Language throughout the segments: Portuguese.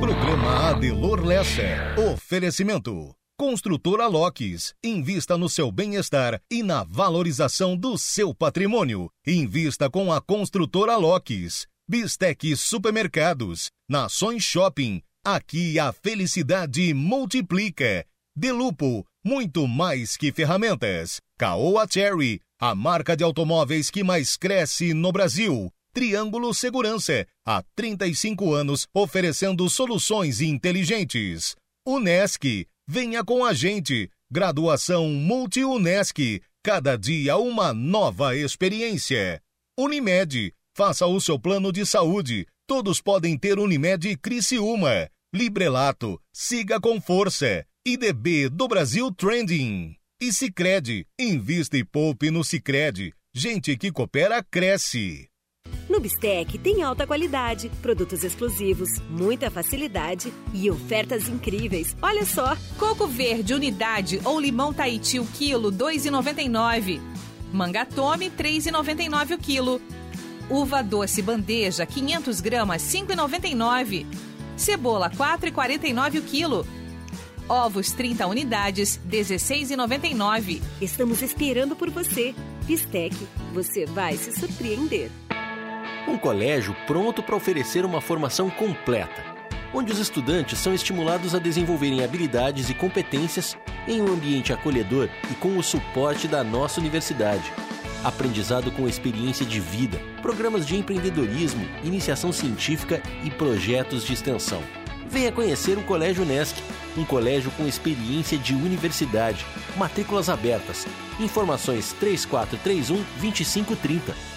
Programa Adelor Lessa. Oferecimento. Construtora Locks. Invista no seu bem-estar e na valorização do seu patrimônio. Invista com a Construtora Locks. Bistec Supermercados. Nações Shopping. Aqui a felicidade multiplica. Delupo. Muito mais que ferramentas. Caoa Cherry. A marca de automóveis que mais cresce no Brasil. Triângulo Segurança, há 35 anos oferecendo soluções inteligentes. Unesc, venha com a gente. Graduação Multi-Unesc, cada dia uma nova experiência. Unimed, faça o seu plano de saúde. Todos podem ter Unimed Criciúma. Librelato, siga com força. IDB do Brasil Trending. E Sicredi, invista e poupe no Sicredi. Gente que coopera cresce. No Bistec tem alta qualidade, produtos exclusivos, muita facilidade e ofertas incríveis. Olha só! Coco verde unidade ou limão Tahiti o quilo 2,99. Manga Tome 3,99 o quilo. Uva doce bandeja 500 gramas 5,99. Cebola 4,49 o quilo. Ovos 30 unidades 16,99. Estamos esperando por você. Bistec, você vai se surpreender. Um colégio pronto para oferecer uma formação completa, onde os estudantes são estimulados a desenvolverem habilidades e competências em um ambiente acolhedor e com o suporte da nossa universidade. Aprendizado com experiência de vida, programas de empreendedorismo, iniciação científica e projetos de extensão. Venha conhecer o Colégio Unesc, um colégio com experiência de universidade. Matrículas abertas. Informações 3431 2530.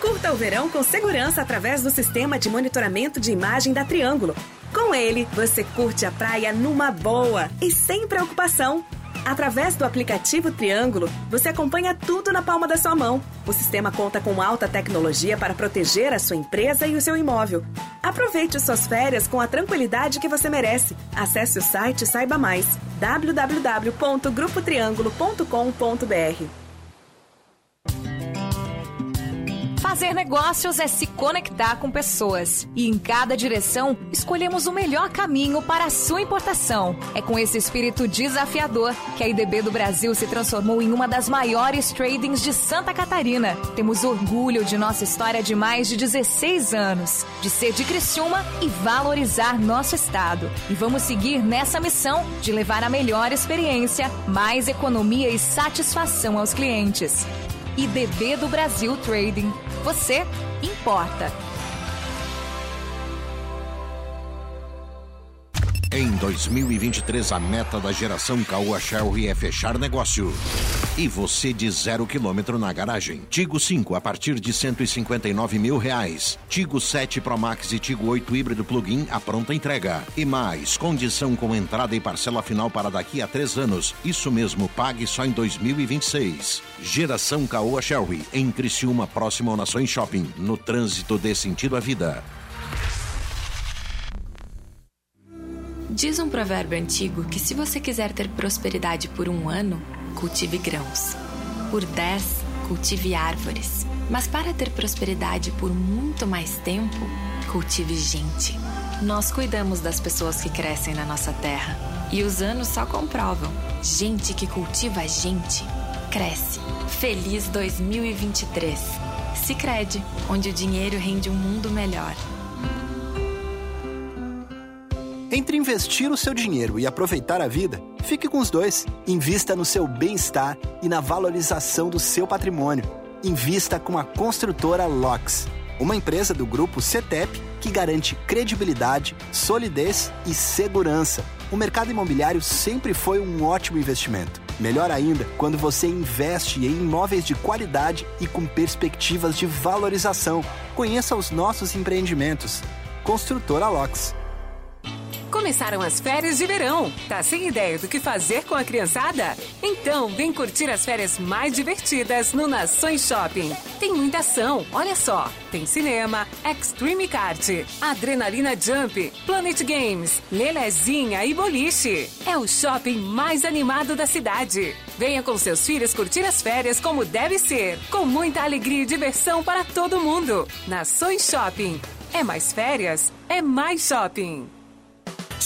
Curta o verão com segurança através do sistema de monitoramento de imagem da Triângulo. Com ele, você curte a praia numa boa e sem preocupação. Através do aplicativo Triângulo, você acompanha tudo na palma da sua mão. O sistema conta com alta tecnologia para proteger a sua empresa e o seu imóvel. Aproveite suas férias com a tranquilidade que você merece. Acesse o site e saiba mais. www.grupotriangulo.com.br Fazer negócios é se conectar com pessoas. E em cada direção, escolhemos o melhor caminho para a sua importação. É com esse espírito desafiador que a IDB do Brasil se transformou em uma das maiores tradings de Santa Catarina. Temos orgulho de nossa história de mais de 16 anos, de ser de Criciúma e valorizar nosso estado. E vamos seguir nessa missão de levar a melhor experiência, mais economia e satisfação aos clientes. IDB do Brasil Trading. Você importa. Em 2023, a meta da geração Caoa Sherry é fechar negócio. E você de zero quilômetro na garagem. Tigo 5 a partir de 159 mil reais. Tigo 7 Pro Max e Tigo 8 híbrido plug-in a pronta entrega. E mais, condição com entrada e parcela final para daqui a três anos. Isso mesmo, pague só em 2026. Geração Caoa Sherry, em Criciúma, próximo ao Nações Shopping. No trânsito dê sentido à vida. Diz um provérbio antigo que se você quiser ter prosperidade por um ano, cultive grãos. Por dez, cultive árvores. Mas para ter prosperidade por muito mais tempo, cultive gente. Nós cuidamos das pessoas que crescem na nossa terra. E os anos só comprovam. Gente que cultiva gente, cresce. Feliz 2023. Sicredi, onde o dinheiro rende um mundo melhor. Entre investir o seu dinheiro e aproveitar a vida, fique com os dois. Invista no seu bem-estar e na valorização do seu patrimônio. Invista com a construtora LOX, uma empresa do grupo CETEP que garante credibilidade, solidez e segurança. O mercado imobiliário sempre foi um ótimo investimento. Melhor ainda quando você investe em imóveis de qualidade e com perspectivas de valorização. Conheça os nossos empreendimentos. Construtora LOX. Começaram as férias de verão. Tá sem ideia do que fazer com a criançada? Então, vem curtir as férias mais divertidas no Nações Shopping. Tem muita ação, olha só. Tem cinema, Extreme Kart, Adrenalina Jump, Planet Games, Lelezinha e Boliche. É o shopping mais animado da cidade. Venha com seus filhos curtir as férias como deve ser, com muita alegria e diversão para todo mundo. Nações Shopping. É mais férias, é mais shopping.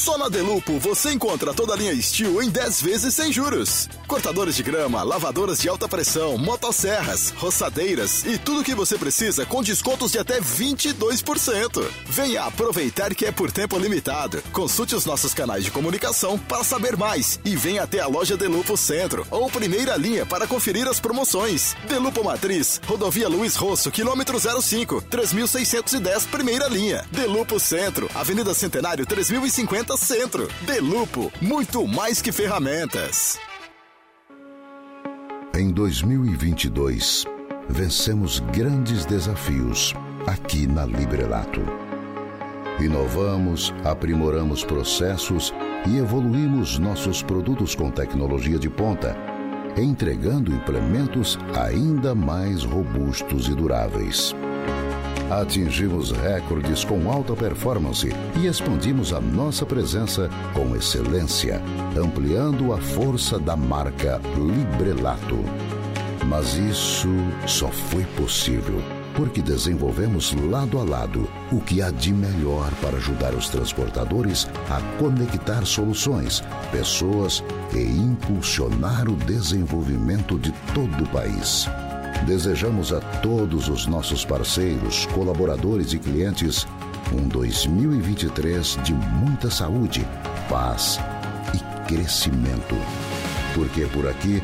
Só na Delupo você encontra toda a linha Steel em 10 vezes sem juros. Cortadores de grama, lavadoras de alta pressão, motosserras, roçadeiras e tudo o que você precisa com descontos de até 22%. Venha aproveitar que é por tempo limitado. Consulte os nossos canais de comunicação para saber mais e venha até a loja Delupo Centro ou primeira linha para conferir as promoções. Delupo Matriz, Rodovia Luiz Rosso, quilômetro 05, 3610, primeira linha. Delupo Centro, Avenida Centenário 3050 Centro. Delupo, muito mais que ferramentas. Em 2022, vencemos grandes desafios aqui na Librelato. Inovamos, aprimoramos processos e evoluímos nossos produtos com tecnologia de ponta, entregando implementos ainda mais robustos e duráveis atingimos recordes com alta performance e expandimos a nossa presença com excelência, ampliando a força da marca Librelato. Mas isso só foi possível porque desenvolvemos lado a lado o que há de melhor para ajudar os transportadores a conectar soluções, pessoas e impulsionar o desenvolvimento de todo o país. Desejamos a todos os nossos parceiros, colaboradores e clientes um 2023 de muita saúde, paz e crescimento. Porque por aqui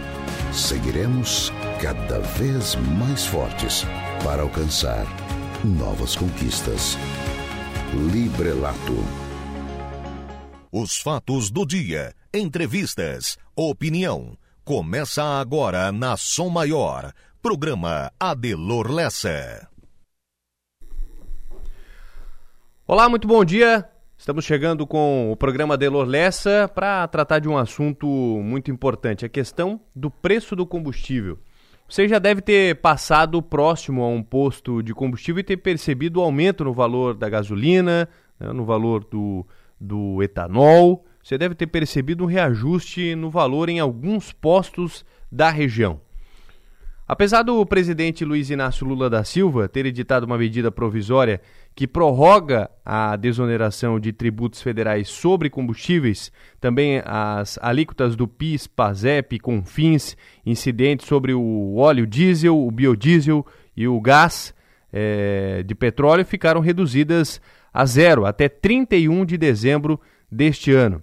seguiremos cada vez mais fortes para alcançar novas conquistas. Librelato. Os fatos do dia, entrevistas, opinião. Começa agora na Som Maior Programa Adelor Lessa. Olá, muito bom dia. Estamos chegando com o programa Adelor Lessa para tratar de um assunto muito importante, a questão do preço do combustível. Você já deve ter passado próximo a um posto de combustível e ter percebido o aumento no valor da gasolina, né, no valor do, do etanol. Você deve ter percebido um reajuste no valor em alguns postos da região. Apesar do presidente Luiz Inácio Lula da Silva ter editado uma medida provisória que prorroga a desoneração de tributos federais sobre combustíveis, também as alíquotas do PIS, PASEP, CONFINS, incidentes sobre o óleo diesel, o biodiesel e o gás é, de petróleo ficaram reduzidas a zero até 31 de dezembro deste ano.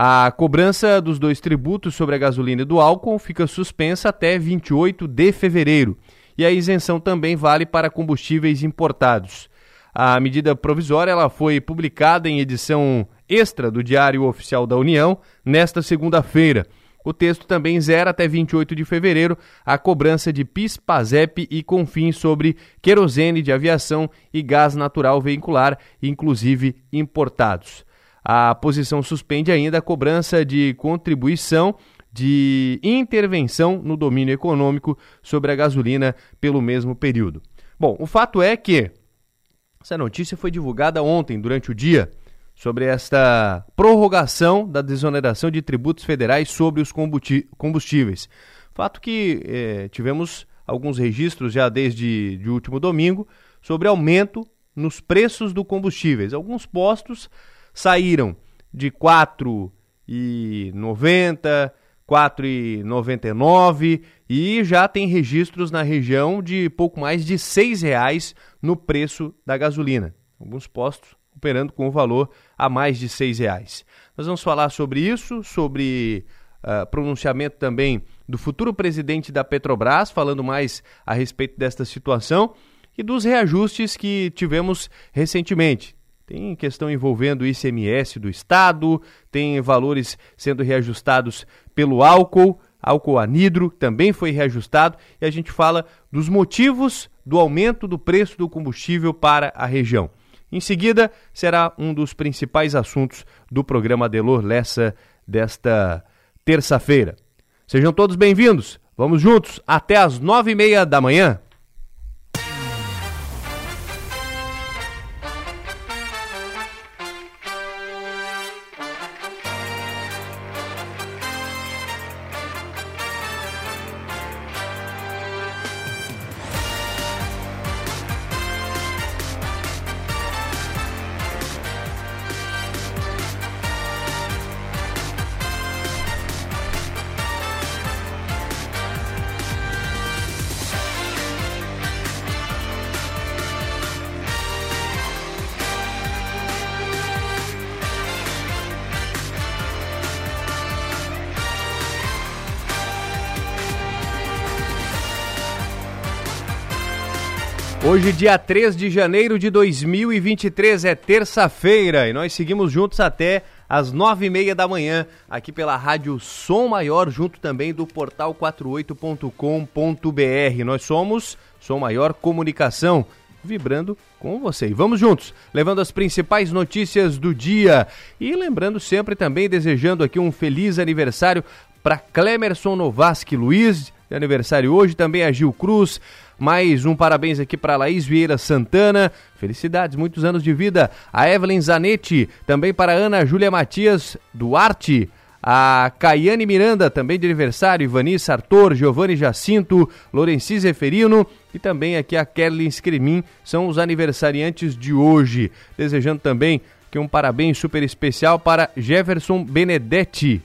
A cobrança dos dois tributos sobre a gasolina e do álcool fica suspensa até 28 de fevereiro. E a isenção também vale para combustíveis importados. A medida provisória ela foi publicada em edição extra do Diário Oficial da União nesta segunda-feira. O texto também zera até 28 de fevereiro a cobrança de PIS, PASEP e CONFIN sobre querosene de aviação e gás natural veicular, inclusive importados. A posição suspende ainda a cobrança de contribuição de intervenção no domínio econômico sobre a gasolina pelo mesmo período. Bom, o fato é que essa notícia foi divulgada ontem, durante o dia, sobre esta prorrogação da desoneração de tributos federais sobre os combustíveis. Fato que eh, tivemos alguns registros já desde o último domingo sobre aumento nos preços dos combustíveis. Alguns postos saíram de 4,90, 4,99 e já tem registros na região de pouco mais de R$ reais no preço da gasolina. Alguns postos operando com o valor a mais de R$ reais. Nós vamos falar sobre isso, sobre uh, pronunciamento também do futuro presidente da Petrobras, falando mais a respeito desta situação e dos reajustes que tivemos recentemente. Tem questão envolvendo o ICMS do Estado, tem valores sendo reajustados pelo álcool, álcool anidro também foi reajustado e a gente fala dos motivos do aumento do preço do combustível para a região. Em seguida, será um dos principais assuntos do programa Delor Lessa desta terça-feira. Sejam todos bem-vindos. Vamos juntos até às nove e meia da manhã. Hoje, dia 3 de janeiro de 2023, é terça-feira e nós seguimos juntos até às nove e meia da manhã, aqui pela Rádio Som Maior, junto também do portal 48.com.br. Nós somos Som Maior Comunicação, vibrando com você. E vamos juntos, levando as principais notícias do dia. E lembrando sempre também, desejando aqui um feliz aniversário para Clemerson Novaski Luiz, de aniversário hoje, também a Gil Cruz. Mais um parabéns aqui para Laís Vieira Santana. Felicidades, muitos anos de vida. A Evelyn Zanetti, também para Ana Júlia Matias Duarte. A Caiane Miranda, também de aniversário, Ivani Sartor, Giovanni Jacinto, Lorenci Zeferino e também aqui a Kelly Scremin são os aniversariantes de hoje. Desejando também que um parabéns super especial para Jefferson Benedetti.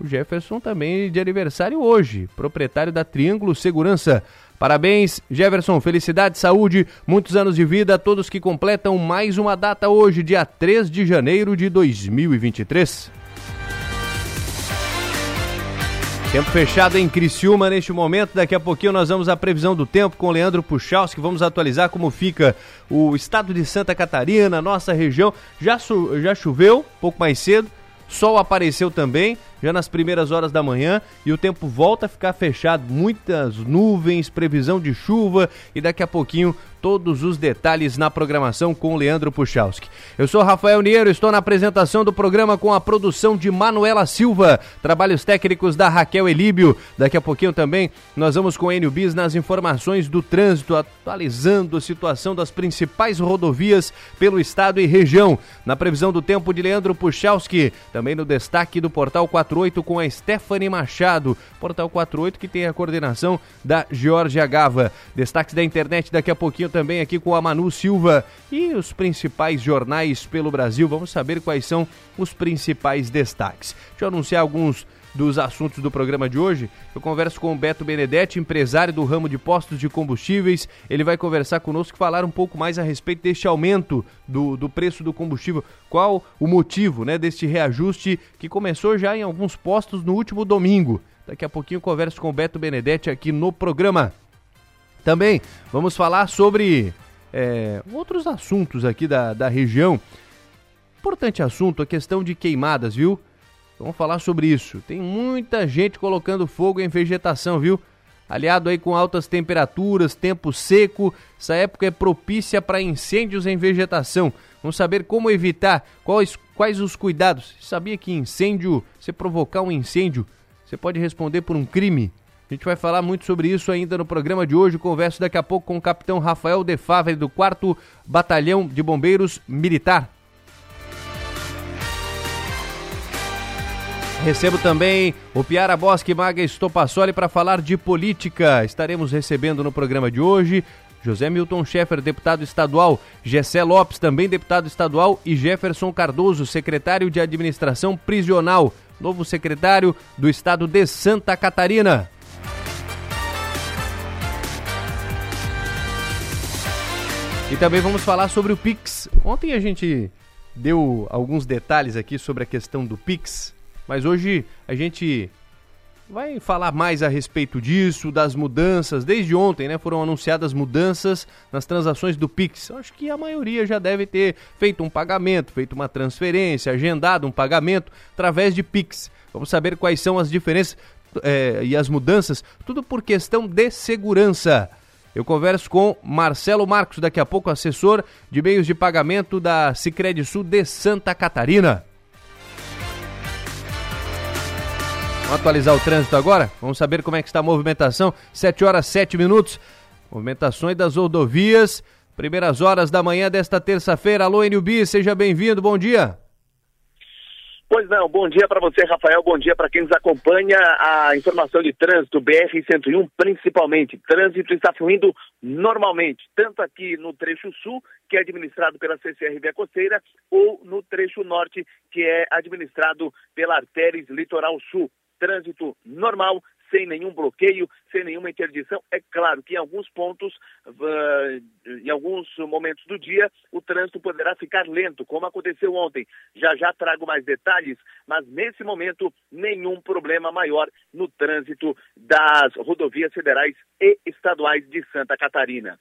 O Jefferson também de aniversário hoje, proprietário da Triângulo Segurança. Parabéns, Jefferson, felicidade, saúde, muitos anos de vida a todos que completam mais uma data hoje, dia 3 de janeiro de 2023. Tempo fechado em Criciúma neste momento. Daqui a pouquinho nós vamos à previsão do tempo com Leandro Puchalski. Vamos atualizar como fica o estado de Santa Catarina, nossa região. Já, já choveu, pouco mais cedo. Sol apareceu também já nas primeiras horas da manhã e o tempo volta a ficar fechado, muitas nuvens, previsão de chuva e daqui a pouquinho todos os detalhes na programação com Leandro Puchalski. Eu sou Rafael Niero, estou na apresentação do programa com a produção de Manuela Silva, trabalhos técnicos da Raquel Elíbio. Daqui a pouquinho também nós vamos com Enio Bis nas informações do trânsito, atualizando a situação das principais rodovias pelo estado e região. Na previsão do tempo de Leandro Puchalski, também no destaque do portal 4 48 com a Stephanie Machado. Portal 48 que tem a coordenação da Georgia Gava. Destaques da internet daqui a pouquinho também aqui com a Manu Silva e os principais jornais pelo Brasil. Vamos saber quais são os principais destaques. Deixa eu anunciar alguns dos assuntos do programa de hoje. Eu converso com o Beto Benedetti, empresário do ramo de postos de combustíveis. Ele vai conversar conosco e falar um pouco mais a respeito deste aumento do, do preço do combustível. Qual o motivo né, deste reajuste que começou já em alguns postos no último domingo. Daqui a pouquinho eu converso com o Beto Benedetti aqui no programa. Também vamos falar sobre é, outros assuntos aqui da, da região. Importante assunto, a questão de queimadas, viu? Vamos falar sobre isso. Tem muita gente colocando fogo em vegetação, viu? Aliado aí com altas temperaturas, tempo seco, essa época é propícia para incêndios em vegetação. Vamos saber como evitar, quais, quais os cuidados. Sabia que incêndio, se provocar um incêndio, você pode responder por um crime? A gente vai falar muito sobre isso ainda no programa de hoje. Converso daqui a pouco com o capitão Rafael De Favre do 4 Batalhão de Bombeiros Militar. Recebo também o Piara Bosque Maga Estopassoli para falar de política. Estaremos recebendo no programa de hoje José Milton Schaeffer, deputado estadual, Gessé Lopes, também deputado estadual, e Jefferson Cardoso, secretário de Administração Prisional, novo secretário do estado de Santa Catarina. E também vamos falar sobre o Pix. Ontem a gente deu alguns detalhes aqui sobre a questão do Pix. Mas hoje a gente vai falar mais a respeito disso, das mudanças. Desde ontem, né, foram anunciadas mudanças nas transações do Pix. Acho que a maioria já deve ter feito um pagamento, feito uma transferência, agendado um pagamento através de Pix. Vamos saber quais são as diferenças é, e as mudanças, tudo por questão de segurança. Eu converso com Marcelo Marcos, daqui a pouco, assessor de meios de pagamento da Sicredi Sul de Santa Catarina. Vamos atualizar o trânsito agora? Vamos saber como é que está a movimentação. 7 horas 7 minutos. Movimentações das rodovias. Primeiras horas da manhã desta terça-feira. Alô, NUB, seja bem-vindo. Bom dia. Pois não, bom dia para você, Rafael, bom dia para quem nos acompanha. A informação de trânsito, BR-101, principalmente. Trânsito está fluindo normalmente, tanto aqui no trecho sul, que é administrado pela CCRV Costeira, ou no trecho norte, que é administrado pela Artéries Litoral Sul trânsito normal, sem nenhum bloqueio, sem nenhuma interdição. É claro que em alguns pontos, em alguns momentos do dia, o trânsito poderá ficar lento, como aconteceu ontem. Já já trago mais detalhes, mas nesse momento, nenhum problema maior no trânsito das rodovias federais e estaduais de Santa Catarina.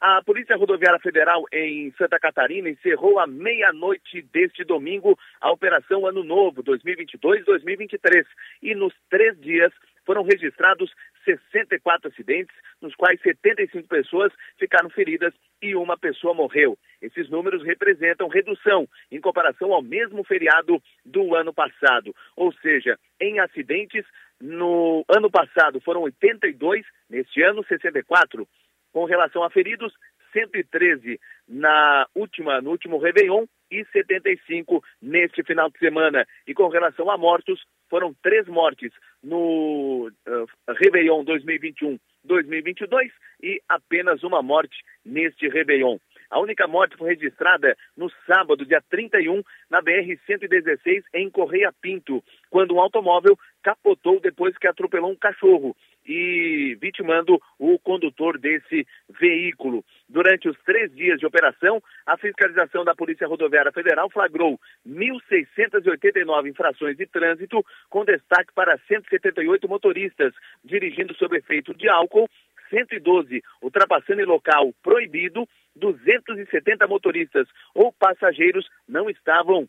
A Polícia Rodoviária Federal em Santa Catarina encerrou à meia-noite deste domingo a Operação Ano Novo 2022-2023 e nos três dias foram registrados 64 acidentes, nos quais 75 pessoas ficaram feridas e uma pessoa morreu. Esses números representam redução em comparação ao mesmo feriado do ano passado. Ou seja, em acidentes, no ano passado foram 82, neste ano 64. Com relação a feridos, 113 na última, no último Réveillon e 75 neste final de semana. E com relação a mortos, foram três mortes no uh, Réveillon 2021-2022 e apenas uma morte neste Réveillon. A única morte foi registrada no sábado, dia 31, na BR-116, em Correia Pinto, quando um automóvel capotou depois que atropelou um cachorro e vitimando o condutor desse veículo. Durante os três dias de operação, a fiscalização da Polícia Rodoviária Federal flagrou 1.689 infrações de trânsito, com destaque para 178 motoristas dirigindo sob efeito de álcool 112 ultrapassando em local proibido, 270 motoristas ou passageiros não estavam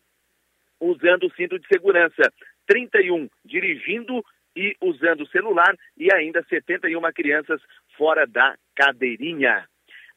usando o cinto de segurança, 31 dirigindo e usando celular e ainda 71 crianças fora da cadeirinha.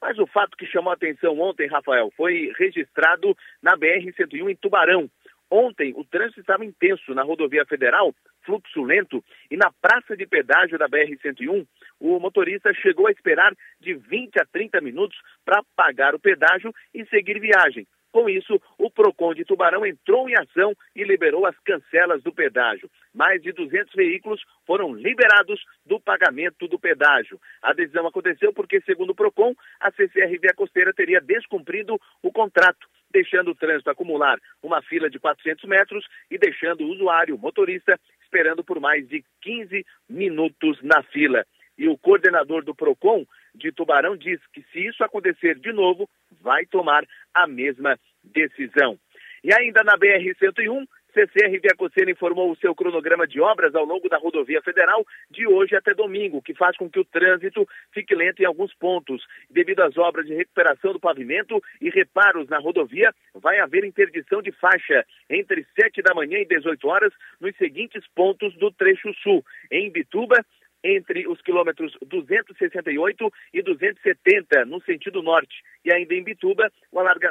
Mas o fato que chamou a atenção ontem, Rafael, foi registrado na BR-101 em Tubarão. Ontem, o trânsito estava intenso na rodovia federal, fluxo lento, e na praça de pedágio da BR-101, o motorista chegou a esperar de 20 a 30 minutos para pagar o pedágio e seguir viagem. Com isso, o PROCON de Tubarão entrou em ação e liberou as cancelas do pedágio. Mais de 200 veículos foram liberados do pagamento do pedágio. A decisão aconteceu porque, segundo o PROCON, a CCR Via Costeira teria descumprido o contrato, deixando o trânsito acumular uma fila de 400 metros e deixando o usuário, o motorista, esperando por mais de 15 minutos na fila. E o coordenador do PROCON de Tubarão diz que se isso acontecer de novo, vai tomar a mesma decisão. E ainda na BR-101, CCR Viacoceira informou o seu cronograma de obras ao longo da rodovia federal de hoje até domingo, que faz com que o trânsito fique lento em alguns pontos. Devido às obras de recuperação do pavimento e reparos na rodovia, vai haver interdição de faixa entre 7 da manhã e 18 horas nos seguintes pontos do trecho sul. Em Bituba, entre os quilômetros 268 e 270, no sentido norte. E ainda em Bituba,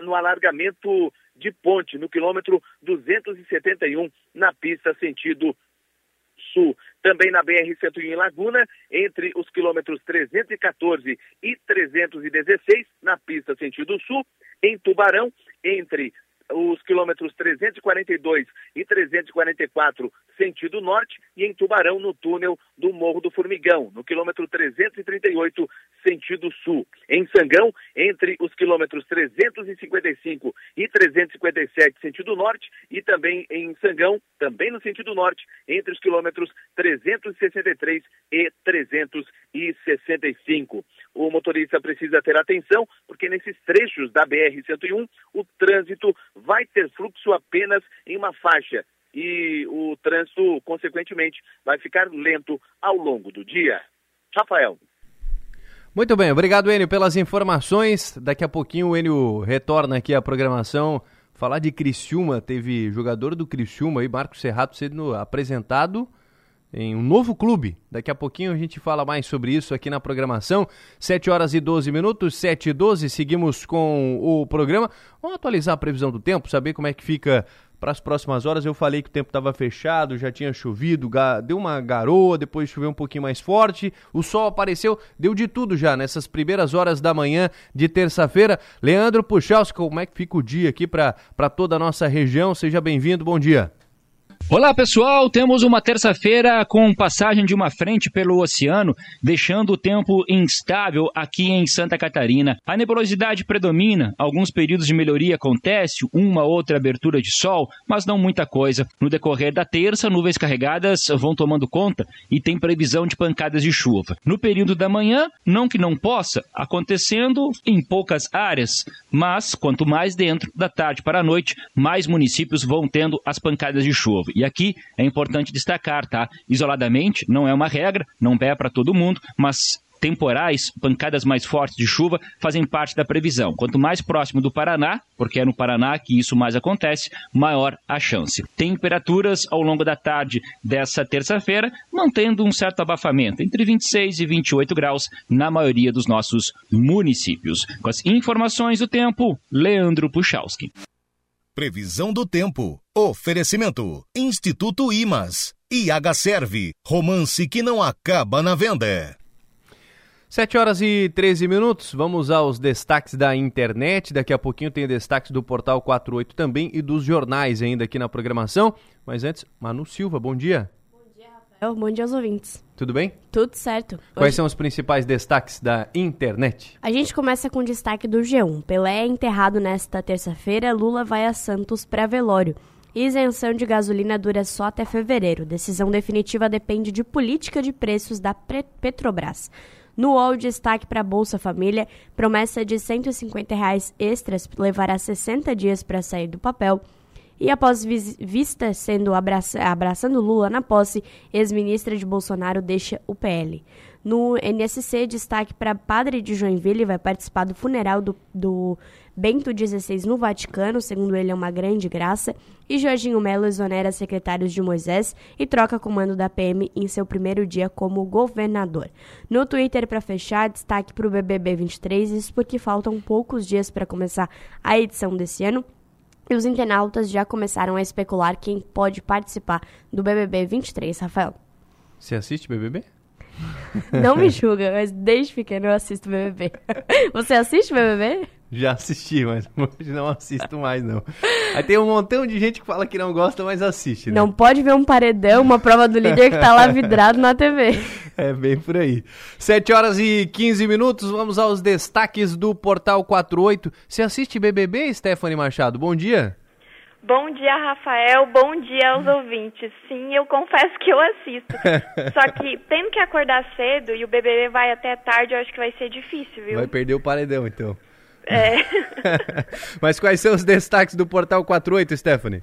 no alargamento de ponte, no quilômetro 271, na pista sentido sul. Também na BR-101 em Laguna, entre os quilômetros 314 e 316, na pista sentido sul. Em Tubarão, entre os quilômetros 342 e 344 sentido norte e em Tubarão no túnel do Morro do Formigão, no quilômetro 338 sentido sul. Em Sangão, entre os quilômetros 355 e 357 sentido norte e também em Sangão, também no sentido norte, entre os quilômetros 363 e 365. O motorista precisa ter atenção porque nesses trechos da BR-101 o trânsito vai ter fluxo apenas em uma faixa e o trânsito, consequentemente, vai ficar lento ao longo do dia. Rafael. Muito bem, obrigado, Enio, pelas informações. Daqui a pouquinho o Enio retorna aqui à programação. Falar de Criciúma, teve jogador do Criciúma aí, Marcos Serrato, sendo apresentado em um novo clube. Daqui a pouquinho a gente fala mais sobre isso aqui na programação. 7 horas e 12 minutos, 7 e 12, seguimos com o programa. Vamos atualizar a previsão do tempo, saber como é que fica para as próximas horas. Eu falei que o tempo estava fechado, já tinha chovido, deu uma garoa, depois choveu um pouquinho mais forte, o sol apareceu, deu de tudo já nessas primeiras horas da manhã de terça-feira. Leandro Puchalski, como é que fica o dia aqui para toda a nossa região? Seja bem-vindo, bom dia. Olá pessoal, temos uma terça-feira com passagem de uma frente pelo oceano, deixando o tempo instável aqui em Santa Catarina. A nebulosidade predomina, alguns períodos de melhoria acontece, uma outra abertura de sol, mas não muita coisa. No decorrer da terça, nuvens carregadas vão tomando conta e tem previsão de pancadas de chuva. No período da manhã, não que não possa, acontecendo em poucas áreas, mas quanto mais dentro da tarde para a noite, mais municípios vão tendo as pancadas de chuva. E aqui é importante destacar, tá? Isoladamente, não é uma regra, não é para todo mundo, mas temporais, pancadas mais fortes de chuva, fazem parte da previsão. Quanto mais próximo do Paraná, porque é no Paraná que isso mais acontece, maior a chance. Temperaturas ao longo da tarde dessa terça-feira, mantendo um certo abafamento, entre 26 e 28 graus na maioria dos nossos municípios. Com as informações do tempo, Leandro Puchalski. Previsão do tempo. Oferecimento. Instituto Imas. IH Serve. Romance que não acaba na venda. 7 horas e 13 minutos. Vamos aos destaques da internet. Daqui a pouquinho tem destaques do Portal 48 também e dos jornais ainda aqui na programação. Mas antes, Manu Silva, bom dia. Bom dia aos ouvintes. Tudo bem? Tudo certo. Quais Hoje- são os principais destaques da internet? A gente começa com o destaque do G1. Pelé é enterrado nesta terça-feira, Lula vai a Santos para velório. Isenção de gasolina dura só até fevereiro. Decisão definitiva depende de política de preços da Petrobras. No UOL, destaque para Bolsa Família, promessa de 150 reais extras levará 60 dias para sair do papel. E após vis- vista sendo abraça- abraçando Lula na posse, ex-ministra de Bolsonaro deixa o PL. No NSC, destaque para Padre de Joinville, vai participar do funeral do, do Bento XVI no Vaticano, segundo ele é uma grande graça. E Jorginho Melo exonera secretários de Moisés e troca comando da PM em seu primeiro dia como governador. No Twitter, para fechar, destaque para o BBB 23, isso porque faltam poucos dias para começar a edição desse ano. E os internautas já começaram a especular quem pode participar do BBB 23, Rafael. Você assiste BBB? Não me julga, mas desde pequeno eu assisto BBB. Você assiste BBB? Já assisti, mas hoje não assisto mais, não. Aí tem um montão de gente que fala que não gosta, mas assiste, né? Não pode ver um paredão, uma prova do líder que tá lá vidrado na TV. É bem por aí. 7 horas e 15 minutos, vamos aos destaques do Portal 48. Você assiste BBB, Stephanie Machado? Bom dia. Bom dia, Rafael. Bom dia aos ouvintes. Sim, eu confesso que eu assisto. Só que tendo que acordar cedo e o BBB vai até tarde, eu acho que vai ser difícil, viu? Vai perder o paredão, então. É. Mas quais são os destaques do Portal 48, Stephanie?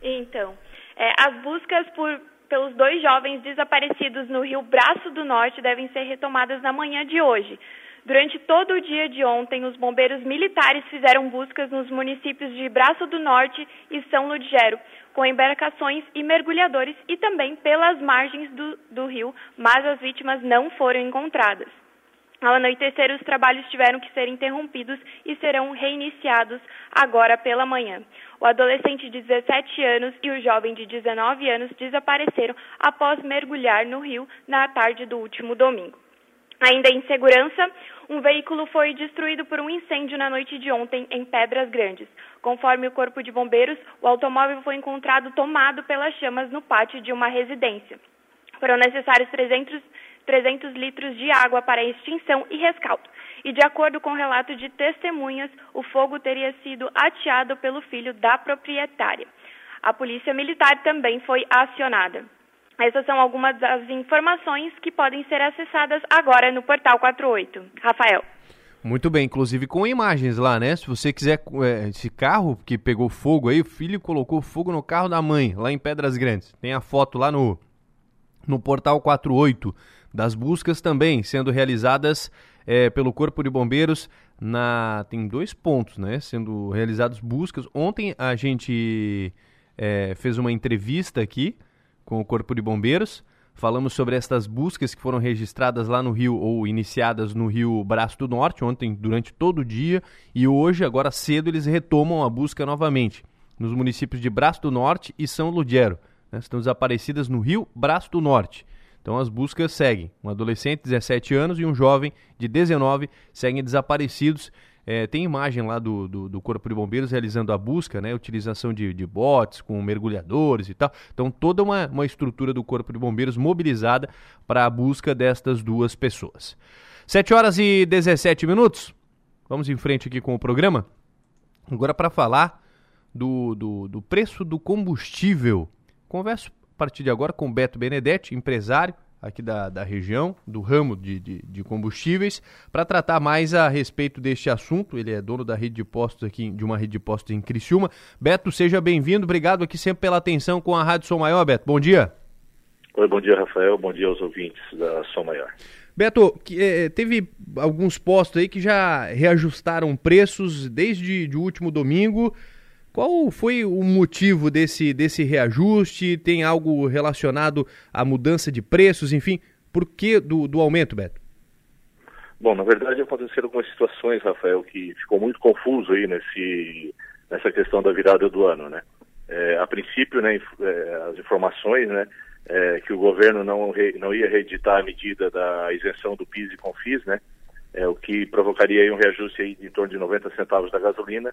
Então, é, as buscas por, pelos dois jovens desaparecidos no rio Braço do Norte devem ser retomadas na manhã de hoje. Durante todo o dia de ontem, os bombeiros militares fizeram buscas nos municípios de Braço do Norte e São Ludgero, com embarcações e mergulhadores e também pelas margens do, do rio, mas as vítimas não foram encontradas. Ao anoitecer, os trabalhos tiveram que ser interrompidos e serão reiniciados agora pela manhã. O adolescente de 17 anos e o jovem de 19 anos desapareceram após mergulhar no rio na tarde do último domingo. Ainda em segurança, um veículo foi destruído por um incêndio na noite de ontem em Pedras Grandes. Conforme o Corpo de Bombeiros, o automóvel foi encontrado tomado pelas chamas no pátio de uma residência. Foram necessários 300, 300 litros de água para extinção e rescaldo. E de acordo com o relato de testemunhas, o fogo teria sido ateado pelo filho da proprietária. A polícia militar também foi acionada. Essas são algumas das informações que podem ser acessadas agora no Portal 48. Rafael. Muito bem, inclusive com imagens lá, né? Se você quiser, é, esse carro que pegou fogo aí, o filho colocou fogo no carro da mãe, lá em Pedras Grandes. Tem a foto lá no, no portal 48 das buscas também sendo realizadas é, pelo Corpo de Bombeiros na tem dois pontos, né? Sendo realizadas buscas. Ontem a gente é, fez uma entrevista aqui com o Corpo de Bombeiros. Falamos sobre estas buscas que foram registradas lá no Rio ou iniciadas no Rio Braço do Norte ontem durante todo o dia e hoje, agora cedo, eles retomam a busca novamente nos municípios de Braço do Norte e São Ludgero. Né? Estão desaparecidas no Rio Braço do Norte. Então as buscas seguem. Um adolescente de 17 anos e um jovem de 19 seguem desaparecidos. É, tem imagem lá do, do, do, Corpo de Bombeiros realizando a busca, né? Utilização de, de botes com mergulhadores e tal. Então, toda uma, uma estrutura do Corpo de Bombeiros mobilizada para a busca destas duas pessoas. 7 horas e 17 minutos. Vamos em frente aqui com o programa. Agora para falar do, do, do preço do combustível. Converso a partir de agora com Beto Benedetti, empresário aqui da, da região, do ramo de, de, de combustíveis, para tratar mais a respeito deste assunto. Ele é dono da rede de postos aqui, de uma rede de postos em Criciúma. Beto, seja bem-vindo, obrigado aqui sempre pela atenção com a Rádio Som Maior, Beto. Bom dia. Oi, bom dia, Rafael, bom dia aos ouvintes da Som Maior. Beto, eh, teve alguns postos aí que já reajustaram preços desde o último domingo. Qual foi o motivo desse, desse reajuste? Tem algo relacionado à mudança de preços? Enfim, por que do, do aumento, Beto? Bom, na verdade aconteceram algumas situações, Rafael, que ficou muito confuso aí nesse, nessa questão da virada do ano, né? É, a princípio, né, é, as informações, né, é, que o governo não, re, não ia reeditar a medida da isenção do PIS e CONFIS, né, é, o que provocaria aí um reajuste aí em torno de 90 centavos da gasolina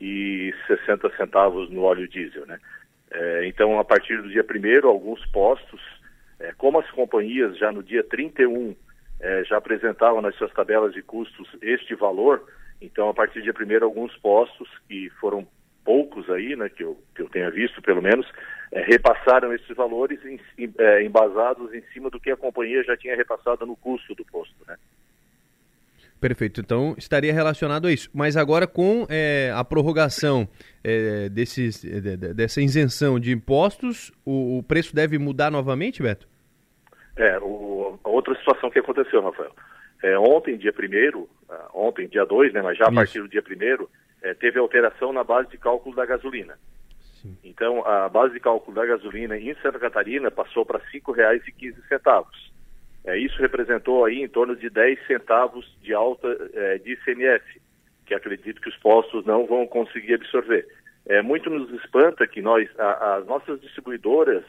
e 60 centavos no óleo diesel, né. É, então, a partir do dia 1 alguns postos, é, como as companhias já no dia 31 é, já apresentavam nas suas tabelas de custos este valor, então a partir do dia 1 alguns postos, que foram poucos aí, né, que eu, que eu tenha visto pelo menos, é, repassaram esses valores em, é, embasados em cima do que a companhia já tinha repassado no custo do posto, né. Perfeito, então estaria relacionado a isso. Mas agora com é, a prorrogação é, desses, de, dessa isenção de impostos, o, o, preço deve mudar novamente, Beto? É, o, outra situação que aconteceu, Rafael. É, ontem, dia 1 ah, ontem, dia 2, né, mas já a partir do dia 1 é, teve alteração na base de cálculo da gasolina. Sim. Então, a base de cálculo da gasolina em Santa Catarina passou para R$ 5,15. É, isso representou aí em torno de 10 centavos de alta é, de ICMS, que acredito que os postos não vão conseguir absorver. É, muito nos espanta que nós, a, as nossas distribuidoras,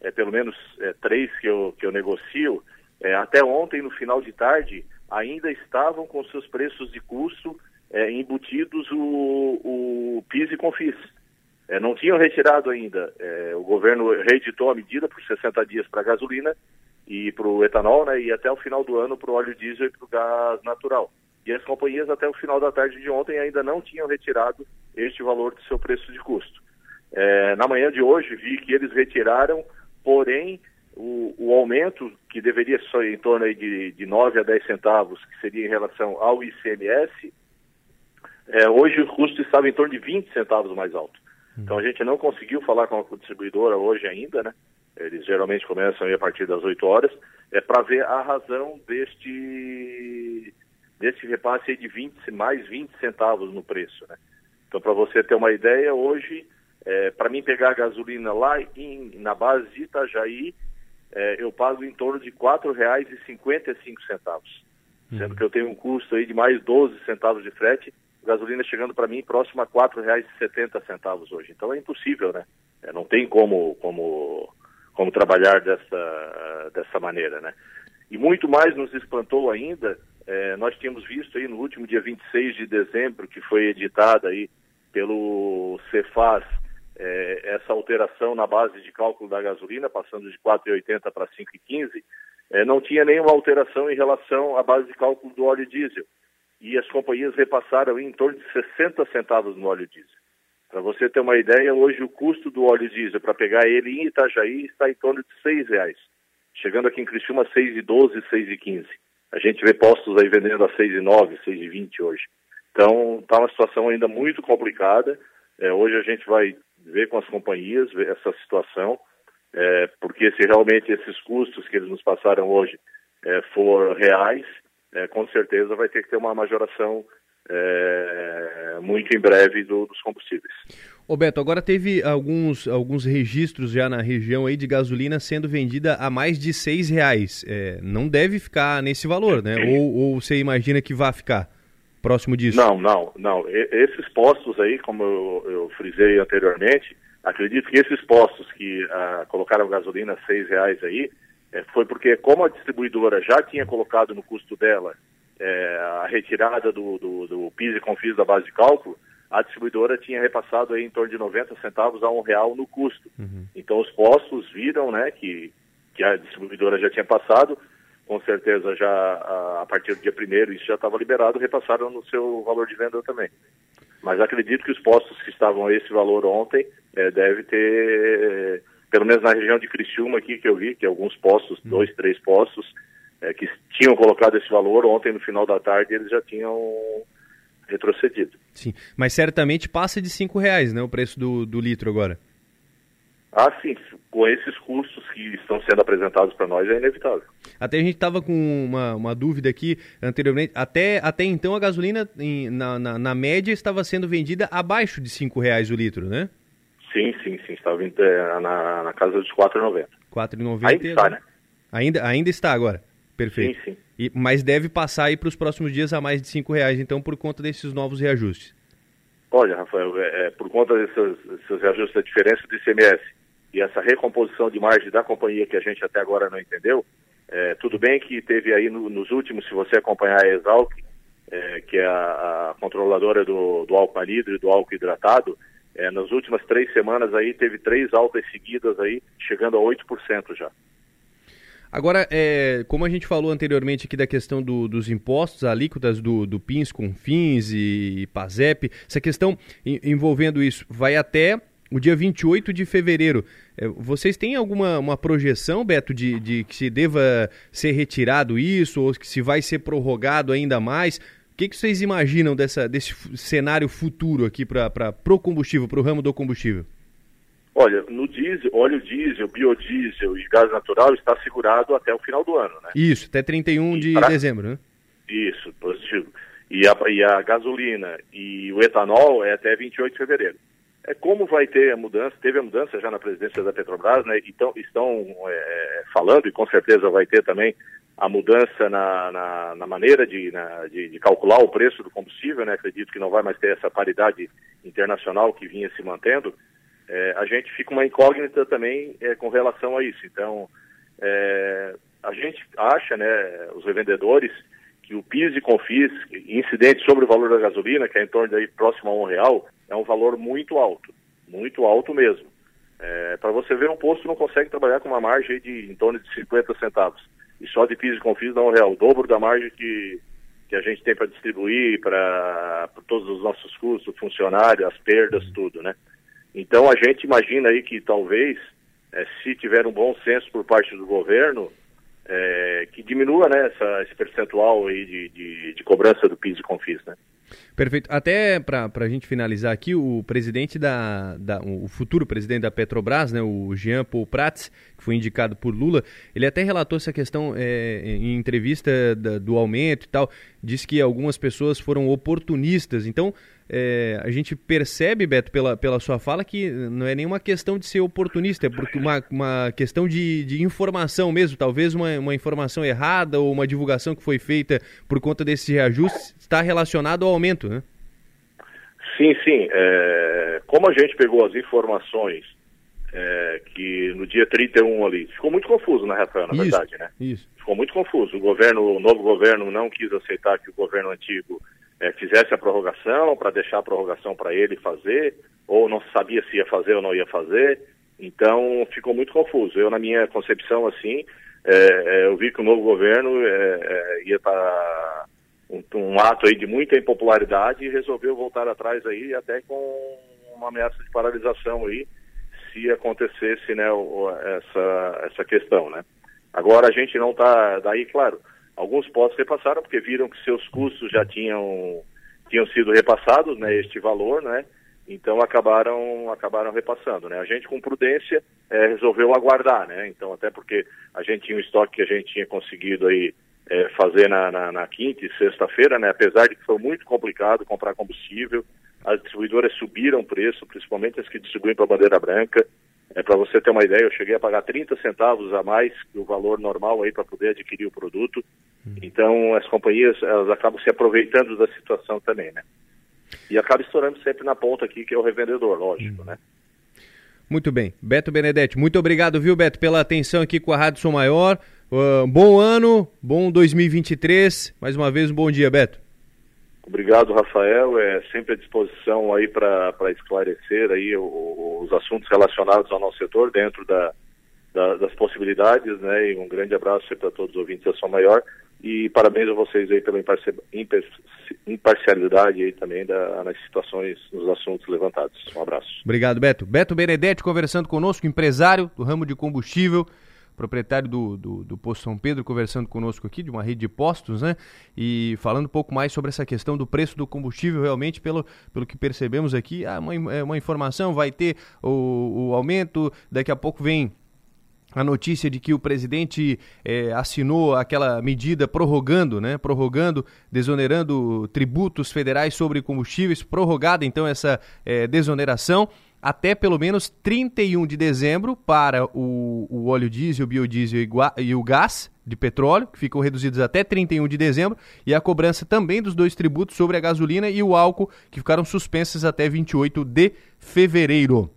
é, pelo menos é, três que eu, que eu negocio, é, até ontem, no final de tarde, ainda estavam com seus preços de custo é, embutidos o, o PIS e CONFIS. É, não tinham retirado ainda. É, o governo reeditou a medida por 60 dias para gasolina e para o etanol, né, e até o final do ano para o óleo diesel e para o gás natural. E as companhias até o final da tarde de ontem ainda não tinham retirado este valor do seu preço de custo. É, na manhã de hoje vi que eles retiraram, porém o, o aumento que deveria ser em torno de, de 9 a 10 centavos, que seria em relação ao ICMS, é, hoje o custo estava em torno de 20 centavos mais alto. Então a gente não conseguiu falar com a distribuidora hoje ainda, né? Eles geralmente começam a partir das 8 horas, é para ver a razão deste deste repasse de 20 mais 20 centavos no preço, né? Então para você ter uma ideia, hoje é, para mim pegar a gasolina lá em, na base de Itajaí, é, eu pago em torno de R$ 4,55, sendo que eu tenho um custo aí de mais 12 centavos de frete gasolina chegando para mim próximo a R$ 4,70 hoje. Então é impossível, né? É, não tem como, como, como trabalhar dessa, dessa maneira, né? E muito mais nos espantou ainda, é, nós tínhamos visto aí no último dia 26 de dezembro, que foi editada aí pelo Cefaz, é, essa alteração na base de cálculo da gasolina, passando de 4,80 para 5,15, é, não tinha nenhuma alteração em relação à base de cálculo do óleo diesel e as companhias repassaram em torno de 60 centavos no óleo diesel. Para você ter uma ideia, hoje o custo do óleo diesel para pegar ele em Itajaí está em torno de seis reais, chegando aqui em Criciúma 6,12, 6,15. A gente vê postos aí vendendo a 6,9, 6,20 hoje. Então está uma situação ainda muito complicada. É, hoje a gente vai ver com as companhias essa situação, é, porque se realmente esses custos que eles nos passaram hoje é, for reais, é, com certeza vai ter que ter uma majoração é, muito em breve do, dos combustíveis. Roberto, agora teve alguns, alguns registros já na região aí de gasolina sendo vendida a mais de seis reais. É, não deve ficar nesse valor, né? Ou, ou, você imagina que vai ficar próximo disso? Não, não, não. E, esses postos aí, como eu, eu, frisei anteriormente, acredito que esses postos que ah, colocaram gasolina a seis reais aí, é, foi porque, como a distribuidora já tinha colocado no custo dela é, a retirada do, do, do PIS e CONFIS da base de cálculo, a distribuidora tinha repassado aí em torno de 90 centavos a um real no custo. Uhum. Então os postos viram né, que, que a distribuidora já tinha passado, com certeza já a, a partir do dia primeiro isso já estava liberado, repassaram no seu valor de venda também. Mas acredito que os postos que estavam a esse valor ontem é, deve ter pelo menos na região de Criciúma aqui que eu vi, que alguns postos, hum. dois, três postos, é, que tinham colocado esse valor, ontem no final da tarde eles já tinham retrocedido. Sim, mas certamente passa de cinco reais, né, o preço do, do litro agora. Ah, sim, com esses custos que estão sendo apresentados para nós é inevitável. Até a gente estava com uma, uma dúvida aqui anteriormente. Até, até então a gasolina em, na, na, na, média estava sendo vendida abaixo de R$ reais o litro, né? Sim, sim, sim. Estava é, na, na casa dos R$ 4,90. R$ 4,90. Ainda está, né? Ainda, ainda está agora. Perfeito. Sim, sim. E, mas deve passar aí para os próximos dias a mais de R$ reais, então, por conta desses novos reajustes. Olha, Rafael, é, é, por conta desses, desses reajustes da diferença do ICMS e essa recomposição de margem da companhia que a gente até agora não entendeu, é, tudo bem que teve aí no, nos últimos, se você acompanhar a Exalc, é, que é a, a controladora do, do álcool anidro e do álcool hidratado, é, nas últimas três semanas aí teve três altas seguidas aí, chegando a 8% já. Agora, é, como a gente falou anteriormente aqui da questão do, dos impostos, alíquotas do, do PINS, CONFINS e, e PASEP, essa questão envolvendo isso vai até o dia 28 de fevereiro. É, vocês têm alguma uma projeção, Beto, de, de que se deva ser retirado isso ou que se vai ser prorrogado ainda mais? O que, que vocês imaginam dessa, desse cenário futuro aqui para o combustível, para o ramo do combustível? Olha, no diesel, óleo diesel, biodiesel e gás natural está segurado até o final do ano, né? Isso, até 31 e de pra... dezembro, né? Isso, positivo. E a, e a gasolina e o etanol é até 28 de fevereiro. É como vai ter a mudança, teve a mudança já na presidência da Petrobras, né? Então estão é, falando e com certeza vai ter também a mudança na, na, na maneira de, na, de, de, calcular o preço do combustível, né? Acredito que não vai mais ter essa paridade internacional que vinha se mantendo. É, a gente fica uma incógnita também é, com relação a isso. Então, é, a gente acha, né, os revendedores, que o PIS e CONFIS, incidente sobre o valor da gasolina, que é em torno de próximo a um real, é um valor muito alto, muito alto mesmo. É, Para você ver, um posto não consegue trabalhar com uma margem de em torno de 50 centavos. E só de PIS e CONFIS dá um real, o dobro da margem que, que a gente tem para distribuir, para todos os nossos custos, funcionários, as perdas, tudo, né? Então a gente imagina aí que talvez, é, se tiver um bom senso por parte do governo, é, que diminua né, essa, esse percentual aí de, de, de, cobrança do PIS e CONFIS, né? Perfeito. Até para a gente finalizar aqui, o presidente da, da, o futuro presidente da Petrobras, né, o Jean Paul Prats, que foi indicado por Lula, ele até relatou essa questão é, em entrevista da, do aumento e tal, disse que algumas pessoas foram oportunistas. Então, é, a gente percebe, Beto, pela, pela sua fala, que não é nenhuma questão de ser oportunista, é porque uma, uma questão de, de informação mesmo. Talvez uma, uma informação errada ou uma divulgação que foi feita por conta desse reajuste está relacionado ao aumento, né? Sim, sim. É, como a gente pegou as informações é, que no dia 31 ali, ficou muito confuso, na né, Rafael, na isso, verdade, né? Isso. Ficou muito confuso. O governo, o novo governo não quis aceitar que o governo antigo é, fizesse a prorrogação, para deixar a prorrogação para ele fazer, ou não sabia se ia fazer ou não ia fazer. Então ficou muito confuso. Eu, na minha concepção, assim, é, é, eu vi que o novo governo é, é, ia para um, um, ato aí de muita impopularidade e resolveu voltar atrás aí, até com uma ameaça de paralisação aí, se acontecesse né, essa, essa questão, né? Agora a gente não está, daí, claro, Alguns postos repassaram porque viram que seus custos já tinham, tinham sido repassados, né, este valor, né? Então acabaram acabaram repassando, né? A gente com prudência é, resolveu aguardar, né? Então até porque a gente tinha um estoque que a gente tinha conseguido aí é, fazer na, na, na, quinta e sexta-feira, né? Apesar de que foi muito complicado comprar combustível, as distribuidoras subiram o preço, principalmente as que distribuem para a bandeira branca. É, para você ter uma ideia, eu cheguei a pagar 30 centavos a mais que o valor normal aí para poder adquirir o produto. Hum. Então as companhias elas acabam se aproveitando da situação também, né? E acaba estourando sempre na ponta aqui, que é o revendedor, lógico, hum. né? Muito bem. Beto Benedetti, muito obrigado, viu, Beto, pela atenção aqui com a Rádio Som Maior. Uh, bom ano, bom 2023. Mais uma vez, um bom dia, Beto. Obrigado, Rafael. É sempre à disposição aí para esclarecer aí o, os assuntos relacionados ao nosso setor dentro da, da, das possibilidades, né? E um grande abraço para todos os ouvintes da Som Maior e parabéns a vocês aí pela imparcialidade aí também da, nas situações, nos assuntos levantados. Um abraço. Obrigado, Beto. Beto Benedetti conversando conosco, empresário do ramo de combustível proprietário do, do, do, Posto São Pedro, conversando conosco aqui, de uma rede de postos, né? E falando um pouco mais sobre essa questão do preço do combustível, realmente, pelo, pelo que percebemos aqui, ah, uma, é uma informação, vai ter o, o aumento, daqui a pouco vem a notícia de que o presidente eh, assinou aquela medida prorrogando, né, prorrogando, desonerando tributos federais sobre combustíveis, prorrogada então essa eh, desoneração até pelo menos 31 de dezembro para o, o óleo diesel, biodiesel e o gás de petróleo, que ficam reduzidos até 31 de dezembro, e a cobrança também dos dois tributos sobre a gasolina e o álcool, que ficaram suspensas até 28 de fevereiro.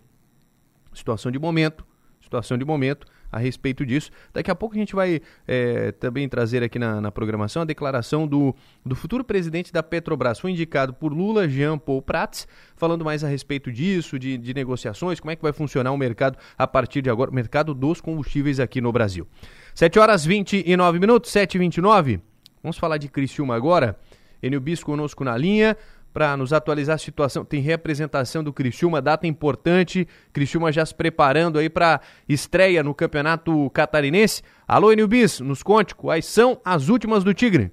Situação de momento, situação de momento a respeito disso. Daqui a pouco a gente vai é, também trazer aqui na, na, programação a declaração do, do futuro presidente da Petrobras. Foi indicado por Lula, Jean Paul Prats, falando mais a respeito disso, de, de negociações, como é que vai funcionar o mercado a partir de agora, o mercado dos combustíveis aqui no Brasil. 7 horas 29 minutos, 7 e 29 Vamos falar de Criciúma agora. Enio Bis conosco na linha para nos atualizar a situação. Tem representação do Criciúma, data importante. Criciúma já se preparando aí para estreia no Campeonato Catarinense. Alô, Enilbis, nos conte quais são as últimas do Tigre.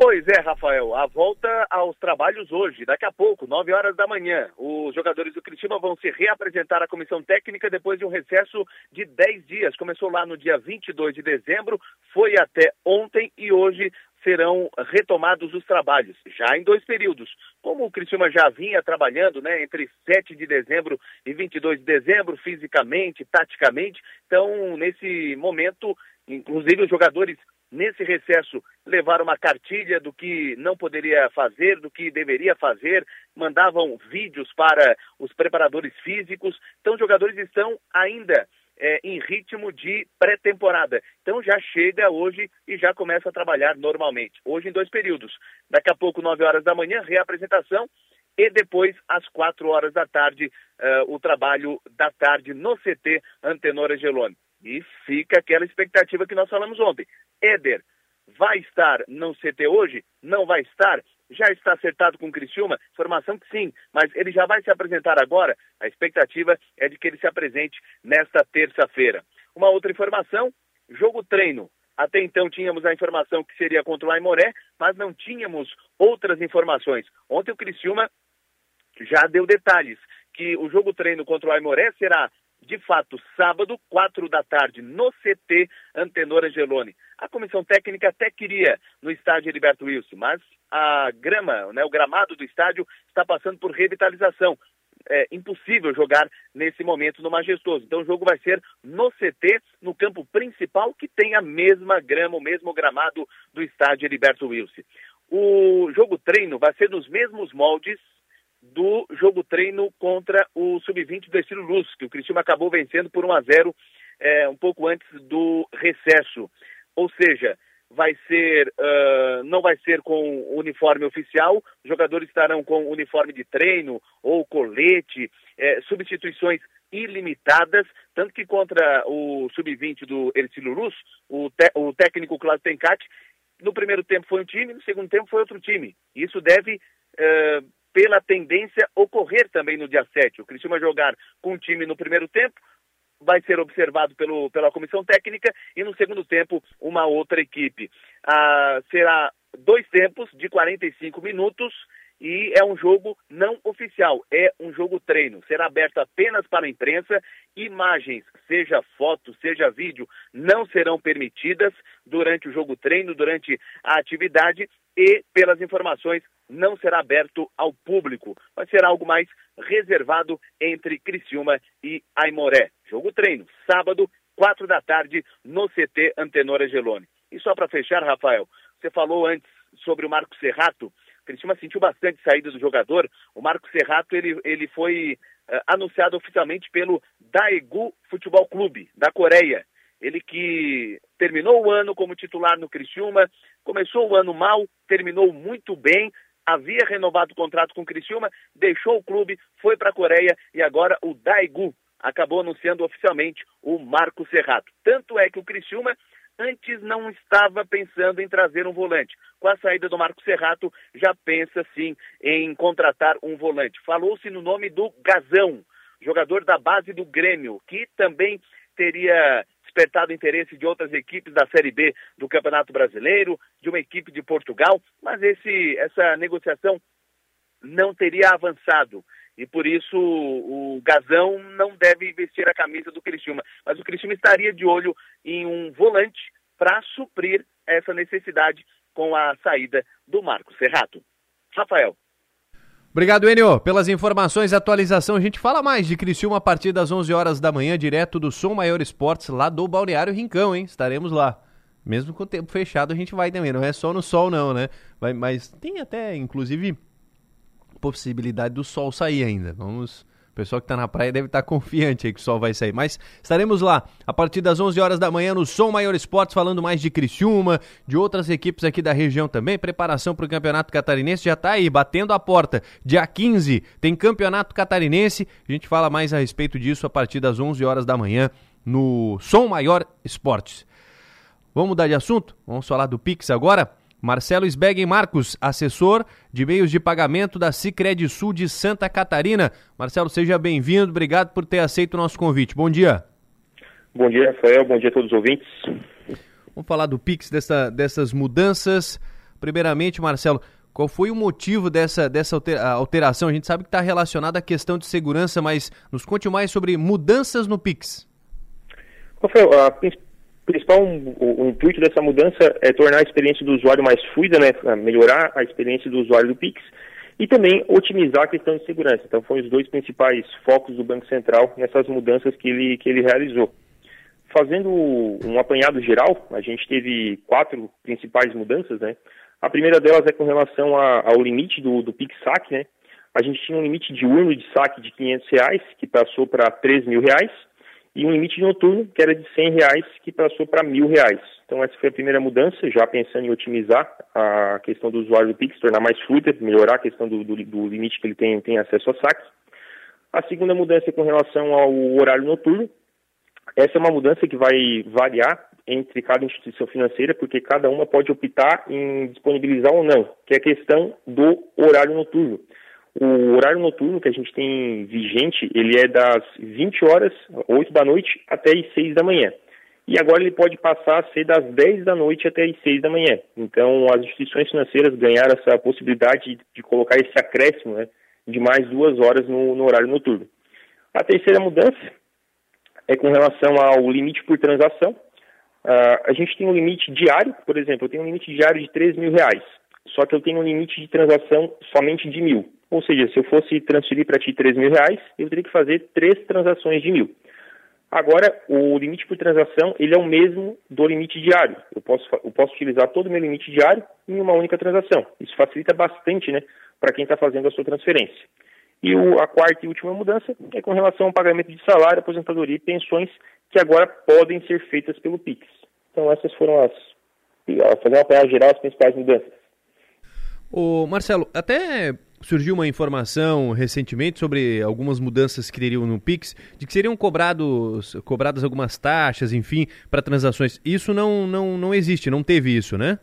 Pois é, Rafael, a volta aos trabalhos hoje, daqui a pouco, 9 horas da manhã. Os jogadores do Criciúma vão se reapresentar à comissão técnica depois de um recesso de 10 dias. Começou lá no dia 22 de dezembro, foi até ontem e hoje serão retomados os trabalhos, já em dois períodos. Como o Criciúma já vinha trabalhando, né, entre 7 de dezembro e 22 de dezembro, fisicamente, taticamente, então, nesse momento, inclusive os jogadores nesse recesso levaram uma cartilha do que não poderia fazer, do que deveria fazer, mandavam vídeos para os preparadores físicos. Então, os jogadores estão ainda é, em ritmo de pré-temporada. Então já chega hoje e já começa a trabalhar normalmente. Hoje em dois períodos. Daqui a pouco, 9 horas da manhã, reapresentação. E depois, às 4 horas da tarde, uh, o trabalho da tarde no CT Antenor Angeloni. E fica aquela expectativa que nós falamos ontem. Éder vai estar no CT hoje? Não vai estar? Já está acertado com o Criciúma? Informação que sim, mas ele já vai se apresentar agora. A expectativa é de que ele se apresente nesta terça-feira. Uma outra informação: jogo treino. Até então tínhamos a informação que seria contra o Aimoré, mas não tínhamos outras informações. Ontem o Criciúma já deu detalhes que o jogo treino contra o Aimoré será de fato, sábado, quatro da tarde, no CT Antenor Angeloni. A comissão técnica até queria no estádio Heriberto Wilson, mas a grama, né, o gramado do estádio está passando por revitalização. É impossível jogar nesse momento no Majestoso. Então o jogo vai ser no CT, no campo principal, que tem a mesma grama, o mesmo gramado do estádio Heriberto Wilson. O jogo treino vai ser nos mesmos moldes do jogo treino contra o Sub-20 do Estilo Luz, que o Cristiano acabou vencendo por 1 a 0 é, um pouco antes do recesso. Ou seja, vai ser, uh, não vai ser com uniforme oficial, os jogadores estarão com uniforme de treino ou colete, é, substituições ilimitadas, tanto que contra o Sub-20 do Ercílio Luz, o, o técnico Cláudio Tencati, no primeiro tempo foi um time, no segundo tempo foi outro time. Isso deve uh, pela tendência ocorrer também no dia 7. O Cristiano jogar com um time no primeiro tempo, vai ser observado pelo, pela comissão técnica e no segundo tempo uma outra equipe. Ah, será dois tempos de 45 minutos e é um jogo não oficial, é um jogo treino. Será aberto apenas para a imprensa. Imagens, seja foto, seja vídeo, não serão permitidas durante o jogo treino, durante a atividade e, pelas informações, não será aberto ao público. Vai ser algo mais reservado entre Criciúma e Aimoré. Jogo treino, sábado, quatro da tarde, no CT Antenor Angeloni. E só para fechar, Rafael, você falou antes sobre o Marco Serrato. Criciúma sentiu bastante saída do jogador. O Marco Serrato ele, ele foi uh, anunciado oficialmente pelo Daegu Futebol Clube, da Coreia. Ele que terminou o ano como titular no Criciúma, começou o ano mal, terminou muito bem, havia renovado o contrato com o Criciúma, deixou o clube, foi para a Coreia e agora o Daegu acabou anunciando oficialmente o Marco Serrato. Tanto é que o Criciúma antes não estava pensando em trazer um volante. Com a saída do Marco Serrato, já pensa sim em contratar um volante. Falou-se no nome do Gazão, jogador da base do Grêmio, que também teria despertado interesse de outras equipes da Série B do Campeonato Brasileiro, de uma equipe de Portugal, mas esse, essa negociação não teria avançado. E por isso o Gazão não deve vestir a camisa do Criciúma. Mas o Criciúma estaria de olho em um volante para suprir essa necessidade com a saída do Marcos Serrato. Rafael. Obrigado, Enio, pelas informações e atualização. A gente fala mais de Criciúma a partir das 11 horas da manhã, direto do Som Maior Esportes, lá do Balneário Rincão, hein? Estaremos lá. Mesmo com o tempo fechado, a gente vai também. Não é só no sol, não, né? Vai, mas tem até, inclusive, possibilidade do sol sair ainda. Vamos pessoal que está na praia deve estar tá confiante aí que o sol vai sair. Mas estaremos lá a partir das 11 horas da manhã no Som Maior Esportes, falando mais de Criciúma, de outras equipes aqui da região também. Preparação para o Campeonato Catarinense já está aí, batendo a porta. Dia 15 tem Campeonato Catarinense. A gente fala mais a respeito disso a partir das 11 horas da manhã no Som Maior Esportes. Vamos mudar de assunto? Vamos falar do Pix agora? Marcelo Sbeggen Marcos, assessor de meios de pagamento da Cicred Sul de Santa Catarina. Marcelo, seja bem-vindo, obrigado por ter aceito o nosso convite. Bom dia. Bom dia, Rafael, bom dia a todos os ouvintes. Vamos falar do Pix, dessa, dessas mudanças. Primeiramente, Marcelo, qual foi o motivo dessa, dessa alteração? A gente sabe que está relacionada à questão de segurança, mas nos conte mais sobre mudanças no Pix. Rafael, a principal o, o, intuito dessa mudança é tornar a experiência do usuário mais fluida, né, melhorar a experiência do usuário do Pix e também otimizar a questão de segurança. Então, foram os dois principais focos do Banco Central nessas mudanças que ele, que ele realizou. Fazendo um apanhado geral, a gente teve quatro principais mudanças, né? A primeira delas é com relação a, ao limite do, do Pix Saque, né? A gente tinha um limite diurno de saque de 500 reais, que passou para 3 mil reais, e um limite noturno que era de 100 reais que passou para mil reais. Então essa foi a primeira mudança, já pensando em otimizar a questão do usuário do Pix, tornar mais fluida, melhorar a questão do, do, do limite que ele tem, tem acesso a saques. A segunda mudança é com relação ao horário noturno. Essa é uma mudança que vai variar entre cada instituição financeira, porque cada uma pode optar em disponibilizar ou não, que é a questão do horário noturno. O horário noturno que a gente tem vigente, ele é das 20 horas, 8 da noite, até as 6 da manhã. E agora ele pode passar a ser das 10 da noite até as 6 da manhã. Então, as instituições financeiras ganharam essa possibilidade de colocar esse acréscimo né, de mais duas horas no, no horário noturno. A terceira mudança é com relação ao limite por transação. Uh, a gente tem um limite diário, por exemplo, eu tenho um limite diário de 3 mil reais, só que eu tenho um limite de transação somente de mil. Ou seja, se eu fosse transferir para ti 3 mil reais, eu teria que fazer três transações de mil. Agora, o limite por transação, ele é o mesmo do limite diário. Eu posso, eu posso utilizar todo o meu limite diário em uma única transação. Isso facilita bastante, né, para quem está fazendo a sua transferência. E o, a quarta e última mudança é com relação ao pagamento de salário, aposentadoria e pensões, que agora podem ser feitas pelo PIX. Então, essas foram as, fazer uma apanhada geral, as principais mudanças. O Marcelo, até surgiu uma informação recentemente sobre algumas mudanças que teriam no Pix, de que seriam cobrados, cobradas algumas taxas, enfim, para transações. Isso não, não, não existe, não teve isso, né?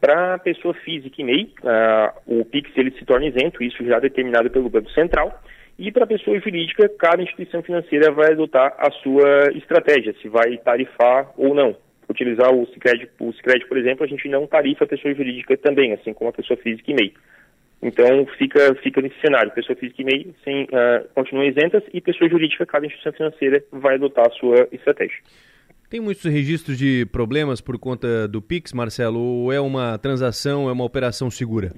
Para pessoa física e MEI, uh, o Pix ele se torna isento, isso já é determinado pelo Banco Central. E para pessoa jurídica, cada instituição financeira vai adotar a sua estratégia, se vai tarifar ou não. Utilizar o Sicredi, o Sicredi, por exemplo, a gente não tarifa a pessoa jurídica também, assim como a pessoa física e MEI. Então fica, fica nesse cenário, pessoa física e MEI sem, uh, continuam isentas e pessoa jurídica, cada instituição financeira vai adotar a sua estratégia. Tem muitos registros de problemas por conta do Pix, Marcelo, ou é uma transação, é uma operação segura?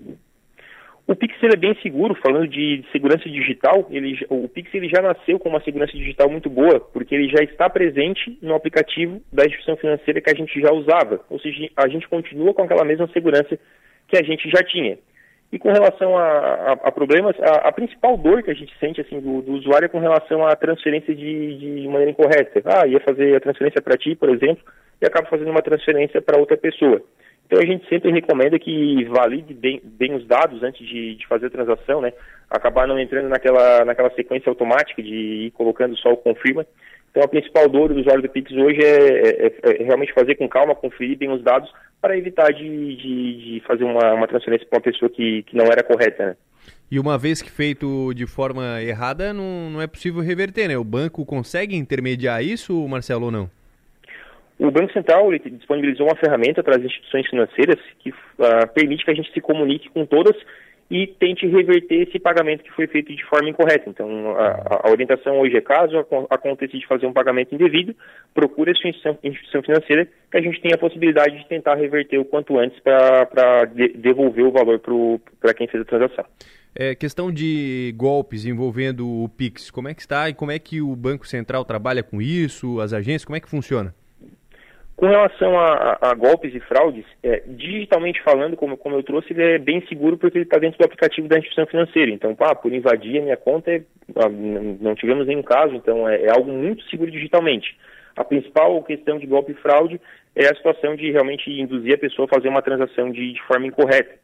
O Pix é bem seguro, falando de segurança digital, ele, o Pix ele já nasceu com uma segurança digital muito boa, porque ele já está presente no aplicativo da instituição financeira que a gente já usava, ou seja, a gente continua com aquela mesma segurança que a gente já tinha. E com relação a, a, a problemas, a, a, principal dor que a gente sente assim do, do usuário é com relação à transferência de, de maneira incorreta. Ah, ia fazer a transferência para ti, por exemplo, e acaba fazendo uma transferência para outra pessoa. Então a gente sempre recomenda que valide bem, bem os dados antes de, de, fazer a transação, né? Acabar não entrando naquela, naquela sequência automática de ir colocando só o confirma. Então a principal dor do usuário do Pix hoje é, é, é realmente fazer com calma, conferir bem os dados para evitar de, de, de fazer uma, uma transferência para uma pessoa que, que não era correta, né? E uma vez que feito de forma errada, não, não é possível reverter, né? O banco consegue intermediar isso, Marcelo, ou não? O Banco Central disponibilizou uma ferramenta para as instituições financeiras que uh, permite que a gente se comunique com todas e tente reverter esse pagamento que foi feito de forma incorreta. Então, a, a orientação hoje é caso aconteça de fazer um pagamento indevido, procure a instituição, instituição financeira que a gente tenha a possibilidade de tentar reverter o quanto antes para de, devolver o valor para quem fez a transação. É, questão de golpes envolvendo o Pix, como é que está e como é que o Banco Central trabalha com isso, as agências, como é que funciona? Com relação a, a, golpes e fraudes, é, digitalmente falando, como, como eu trouxe, ele é bem seguro porque ele está dentro do aplicativo da instituição financeira. Então, pá, por invadir a minha conta, é, ah, não tivemos nenhum caso, então é, é, algo muito seguro digitalmente. A principal questão de golpe e fraude é a situação de realmente induzir a pessoa a fazer uma transação de, de forma incorreta.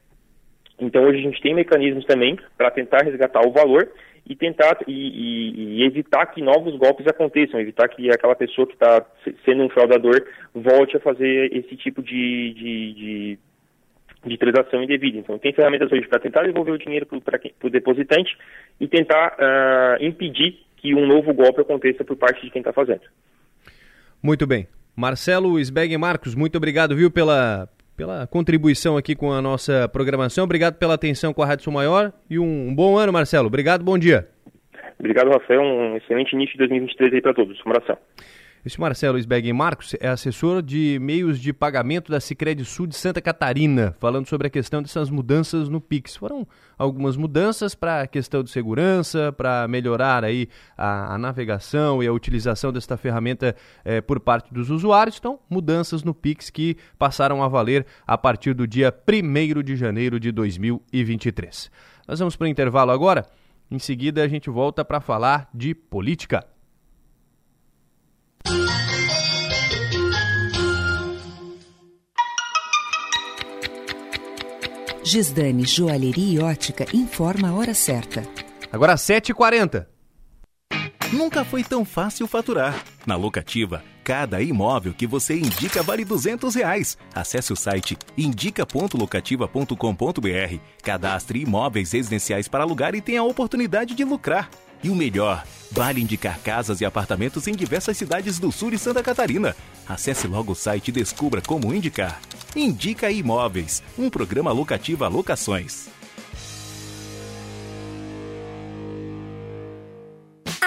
Então, hoje a gente tem mecanismos também para tentar resgatar o valor e tentar e, e, e, evitar que novos golpes aconteçam, evitar que aquela pessoa que está sendo um fraudador volte a fazer esse tipo de, de, de, de transação indevida. Então, tem ferramentas hoje para tentar devolver o dinheiro para o depositante e tentar uh, impedir que um novo golpe aconteça por parte de quem está fazendo. Muito bem. Marcelo Sbeg Marcos, muito obrigado, viu, pela, pela contribuição aqui com a nossa programação. Obrigado pela atenção com a Rádio Sul Maior e um, um bom ano, Marcelo. Obrigado, bom dia. Obrigado, Rafael. Um excelente início de 2023 aí para todos. Um abração. Esse Marcelo Sbeg Marcos é assessor de meios de pagamento da Sicredi Sul de Santa Catarina, falando sobre a questão dessas mudanças no Pix. Foram algumas mudanças para a questão de segurança, para melhorar aí a, a, navegação e a utilização desta ferramenta eh, por parte dos usuários. Então, mudanças no Pix que passaram a valer a partir do dia 1 de janeiro de 2023. Nós vamos para o intervalo agora. Em seguida, a gente volta para falar de política. Gisdane Joalheria e Ótica informa a hora certa. Agora 7h40. Nunca foi tão fácil faturar. Na locativa, cada imóvel que você indica vale 200 reais. Acesse o site indica.locativa.com.br, cadastre imóveis residenciais para alugar e tenha a oportunidade de lucrar. E o melhor, vale indicar casas e apartamentos em diversas cidades do sul e Santa Catarina. Acesse logo o site e descubra como indicar. Indica Imóveis, um programa locativo a locações.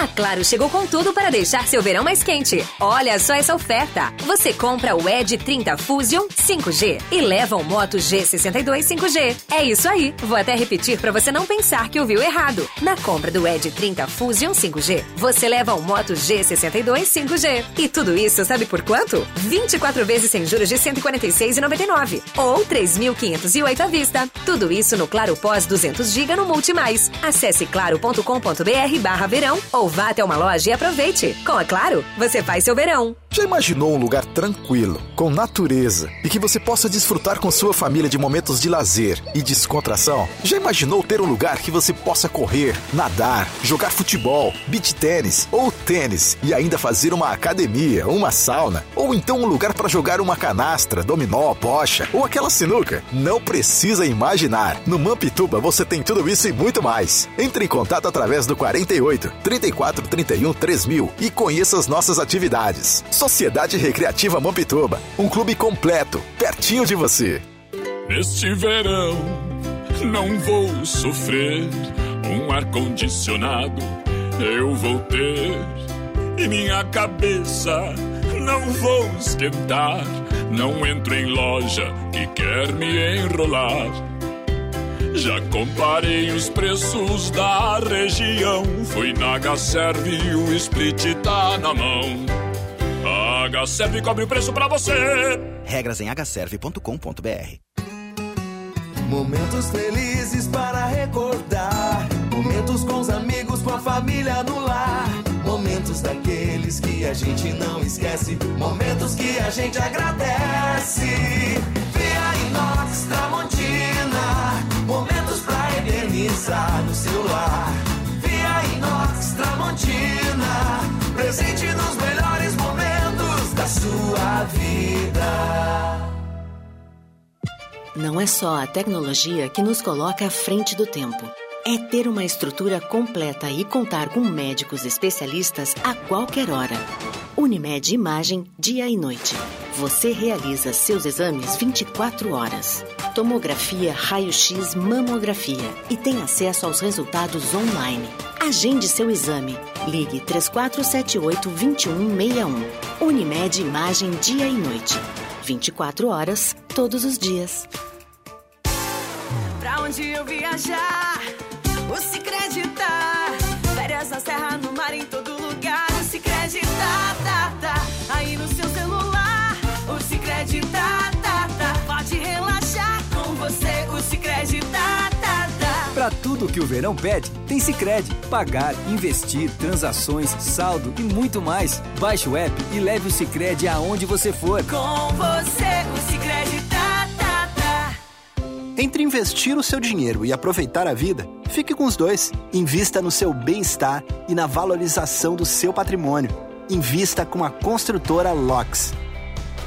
A Claro chegou com tudo para deixar seu verão mais quente. Olha só essa oferta. Você compra o Edge 30 Fusion 5G e leva o Moto G62 5G. É isso aí. Vou até repetir para você não pensar que ouviu errado. Na compra do Edge 30 Fusion 5G, você leva o Moto G62 5G. E tudo isso sabe por quanto? 24 vezes sem juros de 146,99 ou 3.508 à vista. Tudo isso no Claro Pós 200 GB no Multimais. Acesse claro.com.br/verão ou vá até uma loja e aproveite. Com a Claro, você faz seu verão. Já imaginou um lugar tranquilo, com natureza e que você possa desfrutar com sua família de momentos de lazer e descontração? Já imaginou ter um lugar que você possa correr, nadar, jogar futebol, beach tênis ou tênis e ainda fazer uma academia, uma sauna? Ou então um lugar para jogar uma canastra, dominó, bocha ou aquela sinuca? Não precisa imaginar. No Mampituba você tem tudo isso e muito mais. Entre em contato através do 48 34 31 3000 e conheça as nossas atividades. Sociedade Recreativa Mampituba, um clube completo, pertinho de você. Neste verão, não vou sofrer. Um ar-condicionado eu vou ter. E minha cabeça não vou esquentar. Não entro em loja que quer me enrolar. Já comparei os preços da região. Fui na Gaserve e o split tá na mão. A Hserve cobre o preço pra você. Regras em hserve.com.br. Momentos felizes para recordar. Momentos com os amigos, com a família no lar. Momentos daqueles que a gente não esquece. Momentos que a gente agradece. Via Inox Tramontina. Eternizar no celular. Via Inox Tramontina. Presente nos melhores momentos da sua vida. Não é só a tecnologia que nos coloca à frente do tempo. É ter uma estrutura completa e contar com médicos especialistas a qualquer hora. Unimed Imagem, dia e noite. você realiza seus exames 24 horas. Tomografia, raio-x, mamografia e tem acesso aos resultados online. Agende seu exame. Ligue 3478-2161. Unimed Imagem Dia e Noite. 24 horas, todos os dias. Pra onde eu viajar, o Cicred tá. Férias na serra, no mar, em todo lugar. O Cicred tá, tá, tá. Aí no seu celular, o Cicred tá, tá, tá. Pode relaxar com você, o Cicred tá, tá, tá. Pra tudo que o verão pede, tem Cicred. Pagar, investir, transações, saldo e muito mais. Baixe o app e leve o Cicred aonde você for. Com você, o Cicred. Entre investir o seu dinheiro e aproveitar a vida, fique com os dois. Invista no seu bem-estar e na valorização do seu patrimônio. Invista com a construtora LOX.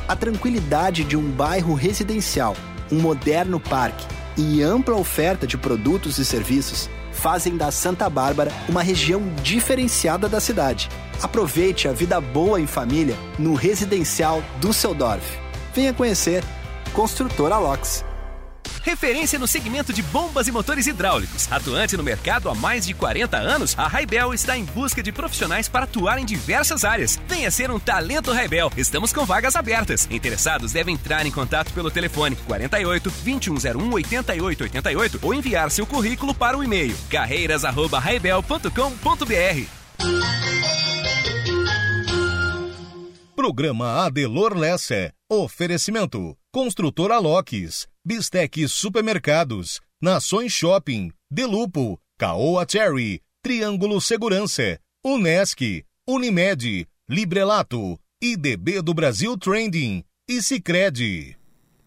A tranquilidade de um bairro residencial, um moderno parque e ampla oferta de produtos e serviços fazem da Santa Bárbara uma região diferenciada da cidade. Aproveite a vida boa em família no residencial Düsseldorf. Venha conhecer Construtora LOX. Referência no segmento de bombas e motores hidráulicos. Atuante no mercado há mais de 40 anos, a Raibel está em busca de profissionais para atuar em diversas áreas. Venha ser um talento Raibel. Estamos com vagas abertas. Interessados devem entrar em contato pelo telefone 48 2101 8888 ou enviar seu currículo para o e-mail carreiras@raibel.com.br. Programa Adelor Lessa. Oferecimento. Construtora Locks. Bistec Supermercados. Nações Shopping. Delupo. Caoa Cherry. Triângulo Segurança. Unesc. Unimed. Librelato. IDB do Brasil Trending. E Cicred.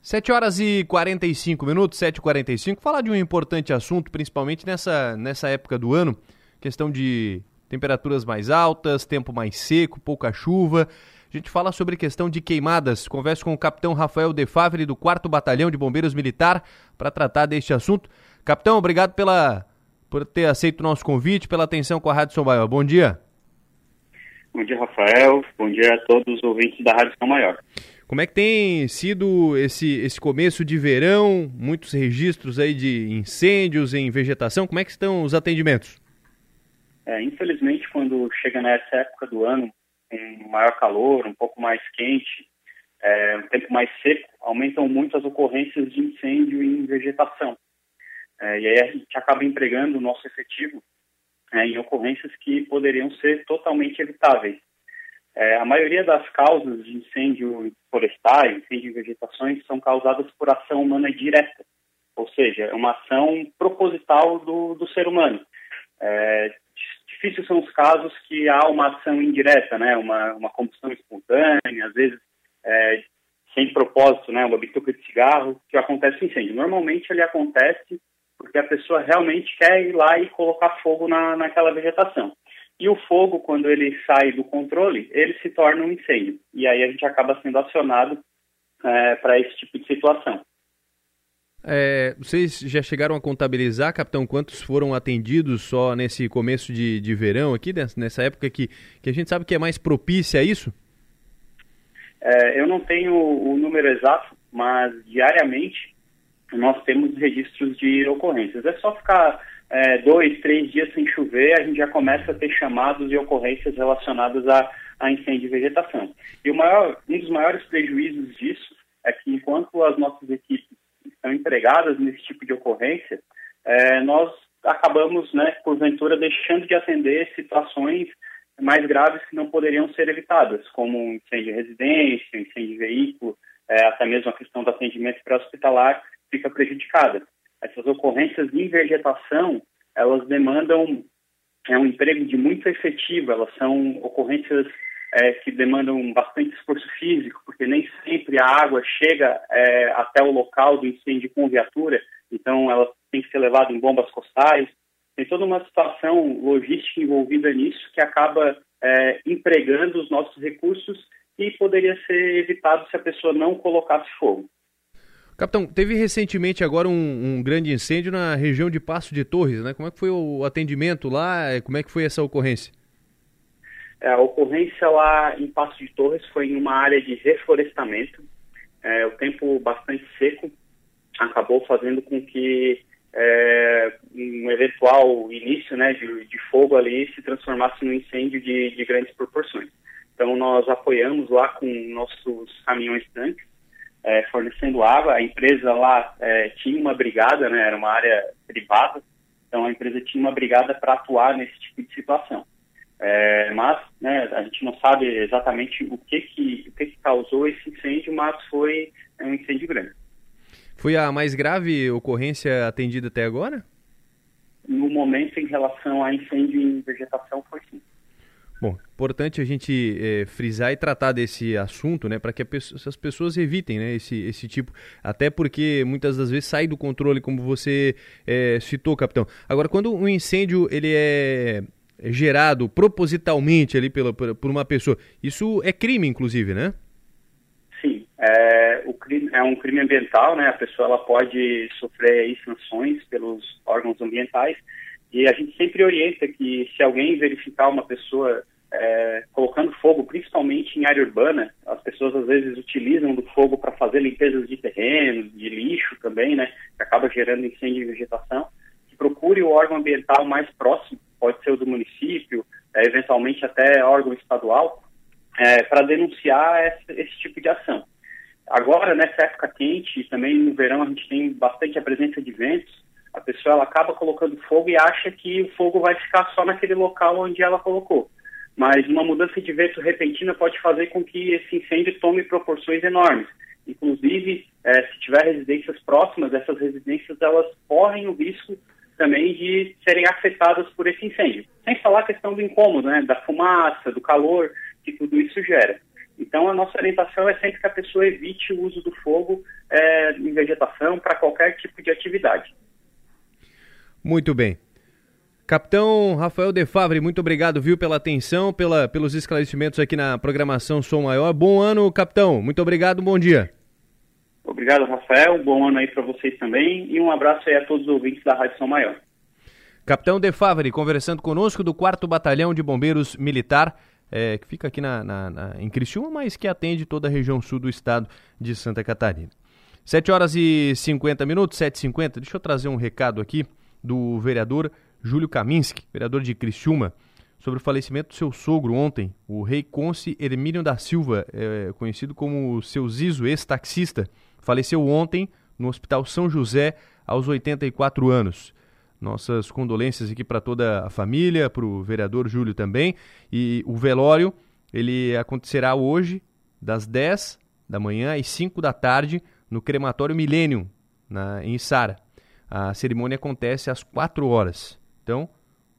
7 horas e 45 minutos, 7 e 45 Falar de um importante assunto, principalmente nessa, nessa época do ano. Questão de temperaturas mais altas, tempo mais seco, pouca chuva. A gente fala sobre questão de queimadas. Converso com o capitão Rafael De Favre, do 4 Batalhão de Bombeiros Militar, para tratar deste assunto. Capitão, obrigado pela, por ter aceito o nosso convite, pela atenção com a Rádio São Maior. Bom dia. Bom dia, Rafael. Bom dia a todos os ouvintes da Rádio São Maior. Como é que tem sido esse, esse começo de verão? Muitos registros aí de incêndios em vegetação. Como é que estão os atendimentos? É, infelizmente, quando chega nessa época do ano, um maior calor, um pouco mais quente, é, um tempo mais seco, aumentam muito as ocorrências de incêndio em vegetação. É, e aí a gente acaba empregando o nosso efetivo é, em ocorrências que poderiam ser totalmente evitáveis. É, a maioria das causas de incêndio florestais, incêndio em vegetações, são causadas por ação humana direta, ou seja, é uma ação proposital do, do ser humano. É, difíceis são os casos que há uma ação indireta, né, uma, uma combustão espontânea, às vezes é, sem propósito, né, uma bituca de cigarro, que acontece incêndio. Normalmente ele acontece porque a pessoa realmente quer ir lá e colocar fogo na, naquela vegetação. E o fogo, quando ele sai do controle, ele se torna um incêndio. E aí a gente acaba sendo acionado é, para esse tipo de situação. É, vocês já chegaram a contabilizar, capitão, quantos foram atendidos só nesse começo de, de verão aqui, nessa época que, que a gente sabe que é mais propícia a isso? É, eu não tenho o número exato, mas diariamente nós temos registros de ocorrências. É só ficar é, dois, três dias sem chover, a gente já começa a ter chamados e ocorrências relacionadas a, a incêndio de vegetação. E maior, um dos maiores prejuízos disso é que enquanto as nossas equipes estão empregadas nesse tipo de ocorrência, é, nós acabamos, né, porventura, deixando de atender situações mais graves que não poderiam ser evitadas, como incêndio de residência, incêndio de veículo, é, até mesmo a questão do atendimento pré-hospitalar fica prejudicada. Essas ocorrências em vegetação, elas demandam é um emprego de muito efetivo, elas são ocorrências é, que demandam bastante esforço físico, porque nem sempre a água chega é, até o local do incêndio com viatura, então ela tem que ser levada em bombas costais. Tem toda uma situação logística envolvida nisso que acaba é, empregando os nossos recursos e poderia ser evitado se a pessoa não colocasse fogo. Capitão, teve recentemente agora um, um, grande incêndio na região de Passo de Torres, né? Como é que foi o atendimento lá? Como é que foi essa ocorrência? É, a ocorrência lá em Passo de Torres foi em uma área de reflorestamento. É, o tempo bastante seco acabou fazendo com que é, um eventual início né, de, de, fogo ali se transformasse num incêndio de, de, grandes proporções. Então nós apoiamos lá com nossos caminhões tanques, é, fornecendo água. A empresa lá é, tinha uma brigada, né, era uma área privada, então a empresa tinha uma brigada para atuar nesse tipo de situação. É, mas né, a gente não sabe exatamente o que que, o que que causou esse incêndio, mas foi um incêndio grande. Foi a mais grave ocorrência atendida até agora? No momento, em relação a incêndio em vegetação, foi sim. Bom, importante a gente é, frisar e tratar desse assunto, né, para que as pessoas evitem, né, esse, esse tipo, até porque muitas das vezes sai do controle, como você é, citou, capitão. Agora, quando um incêndio ele é gerado propositalmente ali pela, por uma pessoa, isso é crime, inclusive, né? Sim, é, o crime, é um crime ambiental, né? A pessoa ela pode sofrer aí, sanções pelos órgãos ambientais e a gente sempre orienta que se alguém verificar uma pessoa é, colocando fogo, principalmente em área urbana, as pessoas às vezes utilizam do fogo para fazer limpezas de terreno, de lixo também, né? Que acaba gerando incêndio de vegetação. Que procure o órgão ambiental mais próximo, pode ser o do município, é, eventualmente até órgão estadual, é, para denunciar esse, esse tipo de ação. Agora, nessa época quente, também no verão, a gente tem bastante a presença de ventos. A pessoa ela acaba colocando fogo e acha que o fogo vai ficar só naquele local onde ela colocou. Mas uma mudança de vento repentina pode fazer com que esse incêndio tome proporções enormes. Inclusive, é, se tiver residências próximas, essas residências elas correm o risco também de serem afetadas por esse incêndio. Sem falar a questão do incômodo, né, da fumaça, do calor que tudo isso gera. Então, a nossa orientação é sempre que a pessoa evite o uso do fogo é, em vegetação para qualquer tipo de atividade. Muito bem. Capitão Rafael Defavre, muito obrigado, viu, pela atenção, pela, pelos esclarecimentos aqui na programação Som Maior. Bom ano, capitão. Muito obrigado, bom dia. Obrigado, Rafael. Bom ano aí para vocês também e um abraço aí a todos os ouvintes da Rádio São Maior. Capitão Defavre, conversando conosco do 4 Batalhão de Bombeiros Militar é, que fica aqui na, na, na, em Criciúma, mas que atende toda a região sul do estado de Santa Catarina. 7 horas e 50 minutos, 7h50. Deixa eu trazer um recado aqui do vereador Júlio Kaminski, vereador de Criciúma, sobre o falecimento do seu sogro ontem, o rei Conce Hermínio da Silva, é, conhecido como seu Zizo, ex-taxista. Faleceu ontem no Hospital São José, aos 84 anos. Nossas condolências aqui para toda a família, para o vereador Júlio também. E o velório, ele acontecerá hoje, das 10 da manhã às 5 da tarde, no crematório Millennium, na, em Sara. A cerimônia acontece às 4 horas. Então,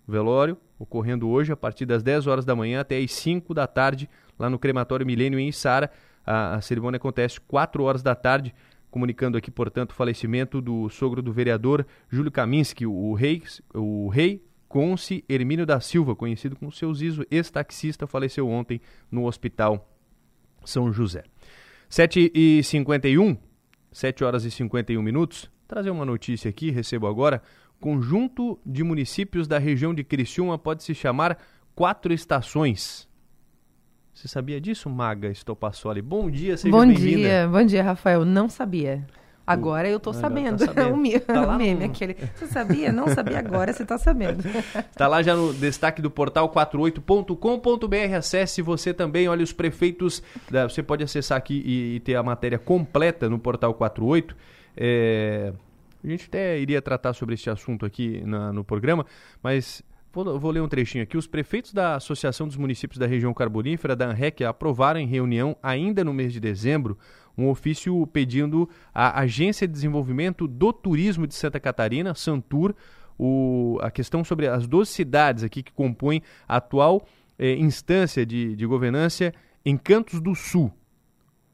o velório ocorrendo hoje a partir das 10 horas da manhã até às 5 da tarde, lá no crematório Milênio em Sara. A, a cerimônia acontece 4 horas da tarde comunicando aqui, portanto, o falecimento do sogro do vereador Júlio Kaminski, o rei, o rei Conce Hermínio da Silva, conhecido como seu Zizo, ex-taxista, faleceu ontem no Hospital São José. 7 e 51, 7 horas e 51 minutos. Trazer uma notícia aqui, recebo agora. Conjunto de municípios da região de Criciúma pode se chamar Quatro Estações. Você sabia disso, Maga Estopassoli? Bom dia, seja Bom dia, bom dia, Rafael. Não sabia. Agora eu tô sabendo. Tá sabendo. o tá meme, no... aquele. Você sabia? Não sabia agora, você tá sabendo. Está lá já no destaque do portal 48.com.br. Acesse você também, olha os prefeitos. Da... Você pode acessar aqui e, e, ter a matéria completa no portal 48. É... A gente até iria tratar sobre este assunto aqui na, no programa, mas Vou, ler um trechinho aqui. Os prefeitos da Associação dos Municípios da Região Carbonífera, da ANREC, aprovaram em reunião, ainda no mês de dezembro, um ofício pedindo à Agência de Desenvolvimento do Turismo de Santa Catarina, Santur, o, a questão sobre as 12 cidades aqui que compõem a atual eh, instância de, de governança em Cantos do Sul.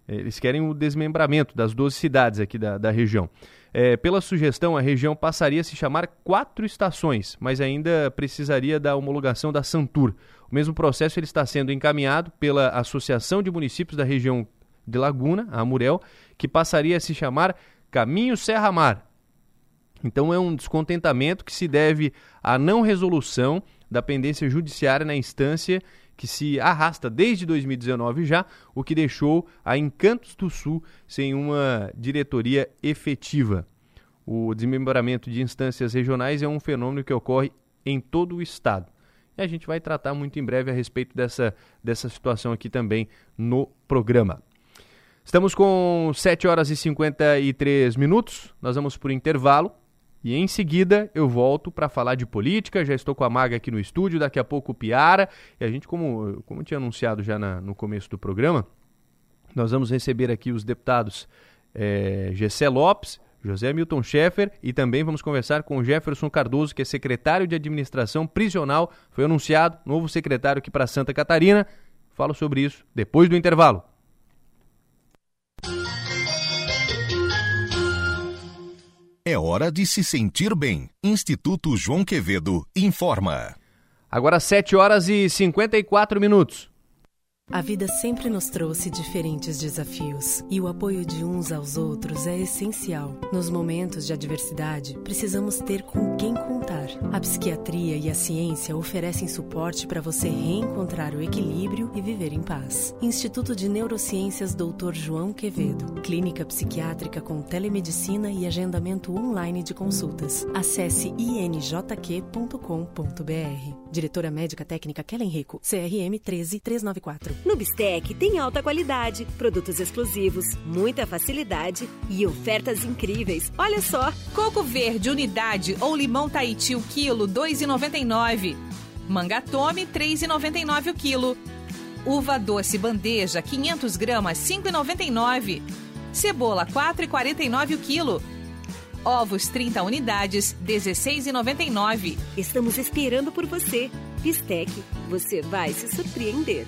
Eles querem o desmembramento das 12 cidades aqui da, da região. É, pela sugestão, a região passaria a se chamar quatro estações, mas ainda precisaria da homologação da Santur. O mesmo processo ele está sendo encaminhado pela Associação de Municípios da região de Laguna, a Amurel, que passaria a se chamar Caminho Serra Mar. Então é um descontentamento que se deve à não resolução da pendência judiciária na instância que se arrasta desde 2019 já, o que deixou a Encantos do Sul sem uma diretoria efetiva. O desmembramento de instâncias regionais é um fenômeno que ocorre em todo o estado. E a gente vai tratar muito em breve a respeito dessa, dessa situação aqui também no programa. Estamos com 7 horas e 53 minutos, nós vamos por intervalo. E em seguida eu volto para falar de política. Já estou com a Maga aqui no estúdio, daqui a pouco o Piara. E a gente, como, como tinha anunciado já na, no começo do programa, nós vamos receber aqui os deputados é, Gessé Lopes, José Milton Schaeffer e também vamos conversar com Jefferson Cardoso, que é secretário de administração prisional. Foi anunciado novo secretário aqui para Santa Catarina. Falo sobre isso depois do intervalo. É hora de se sentir bem. Instituto João Quevedo informa. Agora 7 horas e 54 minutos. A vida sempre nos trouxe diferentes desafios e o apoio de uns aos outros é essencial. Nos momentos de adversidade, precisamos ter com quem contar. A psiquiatria e a ciência oferecem suporte para você reencontrar o equilíbrio e viver em paz. Instituto de Neurociências Dr. João Quevedo. Clínica psiquiátrica com telemedicina e agendamento online de consultas. Acesse injq.com.br. Diretora Médica Técnica Kellen Rico, CRM 13394. No Bistec tem alta qualidade, produtos exclusivos, muita facilidade e ofertas incríveis. Olha só! Coco verde unidade ou limão Tahiti o quilo 2,99. Mangatome 3,99 o quilo. Uva doce bandeja 500 gramas 5,99. Cebola 4,49 o quilo. Ovos 30 unidades, 16,99. Estamos esperando por você. Bistec, você vai se surpreender.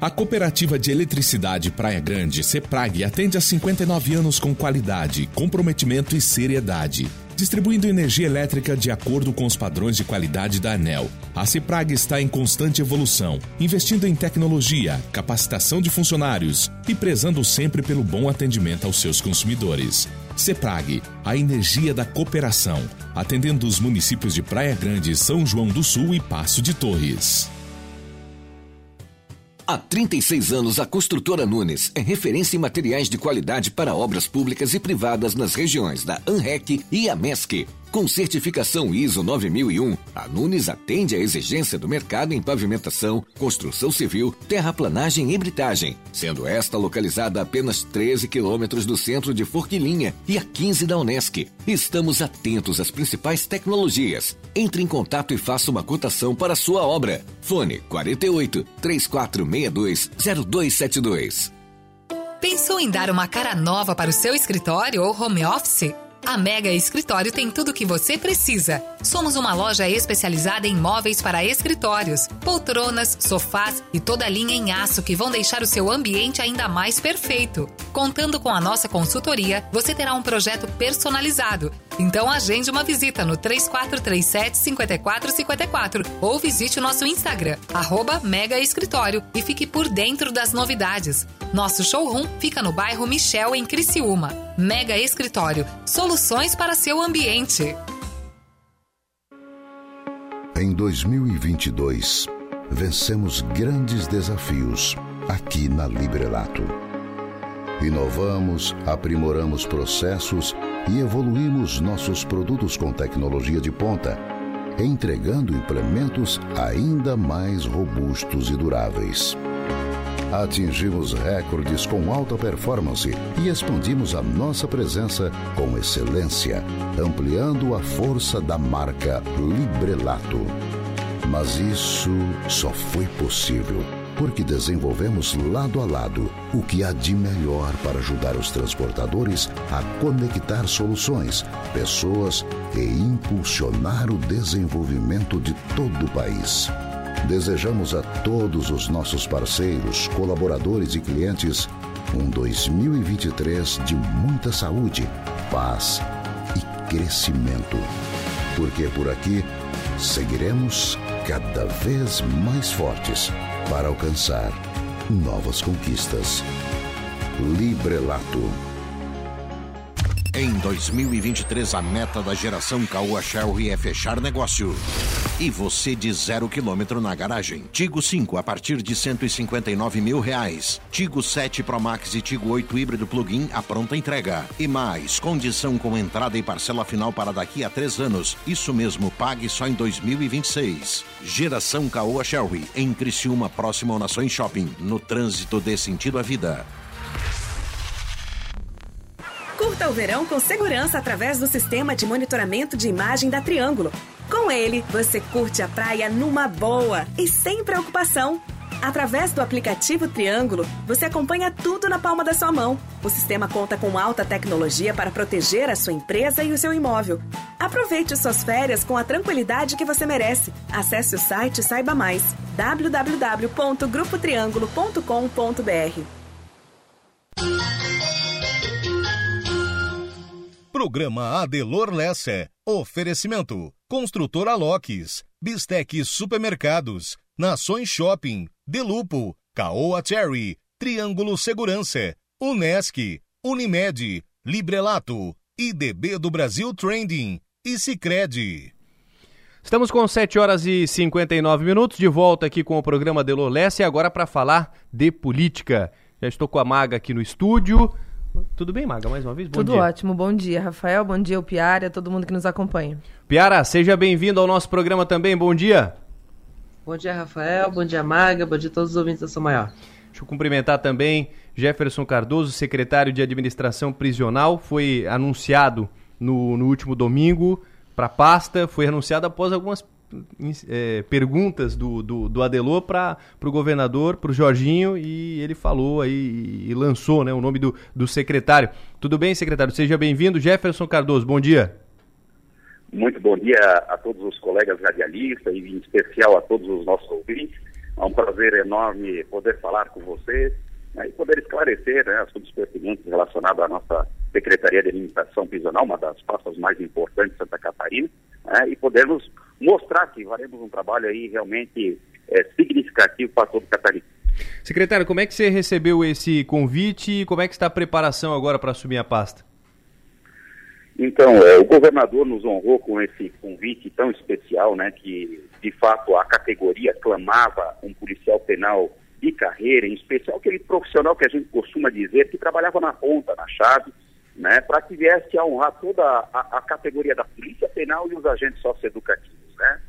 A Cooperativa de Eletricidade Praia Grande, CEPRAG, atende há 59 anos com qualidade, comprometimento e seriedade distribuindo energia elétrica de acordo com os padrões de qualidade da ANEL. A CEPRAG está em constante evolução, investindo em tecnologia, capacitação de funcionários e prezando sempre pelo bom atendimento aos seus consumidores. CEPRAG, a energia da cooperação, atendendo os municípios de Praia Grande, São João do Sul e Passo de Torres. Há 36 anos, a construtora Nunes é referência em materiais de qualidade para obras públicas e privadas nas regiões da ANREC e AMESC. Com certificação ISO 9001, a Nunes atende à exigência do mercado em pavimentação, construção civil, terraplanagem e britagem, sendo esta localizada a apenas 13 quilômetros do centro de Forquilinha e a 15 da Unesc. Estamos atentos às principais tecnologias. Entre em contato e faça uma cotação para a sua obra. Fone 48 3462 0272. Pensou em dar uma cara nova para o seu escritório ou home office? A Mega Escritório tem tudo o que você precisa. Somos uma loja especializada em móveis para escritórios, poltronas, sofás e toda a linha em aço que vão deixar o seu ambiente ainda mais perfeito. Contando com a nossa consultoria, você terá um projeto personalizado. Então agende uma visita no 3437 5454 ou visite o nosso Instagram, arroba Mega Escritório e fique por dentro das novidades. Nosso showroom fica no bairro Michel, em Criciúma. Mega Escritório, soluções para seu ambiente. Em 2022, vencemos grandes desafios aqui na Librelato. Inovamos, aprimoramos processos e evoluímos nossos produtos com tecnologia de ponta, entregando implementos ainda mais robustos e duráveis. Atingimos recordes com alta performance e expandimos a nossa presença com excelência, ampliando a força da marca Librelato. Mas isso só foi possível porque desenvolvemos lado a lado o que há de melhor para ajudar os transportadores a conectar soluções, pessoas e impulsionar o desenvolvimento de todo o país. Desejamos a todos os nossos parceiros, colaboradores e clientes um 2023 de muita saúde, paz e crescimento. Porque por aqui seguiremos cada vez mais fortes para alcançar novas conquistas. Librelato Em 2023, a meta da geração Caoa Sherry é fechar negócio. E você de zero quilômetro na garagem. Tigo 5 a partir de 159 mil reais. Tigo 7 Pro Max e Tigo 8 híbrido plug-in a pronta entrega. E mais, condição com entrada e parcela final para daqui a três anos. Isso mesmo, pague só em 2026. Geração Caoa Sherry, em Criciúma, próximo ao Nações Shopping. No trânsito dê sentido à vida. Curta o verão com segurança através do sistema de monitoramento de imagem da Triângulo. Com ele, você curte a praia numa boa e sem preocupação. Através do aplicativo Triângulo, você acompanha tudo na palma da sua mão. O sistema conta com alta tecnologia para proteger a sua empresa e o seu imóvel. Aproveite suas férias com a tranquilidade que você merece. Acesse o site e saiba mais. www.grupotriangulo.com.br Programa Adelor Lessa. Oferecimento. Construtora Locks. Bistec Supermercados. Nações Shopping. Delupo. Caoa Cherry. Triângulo Segurança. Unesc. Unimed. Librelato. IDB do Brasil Trending. E Cicred. Estamos com 7 horas e 59 minutos, de volta aqui com o programa Delor Lessa e agora para falar de política. Já estou com a Maga aqui no estúdio. Tudo bem, Maga, mais uma vez? Bom Tudo dia. ótimo. Bom dia, Rafael. Bom dia, o Piara, todo mundo que nos acompanha. Piara, seja bem-vindo ao nosso programa também. Bom dia. Bom dia, Rafael. Bom dia, Maga. Bom dia a todos os ouvintes da São Maior. Deixa eu cumprimentar também Jefferson Cardoso, secretário de Administração Prisional. Foi anunciado no, no último domingo para a pasta. Foi anunciado após algumas é, perguntas do, do, do Adelô para o governador, para o Jorginho, e ele falou aí e, lançou né, o nome do, do secretário. Tudo bem, secretário? Seja bem-vindo. Jefferson Cardoso, bom dia. Muito bom dia a todos os colegas radialistas e em especial a todos os nossos ouvintes. É um prazer enorme poder falar com vocês né, e poder esclarecer né, assuntos pertinentes relacionados à nossa Secretaria de Administração Prisional, uma das pastas mais importantes de Santa Catarina, né, e podermos mostrar que faremos um trabalho aí realmente é, significativo para todo o catarinense. Secretário, como é que você recebeu esse convite e como é que está a preparação agora para assumir a pasta? Então, é, o governador nos honrou com esse convite tão especial, né, que de fato a categoria clamava um policial penal de carreira, em especial aquele profissional que a gente costuma dizer que trabalhava na ponta, na chave, né, para que viesse a honrar toda a, a, categoria da Polícia Penal e os agentes socioeducativos. Né?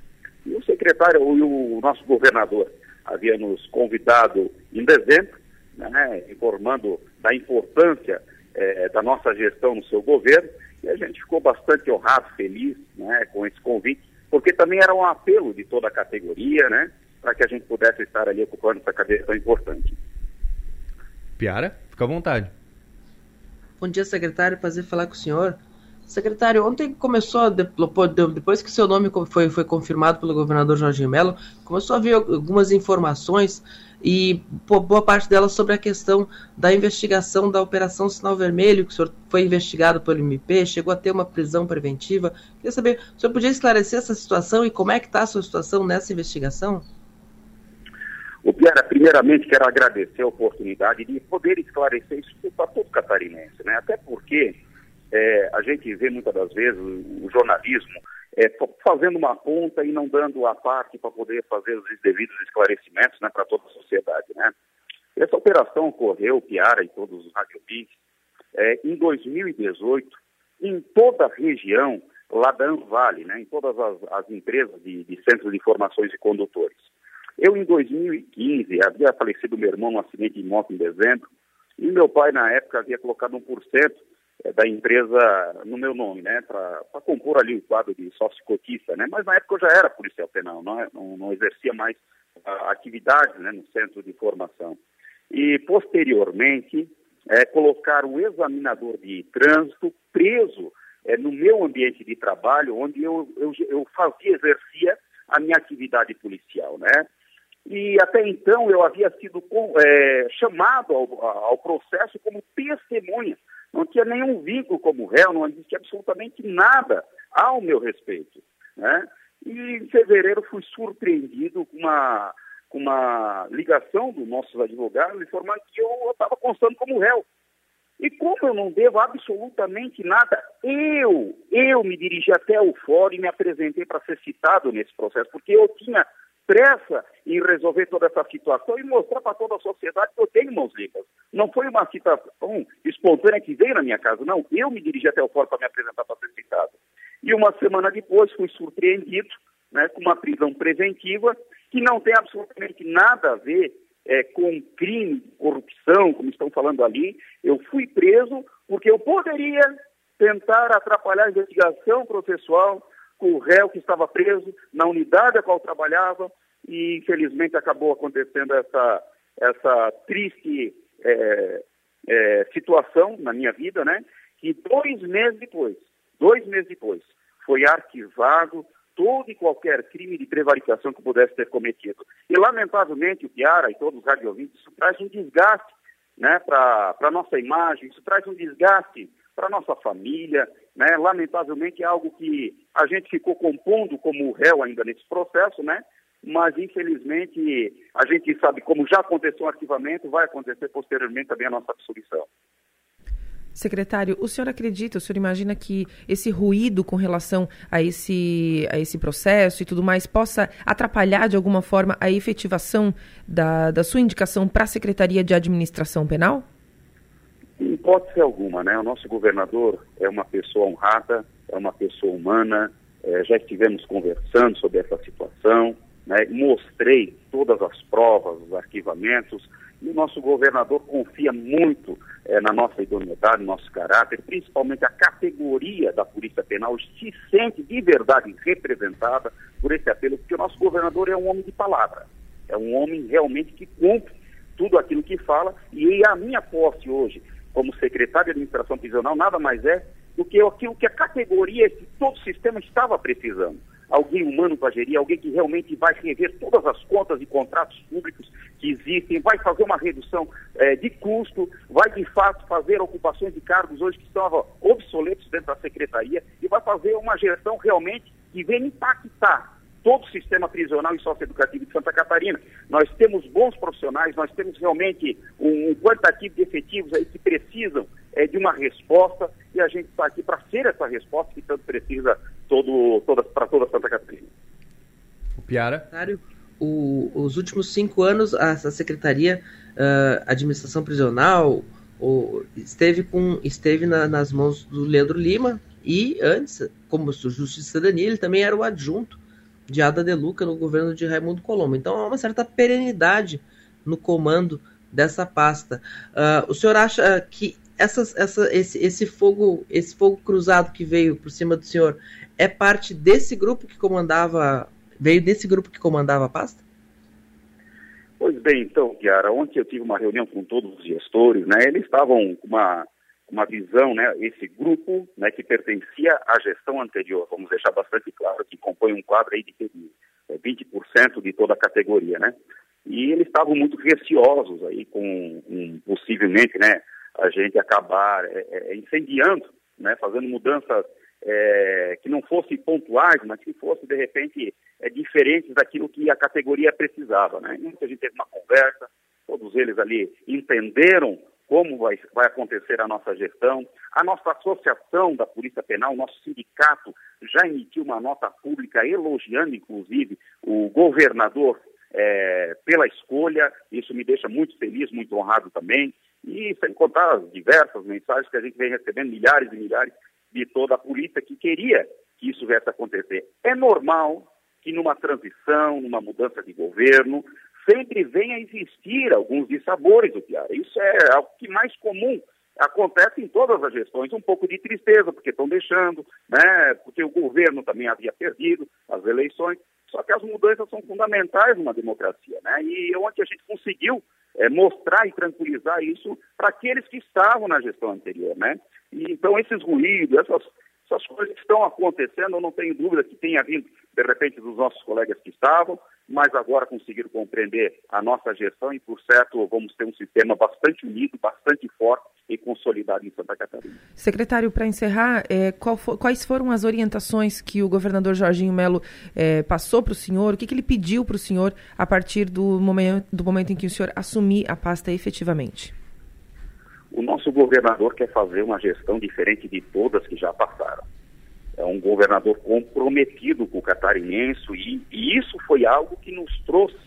E o secretário e o nosso governador havia nos convidado em dezembro, né, informando da importância eh, da nossa gestão no seu governo, e a gente ficou bastante honrado, feliz né, com esse convite, porque também era um apelo de toda a categoria, né, para que a gente pudesse estar ali ocupando essa cadeira tão importante. Piara, fica à vontade. Bom dia, secretário. Prazer falar com o senhor. Secretário, ontem começou, depois que seu nome foi, foi confirmado pelo governador Jorge Mello, começou a vir algumas informações e boa parte delas sobre a questão da investigação da Operação Sinal Vermelho, que o senhor foi investigado pelo MP, chegou a ter uma prisão preventiva. Queria saber, o senhor podia esclarecer essa situação e como é que está a sua situação nessa investigação? O Piara, primeiramente quero agradecer a oportunidade de poder esclarecer isso para todo catarinense, né? Até porque é, a gente vê muitas das vezes o, jornalismo é, fazendo uma ponta e não dando a parte para poder fazer os devidos esclarecimentos né, para toda a sociedade, né? Essa operação ocorreu, Piara e todos os radiopins, é, em 2018, em toda a região lá da Anvale, né, em todas as, as empresas de, de centros de informações e condutores. Eu, em 2015, havia falecido meu irmão num acidente de moto em dezembro, e meu pai, na época, havia colocado 1% eh, da empresa no meu nome, né, para compor ali o quadro de sócio cotista, né, mas na época eu já era policial penal, não, é, não, não exercia mais a atividade, né, no centro de formação. E, posteriormente, é, colocar o examinador de trânsito preso é, no meu ambiente de trabalho, onde eu, eu, eu fazia, exercia a minha atividade policial, né? E até então eu havia sido é, chamado ao, ao, processo como testemunha. Não tinha nenhum vínculo como réu, não existia absolutamente nada ao meu respeito. Né? E em fevereiro fui surpreendido com uma, com uma ligação dos nossos advogados informando que eu estava constando como réu. E como eu não devo absolutamente nada, eu, eu me dirigi até o fórum e me apresentei para ser citado nesse processo, porque eu tinha pressa em resolver toda essa situação e mostrar para toda a sociedade que eu tenho mãos limpas. Não foi uma citação espontânea que veio na minha casa, não. Eu me dirigi até o fórum para me apresentar para ser citado. E uma semana depois fui surpreendido né, com uma prisão preventiva que não tem absolutamente nada a ver é, com crime, corrupção, como estão falando ali. Eu fui preso porque eu poderia tentar atrapalhar a investigação processual com o réu que estava preso na unidade a qual trabalhava e infelizmente acabou acontecendo essa, essa triste é, é, situação na minha vida, né? Que dois meses depois, dois meses depois, foi arquivado todo e qualquer crime de prevaricação que pudesse ter cometido. E, lamentavelmente, o Piara e todos os radiovintes, isso traz um desgaste né, para a nossa imagem, isso traz um desgaste para a nossa família. Né? Lamentavelmente, é algo que a gente ficou compondo como réu ainda nesse processo, né? mas, infelizmente, a gente sabe, como já aconteceu o arquivamento, vai acontecer posteriormente também a nossa absolvição. Secretário, o senhor acredita, o senhor imagina que esse ruído com relação a esse, a esse processo e tudo mais possa atrapalhar de alguma forma a efetivação da, da sua indicação para a Secretaria de Administração Penal? Em hipótese alguma, né? O nosso governador é uma pessoa honrada, é uma pessoa humana, é, já estivemos conversando sobre essa situação, né? mostrei todas as provas, os arquivamentos, e o nosso governador confia muito é, na nossa idoneidade, no nosso caráter, principalmente a categoria da Polícia Penal se sente de verdade representada por esse apelo, porque o nosso governador é um homem de palavra, é um homem realmente que cumpre tudo aquilo que fala, e a minha posse hoje, como secretário de Administração Prisional, nada mais é do que aquilo que a categoria, todo o sistema estava precisando. Alguém humano para gerir, alguém que realmente vai rever todas as contas e contratos públicos que existem, vai fazer uma redução é, de custo, vai de fato fazer ocupações de cargos hoje que estavam obsoletos dentro da secretaria e vai fazer uma gestão realmente que venha impactar todo o sistema prisional e socioeducativo de Santa Catarina. Nós temos bons profissionais, nós temos realmente um, um quantitativo de efetivos aí que precisam é, de uma resposta e a gente está aqui para ser essa resposta que tanto precisa todo, toda, para toda Santa Catarina. O Piara? O, os últimos cinco anos, a, a Secretaria uh, Administração Prisional o, esteve, com, esteve na, nas mãos do Leandro Lima e antes, como Justiça e Cidadania, ele também era o adjunto de Ada De Luca no governo de Raimundo Colombo. Então há uma certa perenidade no comando dessa pasta. Uh, o senhor acha que essas, essa, esse, esse fogo esse fogo cruzado que veio por cima do senhor é parte desse grupo que comandava veio desse grupo que comandava a pasta? Pois bem, então, Chiara, ontem eu tive uma reunião com todos os gestores, né? Eles estavam com uma, uma visão, né? Esse grupo, né, que pertencia à gestão anterior, vamos deixar bastante claro, que compõe um quadro aí de 20% de toda a categoria, né? E eles estavam muito receosos aí com um, possivelmente, né, a gente acabar é, é, incendiando, né, fazendo mudanças é, que não fossem pontuais, mas que fossem, de repente, é, diferentes daquilo que a categoria precisava. Né? Então, a gente teve uma conversa, todos eles ali entenderam como vai, vai acontecer a nossa gestão. A nossa associação da Polícia Penal, nosso sindicato, já emitiu uma nota pública elogiando, inclusive, o governador é, pela escolha. Isso me deixa muito feliz, muito honrado também. E sem contar as diversas mensagens que a gente vem recebendo, milhares e milhares, de toda a polícia que queria que isso viesse a acontecer. É normal que numa transição, numa mudança de governo, sempre venha a existir alguns dissabores do Piara. Isso é algo que mais comum acontece em todas as gestões, um pouco de tristeza, porque estão deixando, né, porque o governo também havia perdido as eleições, só que as mudanças são fundamentais numa democracia, né, e ontem a gente conseguiu é, mostrar e tranquilizar isso para aqueles que estavam na gestão anterior, né? E, então, esses ruídos, essas, essas coisas que estão acontecendo, eu não tenho dúvida que tenha vindo, de repente, dos nossos colegas que estavam, mas agora conseguiram compreender a nossa gestão e, por certo, vamos ter um sistema bastante unido, bastante forte e consolidado em Santa Catarina. Secretário, para encerrar, é, for, quais foram as orientações que o governador Jorginho Melo é, passou para o senhor? O que, que ele pediu para o senhor a partir do momento, do momento em que o senhor assumir a pasta efetivamente? o nosso governador quer fazer uma gestão diferente de todas que já passaram. É um governador comprometido com o catarinense e, e isso foi algo que nos trouxe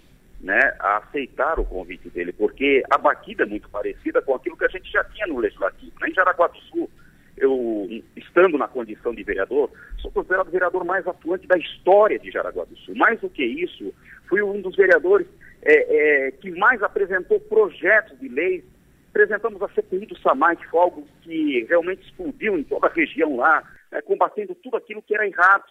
né, a aceitar o convite dele, porque a batida é muito parecida com aquilo que a gente já tinha no Legislativo. Né? Em Jaraguá do Sul, eu, estando na condição de vereador, sou considerado o vereador mais atuante da história de Jaraguá do Sul. Mais do que isso, fui um dos vereadores é, é, que mais apresentou projetos de leis. Apresentamos a CPI do SAMAI, que foi algo que realmente explodiu em toda a região lá, né, combatendo tudo aquilo que era errado.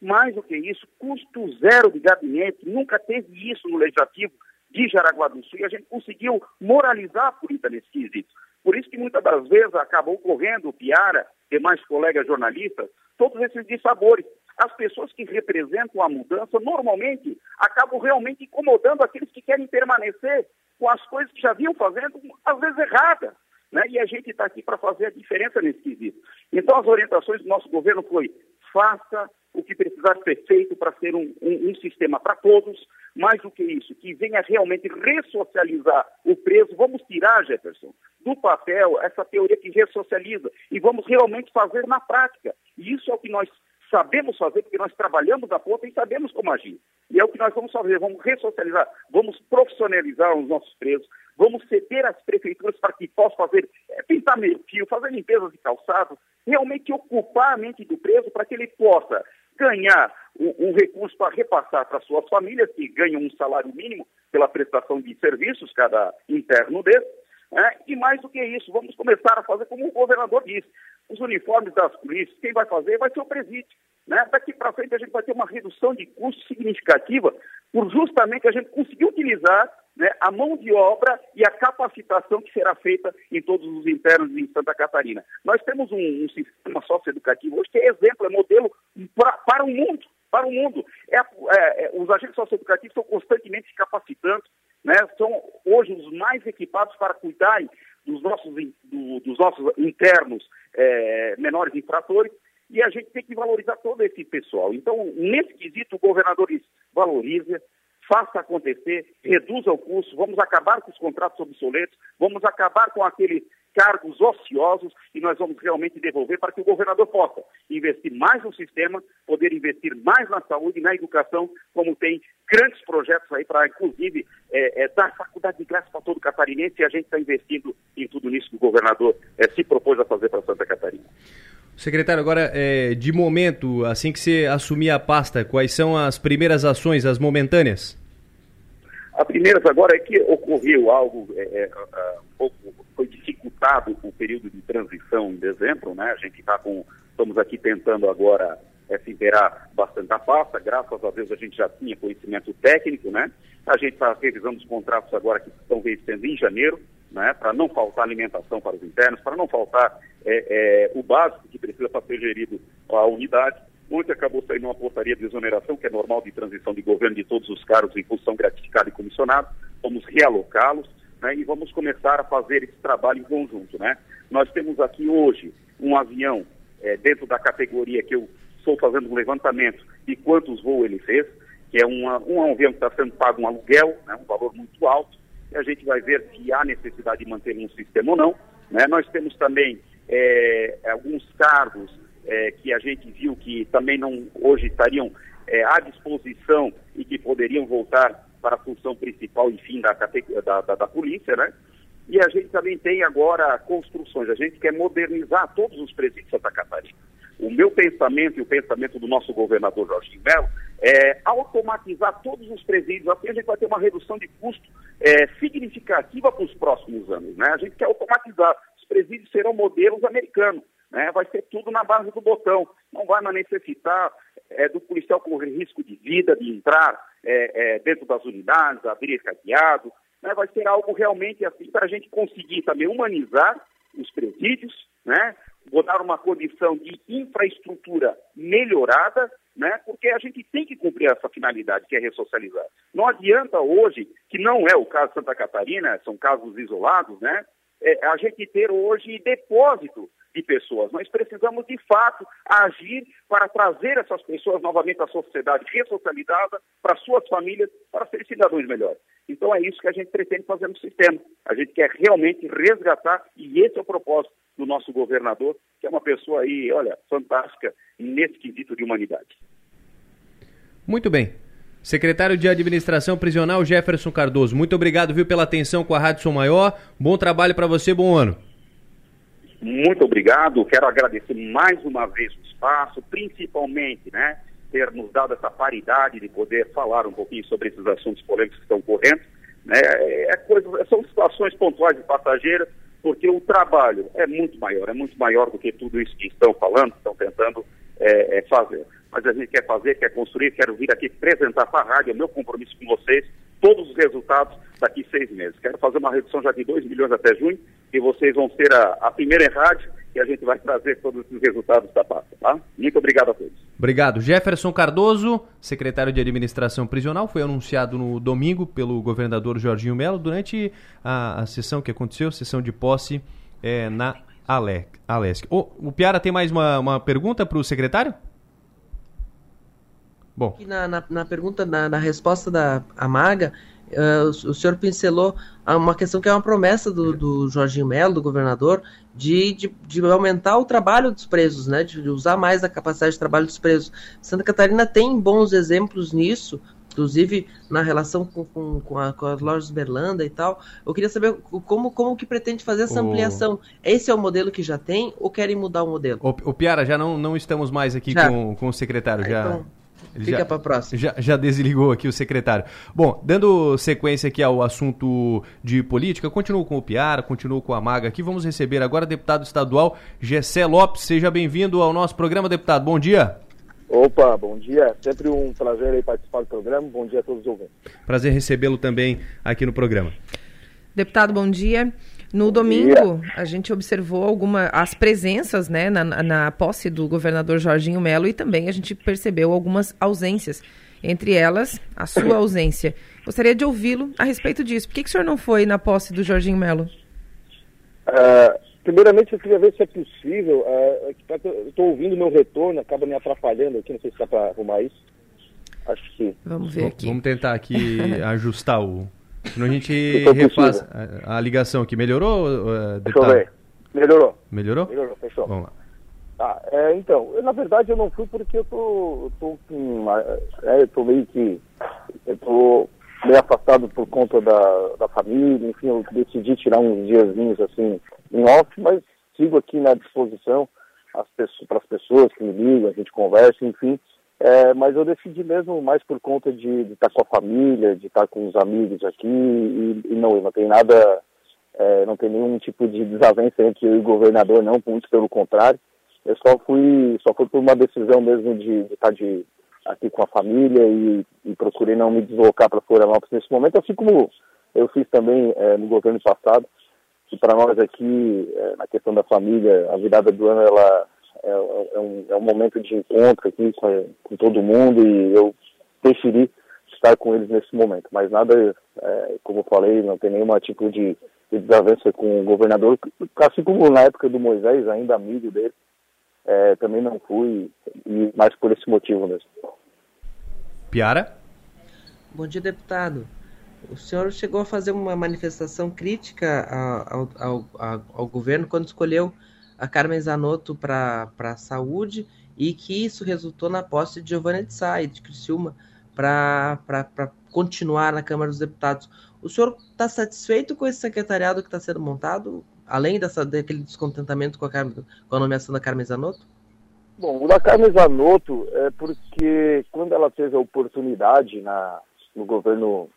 Mais do que isso, custo zero de gabinete, nunca teve isso no Legislativo de Jaraguá do Sul e a gente conseguiu moralizar a política nesse quesito. Por isso que muitas das vezes acabou correndo o Piara, demais colegas jornalistas, todos esses dissabores. As pessoas que representam a mudança normalmente acabam realmente incomodando aqueles que querem permanecer com as coisas que já vinham fazendo, às vezes erradas. Né? E a gente está aqui para fazer a diferença nesse quesito. Então, as orientações do nosso governo foi faça o que precisar ser feito para ser um, um, um sistema para todos, mais do que isso, que venha realmente ressocializar o preso. Vamos tirar, Jefferson, do papel essa teoria que ressocializa e vamos realmente fazer na prática. E isso é o que nós sabemos fazer, porque nós trabalhamos da ponta e sabemos como agir. E é o que nós vamos fazer, vamos ressocializar, vamos profissionalizar os nossos presos, vamos ceder às prefeituras para que possam fazer, pintar meio fio, fazer limpezas de calçados, realmente ocupar a mente do preso para que ele possa ganhar um, recurso para repassar para suas famílias, que ganham um salário mínimo pela prestação de serviços, cada interno desse, né? e mais do que isso, vamos começar a fazer como o governador disse, os uniformes das polícias, quem vai fazer vai ser o presídio. Né? Daqui para frente a gente vai ter uma redução de custo significativa por justamente a gente conseguir utilizar né, a mão de obra e a capacitação que será feita em todos os internos em Santa Catarina. Nós temos um, um sistema socioeducativo hoje que é exemplo, é modelo pra, para o mundo. Para o mundo. É, é, é, os agentes socioeducativos estão constantemente se capacitando, né, são hoje os mais equipados para cuidarem dos nossos, do, dos nossos internos é, menores infratores, e a gente tem que valorizar todo esse pessoal. Então, nesse quesito, o governador valoriza, faça acontecer, reduza o custo, vamos acabar com os contratos obsoletos, vamos acabar com aqueles cargos ociosos e nós vamos realmente devolver para que o governador possa investir mais no sistema, poder investir mais na saúde e na educação, como tem grandes projetos aí para, inclusive, é, é, dar faculdade de graça para todo catarinense e a gente está investindo em tudo isso que o governador é, se propôs a fazer para Santa Catarina. Secretário, agora, é, de momento, assim que você assumir a pasta, quais são as primeiras ações, as momentâneas? A primeira agora é que ocorreu algo é, é, é, um pouco, foi dificultado o período de transição em dezembro, né? A gente está com, estamos aqui tentando agora é, bastante a pasta, graças a Deus a gente já tinha conhecimento técnico, né? A gente está revisando os contratos agora que estão vencendo em janeiro, né, para não faltar alimentação para os internos, para não faltar é, é, o básico que precisa para ser gerido a unidade. Ontem acabou saindo uma portaria de exoneração, que é normal de transição de governo de todos os cargos em função gratificada e comissionado. Vamos realocá-los né, e vamos começar a fazer esse trabalho em conjunto. Né? Nós temos aqui hoje um avião é, dentro da categoria que eu estou fazendo um levantamento de quantos voos ele fez, que é uma, um avião que está sendo pago um aluguel, né, um valor muito alto, a gente vai ver se há necessidade de manter um sistema ou não. Né? Nós temos também é, alguns cargos é, que a gente viu que também não hoje estariam é, à disposição e que poderiam voltar para a função principal, enfim, da, da, da, da polícia, né? E a gente também tem agora construções, a gente quer modernizar todos os presídios de Santa Catarina. O meu pensamento e o pensamento do nosso governador Jorge Melo é automatizar todos os presídios, assim a gente vai ter uma redução de custo é, significativa para os próximos anos. Né? A gente quer automatizar, os presídios serão modelos americanos, né? vai ser tudo na base do botão, não vai mais necessitar é, do policial correr risco de vida, de entrar é, é dentro das unidades, abrir cadeado, né? vai ser algo realmente assim para a gente conseguir também humanizar os presídios, né? Vou dar uma condição de infraestrutura melhorada, né? porque a gente tem que cumprir essa finalidade, que é ressocializar. Não adianta hoje, que não é o caso de Santa Catarina, são casos isolados, né? É, a gente ter hoje depósito de pessoas. Nós precisamos, de fato, agir para trazer essas pessoas novamente à sociedade ressocializada, para suas famílias, para serem cidadãos melhores. Então é isso que a gente pretende fazer no sistema. A gente quer realmente resgatar, e esse é o propósito do nosso governador, que é uma pessoa aí, olha, fantástica nesse quesito de humanidade. Muito bem. Secretário de Administração Prisional Jefferson Cardoso, muito obrigado, viu, pela atenção com a Rádio Som Maior. Bom trabalho para você, bom ano. Muito obrigado. Quero agradecer mais uma vez o espaço, principalmente, né, ter nos dado essa paridade de poder falar um pouquinho sobre esses assuntos polêmicos que estão correndo. Né? É coisa, são situações pontuais e passageiras, porque o trabalho é muito maior, é muito maior do que tudo isso que estão falando, estão tentando é, é, fazer. Mas a gente quer fazer, quer construir, quero vir aqui apresentar para a rádio, é meu compromisso com vocês, todos os resultados daqui seis meses. Quero fazer uma redução já de 2 milhões até junho, e vocês vão ser a, a primeira rádio e a gente vai trazer todos os resultados da pasta, tá? Muito obrigado a todos. Obrigado. Jefferson Cardoso, secretário de Administração Prisional, foi anunciado no domingo pelo governador Jorginho Melo durante a, a sessão que aconteceu, sessão de posse é, na Ale, Alesc. Oh, o Piara tem mais uma, uma pergunta para o secretário? Bom. Na, na, na pergunta, na, na, resposta da Amaga, uh, o, o, senhor pincelou uma questão que é uma promessa do, do Jorginho Melo, do governador, de, de, de, aumentar o trabalho dos presos, né? De, usar mais a capacidade de trabalho dos presos. Santa Catarina tem bons exemplos nisso, inclusive na relação com, com, com, a, com, as lojas Berlanda e tal. Eu queria saber como, como que pretende fazer essa ampliação. Esse é o modelo que já tem ou querem mudar o modelo? O, o Piara, já não, não estamos mais aqui com, com o secretário. Ah, já... Então... Ele Fica para próxima. Já, já desligou aqui o secretário. Bom, dando sequência aqui ao assunto de política, continuo com o Piara, continuo com a Maga aqui. Vamos receber agora o deputado estadual Gessé Lopes. Seja bem-vindo ao nosso programa, deputado. Bom dia. Opa, bom dia. Sempre um prazer participar do programa. Bom dia a todos os ouvintes. Prazer recebê-lo também aqui no programa. Deputado, bom dia. No domingo, a gente observou alguma, as presenças né, na, na posse do governador Jorginho Melo e também a gente percebeu algumas ausências, entre elas a sua ausência. Gostaria de ouvi-lo a respeito disso. Por que, que o senhor não foi na posse do Jorginho Melo? Uh, primeiramente, eu queria ver se é possível. Uh, Estou ouvindo meu retorno, acaba me atrapalhando aqui, não sei se dá para arrumar isso. Acho que Vamos ver aqui. Vamos tentar aqui ajustar o, Senão a gente refaz a, a, ligação aqui. Melhorou, uh, Deixa eu ver. Melhorou. Melhorou? Melhorou, fechou. Vamos lá. Tá, é, então, eu, na verdade eu não fui porque eu tô, eu tô, com, é, eu tô meio que, eu tô meio afastado por conta da, da família, enfim, eu decidi tirar uns diazinhos assim em off, mas sigo aqui na disposição para as pessoas que me ligam, a gente conversa, enfim, é, mas eu decidi mesmo mais por conta de, estar com a família, de estar com os amigos aqui e, e não, não tem nada, é, não tem nenhum tipo de desavença entre eu e o governador, não, muito pelo contrário. Eu só fui, só fui por uma decisão mesmo de, de estar de, aqui com a família e, e procurei não me deslocar para Florianópolis nesse momento, assim como eu fiz também é, no governo passado. E para nós aqui, é, na questão da família, a virada do ano ela é, é, um, é um momento de encontro aqui com, com todo mundo e eu preferi estar com eles nesse momento. Mas nada, é, como eu falei, não tem nenhum tipo de, de desavença com o governador, assim como na época do Moisés, ainda amigo dele, é, também não fui, e mais por esse motivo mesmo. Piara? Bom dia, deputado. O senhor chegou a fazer uma manifestação crítica ao, ao, ao, ao governo quando escolheu a Carmen Zanotto para a saúde e que isso resultou na posse de Giovanna de Sá de Criciúma para continuar na Câmara dos Deputados. O senhor está satisfeito com esse secretariado que está sendo montado, além dessa, daquele descontentamento com a, Carmen, com a nomeação da Carmen Zanotto? Bom, o da Carmen Zanotto é porque quando ela teve a oportunidade na, no governo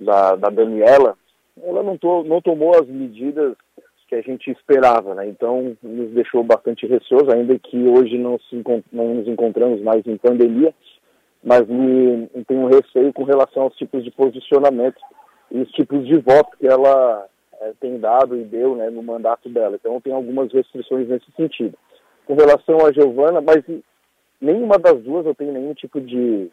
da, da Daniela, ela não, to, não tomou as medidas que a gente esperava, né? Então nos deixou bastante receoso, ainda que hoje não, se, não nos encontramos mais em pandemia, mas me, tenho um receio com relação aos tipos de posicionamento e os tipos de voto que ela é, tem dado e deu né, no mandato dela. Então tem algumas restrições nesse sentido. Com relação a Giovana, mas nenhuma das duas eu tenho nenhum tipo de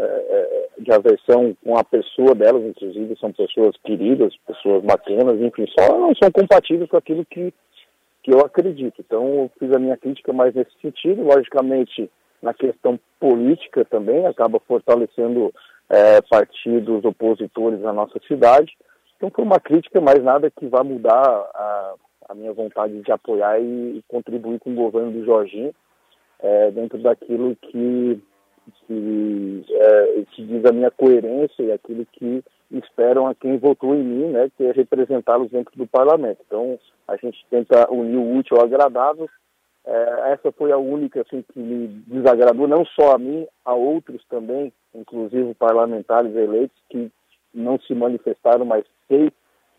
é, é, de aversão com a pessoa delas, inclusive são pessoas queridas, pessoas bacanas, enfim, só não são compatíveis com aquilo que, que eu acredito. Então, eu fiz a minha crítica mais nesse sentido. Logicamente, na questão política também, acaba fortalecendo é, partidos opositores na nossa cidade. Então, foi uma crítica, mas nada que vá mudar a, a minha vontade de apoiar e, e, contribuir com o governo do Jorginho é, dentro daquilo que, que, é, que diz a minha coerência e aquilo que esperam a quem votou em mim, né, que é representá-los dentro do parlamento. Então, a gente tenta unir o útil ao agradável. É, essa foi a única assim, que me desagradou, não só a mim, a outros também, inclusive parlamentares eleitos, que não se manifestaram, mas sei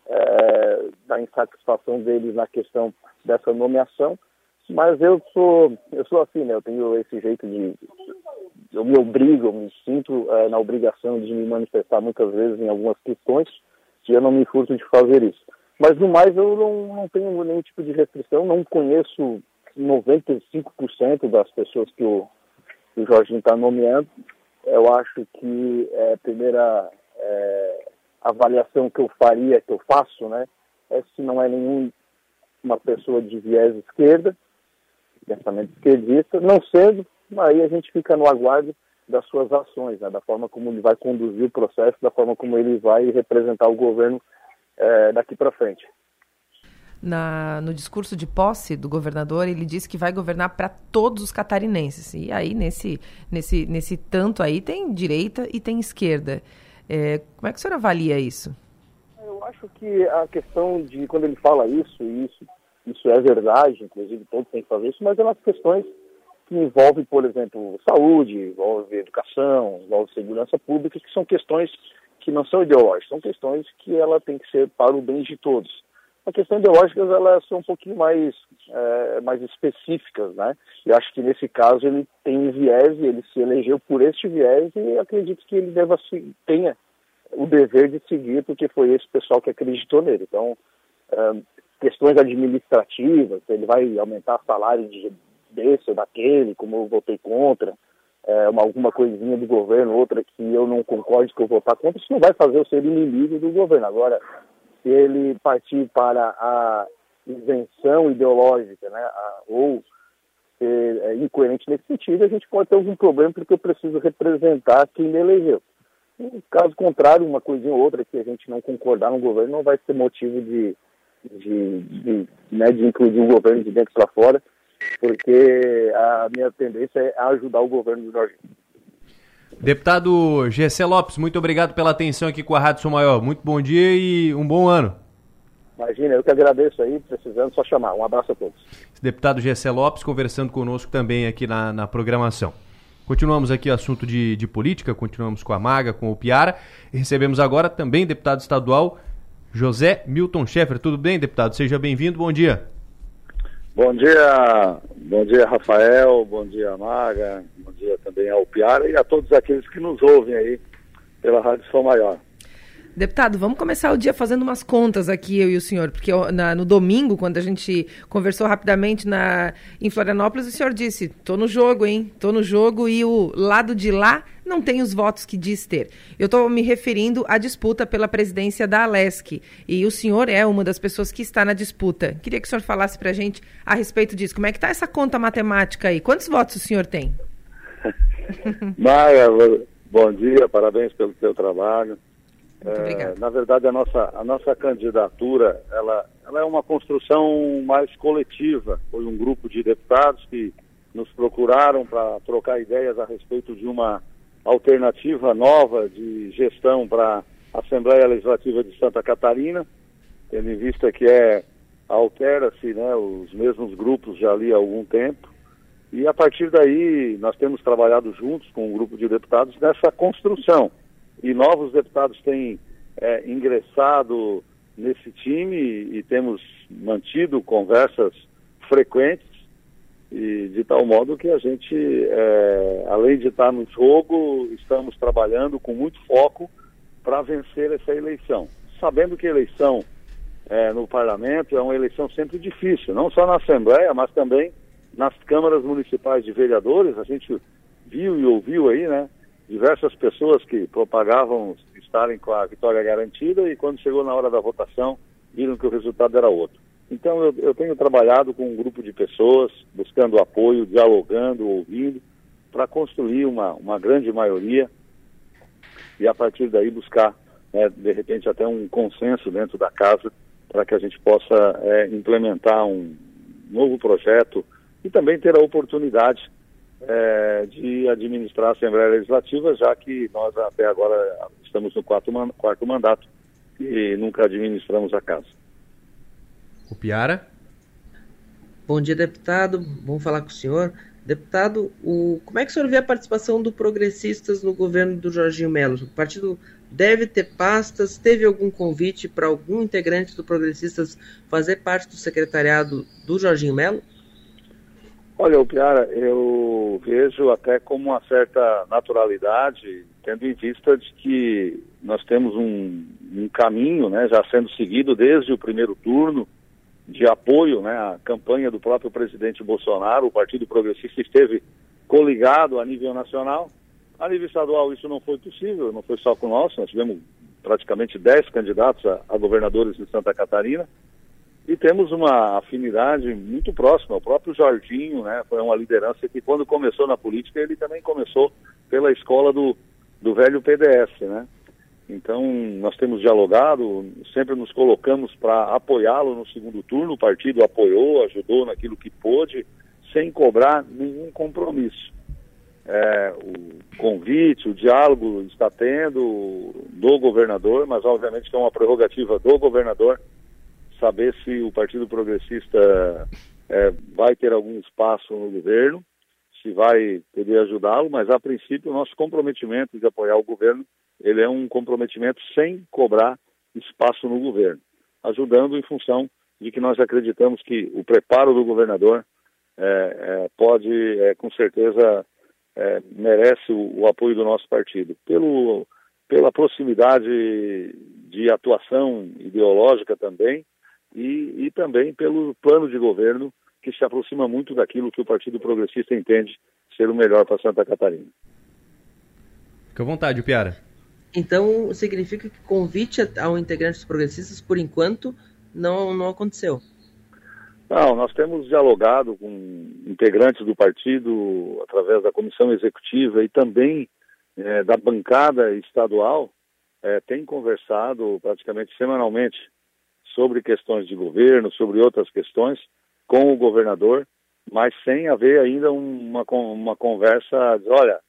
é, da insatisfação deles na questão dessa nomeação. Mas eu sou, eu sou assim, né? Eu tenho esse jeito de, eu me obrigo, eu me sinto é, na obrigação de me manifestar muitas vezes em algumas questões e eu não me furto de fazer isso. Mas no mais eu não, não tenho nenhum tipo de restrição, não conheço 95% das pessoas que o, que o Jorginho está nomeando. Eu acho que é, a primeira é, avaliação que eu faria, que eu faço, né, é se não é uma pessoa de viés esquerda, pensamento esquerdista, não sendo, aí a gente fica no aguardo das suas ações, né, da forma como ele vai conduzir o processo, da forma como ele vai representar o governo é, daqui para frente. Na, no discurso de posse do governador, ele disse que vai governar para todos os catarinenses. E aí, nesse, nesse, nesse tanto aí, tem direita e tem esquerda. É, como é que o senhor avalia isso? Eu acho que a questão de quando ele fala isso, isso, isso é verdade, inclusive todos têm que fazer isso, mas é umas questões que envolvem, por exemplo, saúde, envolve educação, envolve segurança pública, que são questões que não são ideológicas, são questões que ela tem que ser para o bem de todos. As questões ideológicas elas são um pouquinho mais, é, mais específicas, né? Eu acho que nesse caso ele tem viés e ele se elegeu por este viés e acredito que ele deva tenha o dever de seguir porque foi esse pessoal que acreditou nele. Então, é, questões administrativas, ele vai aumentar salário de, desse ou daquele, como eu votei contra, é, uma, alguma coisinha do governo, outra que eu não concordo que eu votar contra, isso não vai fazer eu ser inimigo do governo. Agora, se ele partir para a isenção ideológica, né, a, ou ser é, incoerente nesse sentido, a gente pode ter algum problema porque eu preciso representar quem me elegeu. No caso contrário, uma coisinha ou outra que a gente não concordar no governo não vai ser motivo de, de, de, né, de incluir o governo de dentro para fora, porque a minha tendência é ajudar o governo do Jorginho. Deputado Gessé Lopes, muito obrigado pela atenção aqui com a Rádio São Maior. Muito bom dia e um bom ano. Imagina, eu que agradeço aí, precisando só chamar. Um abraço a todos. Deputado Gessé Lopes conversando conosco também aqui na, na programação. Continuamos aqui o assunto de, de política, continuamos com a Maga, com o Piara. E recebemos agora também deputado estadual José Milton Schaeffer. Tudo bem, deputado? Seja bem-vindo, bom dia. Bom dia, bom dia Rafael, bom dia Maga, bom dia também ao Piara e a todos aqueles que nos ouvem aí pela Rádio São Maior. Deputado, vamos começar o dia fazendo umas contas aqui, eu e o senhor, porque na, no domingo, quando a gente conversou rapidamente na, em Florianópolis, o senhor disse: tô no jogo, hein? Tô no jogo e o lado de lá não tem os votos que diz ter. Eu estou me referindo à disputa pela presidência da Alesc. E o senhor é uma das pessoas que está na disputa. Queria que o senhor falasse para a gente a respeito disso. Como é que está essa conta matemática aí? Quantos votos o senhor tem? Maia, bom dia, parabéns pelo seu trabalho. É, na verdade, a nossa, a nossa candidatura ela, ela é uma construção mais coletiva. Foi um grupo de deputados que nos procuraram para trocar ideias a respeito de uma alternativa nova de gestão para a Assembleia Legislativa de Santa Catarina, tendo em vista que é altera-se né, os mesmos grupos já ali há algum tempo. E a partir daí nós temos trabalhado juntos com um grupo de deputados nessa construção e novos deputados têm é, ingressado nesse time e temos mantido conversas frequentes e de tal modo que a gente, é, além de estar no jogo, estamos trabalhando com muito foco para vencer essa eleição. Sabendo que eleição é, no parlamento é uma eleição sempre difícil, não só na Assembleia, mas também nas câmaras municipais de vereadores. A gente viu e ouviu aí, né? Diversas pessoas que propagavam estarem com a vitória garantida e quando chegou na hora da votação viram que o resultado era outro. Então eu, eu tenho trabalhado com um grupo de pessoas, buscando apoio, dialogando, ouvindo, para construir uma, uma grande maioria e a partir daí buscar, né, de repente, até um consenso dentro da casa para que a gente possa é, implementar um novo projeto e também ter a oportunidade é, de administrar a Assembleia Legislativa, já que nós até agora estamos no quarto, man quarto mandato e nunca administramos a casa. O Piara? Bom dia, deputado. Vamos falar com o senhor. Deputado, o, como é que o senhor vê a participação do Progressistas no governo do Jorginho Melo? O partido deve ter pastas? Teve algum convite para algum integrante do Progressistas fazer parte do secretariado do Jorginho Melo? Olha, o Piara, eu vejo até com uma certa naturalidade, tendo em vista de que nós temos um, um caminho né, já sendo seguido desde o primeiro turno de apoio né, à campanha do próprio presidente Bolsonaro. O Partido Progressista esteve coligado a nível nacional. A nível estadual isso não foi possível, não foi só com nós, nós tivemos praticamente 10 candidatos a, a governadores de Santa Catarina e temos uma afinidade muito próxima. O próprio Jorginho, né, foi uma liderança que quando começou na política, ele também começou pela escola do, do velho PDS, né? Então, nós temos dialogado, sempre nos colocamos para apoiá-lo no segundo turno. O partido apoiou, ajudou naquilo que pôde, sem cobrar nenhum compromisso. É, o convite, o diálogo está tendo do governador, mas obviamente que é uma prerrogativa do governador saber se o Partido Progressista é, vai ter algum espaço no governo, se vai poder ajudá-lo, mas a princípio o nosso comprometimento de apoiar o governo, ele é um comprometimento sem cobrar espaço no governo, ajudando em função de que nós acreditamos que o preparo do governador é, é, pode, é, com certeza, é, merece o, o, apoio do nosso partido. Pelo, pela proximidade de atuação ideológica também, e, e também pelo plano de governo que se aproxima muito daquilo que o Partido Progressista entende ser o melhor para Santa Catarina. Fique à vontade, Piara. Então, significa que convite ao integrante dos progressistas, por enquanto, não, não aconteceu? Não, nós temos dialogado com integrantes do partido através da comissão executiva e também é, da bancada estadual, é, tem conversado praticamente semanalmente sobre questões de governo, sobre outras questões, com o governador, mas sem haver ainda uma, uma conversa de, olha,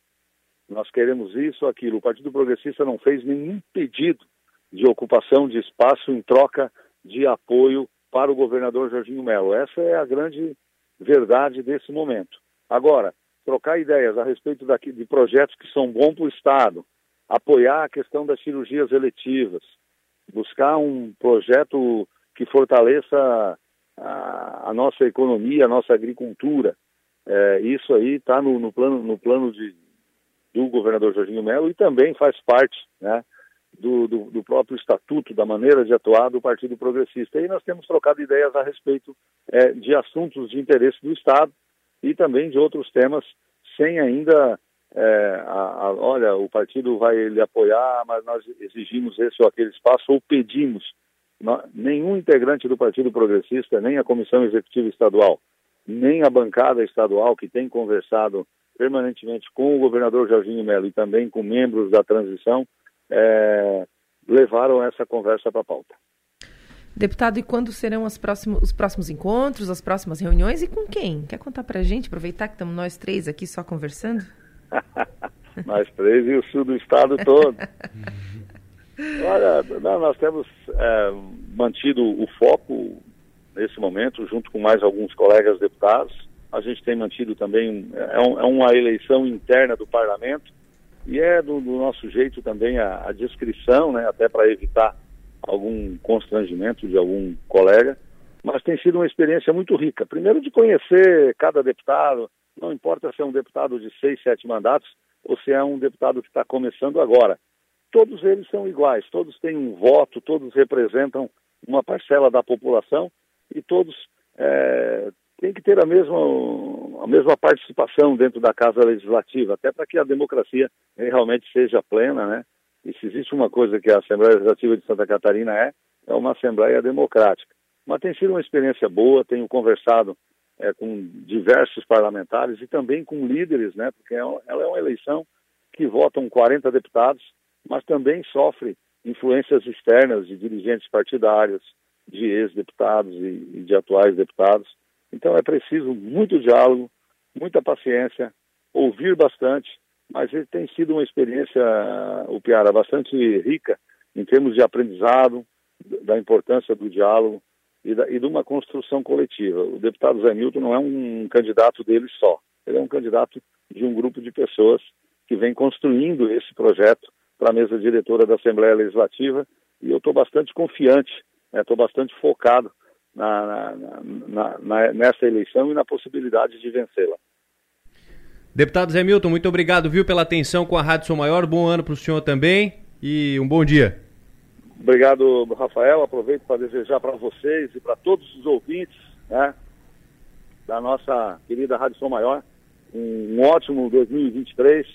nós queremos isso, aquilo. O Partido Progressista não fez nenhum pedido de ocupação de espaço em troca de apoio para o governador Jorginho Melo. Essa é a grande verdade desse momento. Agora, trocar ideias a respeito daqui, de projetos que são bons para o Estado, apoiar a questão das cirurgias eletivas, buscar um projeto que fortaleça a, a nossa economia, a nossa agricultura. É, isso aí está no, no, plano, no plano de, do governador Jorginho Melo e também faz parte né, do, do, do, próprio estatuto, da maneira de atuar do Partido Progressista. E nós temos trocado ideias a respeito é, de assuntos de interesse do Estado e também de outros temas, sem ainda é, a, a, olha, o partido vai lhe apoiar, mas nós exigimos esse ou aquele espaço ou pedimos. nenhum integrante do Partido Progressista, nem a Comissão Executiva Estadual, nem a bancada estadual que tem conversado permanentemente com o governador Jorginho Melo e também com membros da transição, é, levaram essa conversa para a pauta. Deputado, e quando serão próximos, os próximos encontros, as próximas reuniões e com quem? Quer contar para a gente, aproveitar que estamos nós três aqui só conversando? nós três e o sul do estado todo. Olha, nós temos é, mantido o foco nesse momento, junto com mais alguns colegas deputados. A gente tem mantido também, é, um, é uma eleição interna do parlamento e é do, do nosso jeito também a, a descrição, né, até para evitar algum constrangimento de algum colega, mas tem sido uma experiência muito rica. Primeiro de conhecer cada deputado, não importa se é um deputado de seis, sete mandatos ou se é um deputado que está começando agora. Todos eles são iguais, todos têm um voto, todos representam uma parcela da população e todos é, têm que ter a mesma, a mesma participação dentro da Casa Legislativa, até para que a democracia realmente seja plena, né? E se existe uma coisa que a Assembleia Legislativa de Santa Catarina é, é uma Assembleia democrática. Mas tem sido uma experiência boa, tenho conversado é, com diversos parlamentares e também com líderes, né? Porque ela é uma eleição que votam 40 deputados, mas também sofre influências externas de dirigentes partidários, de ex-deputados e, de atuais deputados. Então é preciso muito diálogo, muita paciência, ouvir bastante, mas tem sido uma experiência, o Piara, bastante rica em termos de aprendizado, da importância do diálogo e, da, e de uma construção coletiva. O deputado Zé Milton não é um candidato dele só, ele é um candidato de um grupo de pessoas que vem construindo esse projeto para a mesa diretora da Assembleia Legislativa e eu estou bastante confiante, estou né, bastante focado na, na, na, nessa eleição e na possibilidade de vencê-la. Deputado Zé Milton, muito obrigado, viu, pela atenção com a Rádio Sou Maior. Bom ano para o senhor também e um bom dia. Obrigado, Rafael. Aproveito para desejar para vocês e para todos os ouvintes né, da nossa querida Rádio Som Maior um, um ótimo 2023.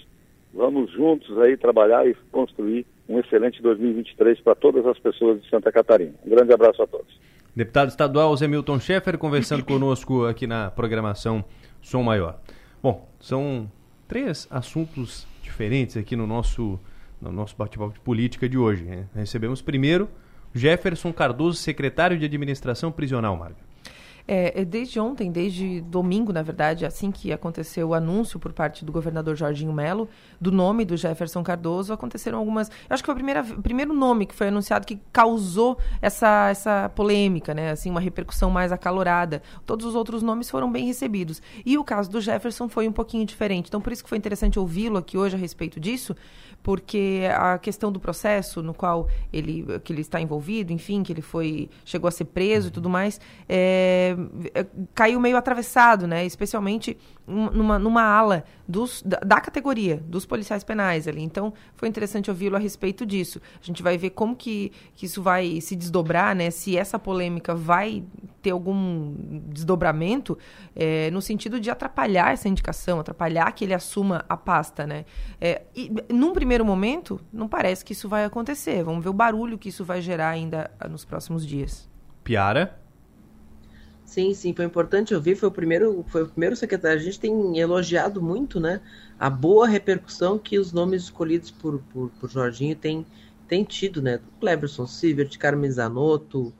Vamos juntos aí trabalhar e construir um excelente 2023 para todas as pessoas de Santa Catarina. Um grande abraço a todos. Deputado estadual Zé Milton Schaeffer conversando conosco aqui na programação Som Maior. Bom, são três assuntos diferentes aqui no nosso no nosso bate-papo de política de hoje. Né? Recebemos primeiro Jefferson Cardoso, secretário de Administração Prisional, Marga. É, é, desde ontem, desde domingo, na verdade, assim que aconteceu o anúncio por parte do governador Jorginho Melo do nome do Jefferson Cardoso, aconteceram algumas. Acho que foi o primeiro nome que foi anunciado que causou essa, essa polêmica, né? Assim, uma repercussão mais acalorada. Todos os outros nomes foram bem recebidos. E o caso do Jefferson foi um pouquinho diferente. Então, por isso que foi interessante ouvi-lo aqui hoje a respeito disso, porque a questão do processo no qual ele, que ele está envolvido, enfim, que ele foi chegou a ser preso e tudo mais, é, é, caiu meio atravessado, né? Especialmente numa, numa ala dos, da, da, categoria, dos policiais penais ali. Então, foi interessante ouvi-lo a respeito disso. A gente vai ver como que, que isso vai se desdobrar, né? Se essa polêmica vai ter algum desdobramento é, no sentido de atrapalhar essa indicação, atrapalhar que ele assuma a pasta, né? É, e, num primeiro momento, não parece que isso vai acontecer. Vamos ver o barulho que isso vai gerar ainda nos próximos dias. Piara? Sim, sim, foi importante ouvir, foi o primeiro, foi o primeiro secretário. A gente tem elogiado muito, né, a boa repercussão que os nomes escolhidos por, por, por Jorginho têm, têm tido, né, do Cleberson Carmen Zanotto,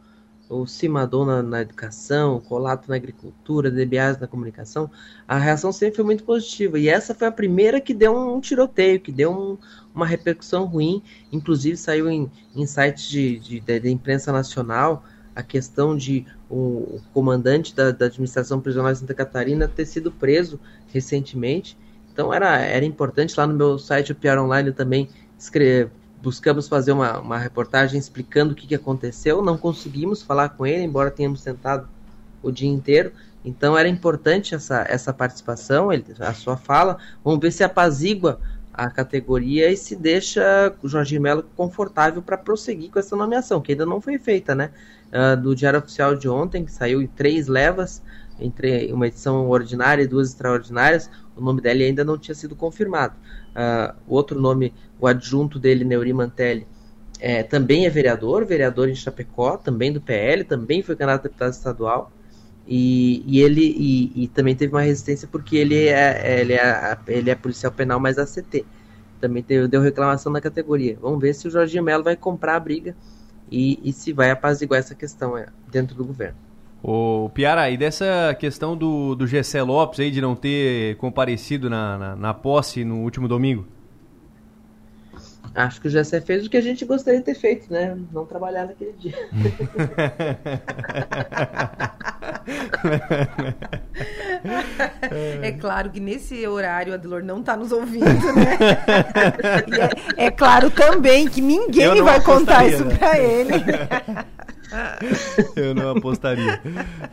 o Cimadona na educação, o Colato na agricultura, DBAs na comunicação, a reação sempre foi muito positiva. E essa foi a primeira que deu um tiroteio, que deu um, uma repercussão ruim, inclusive saiu em, em sites de, de imprensa nacional, a questão de o, comandante da, da, administração prisional de Santa Catarina ter sido preso recentemente. Então era, era importante lá no meu site, o PR Online, também escrever, buscamos fazer uma, uma reportagem explicando o que, que aconteceu. Não conseguimos falar com ele, embora tenhamos tentado o dia inteiro. Então era importante essa, essa participação, ele, a sua fala. Vamos ver se apazigua a categoria e se deixa o Jorginho Melo confortável para prosseguir com essa nomeação, que ainda não foi feita, né? Uh, do Diário Oficial de ontem, que saiu em três levas, entre uma edição ordinária e duas extraordinárias, o nome dele ainda não tinha sido confirmado. Uh, o outro nome, o adjunto dele, Neuri Mantelli, é, também é vereador, vereador em Chapecó, também do PL, também foi candidato a deputado estadual. E, e ele e, e, também teve uma resistência porque ele é, ele é, ele é policial penal mais ACT. Também deu, deu reclamação na categoria. Vamos ver se o Jorginho Melo vai comprar a briga e, e se vai apaziguar essa questão é, dentro do governo. O Piara, e dessa questão do, do Gessé Lopes aí de não ter comparecido na, na, na posse no último domingo? Acho que o Gessé fez o que a gente gostaria de ter feito, né? Não trabalhar naquele dia. é claro que nesse horário a Delor não está nos ouvindo, né? é, é, claro também que ninguém vai contar isso né? para ele. Eu não apostaria.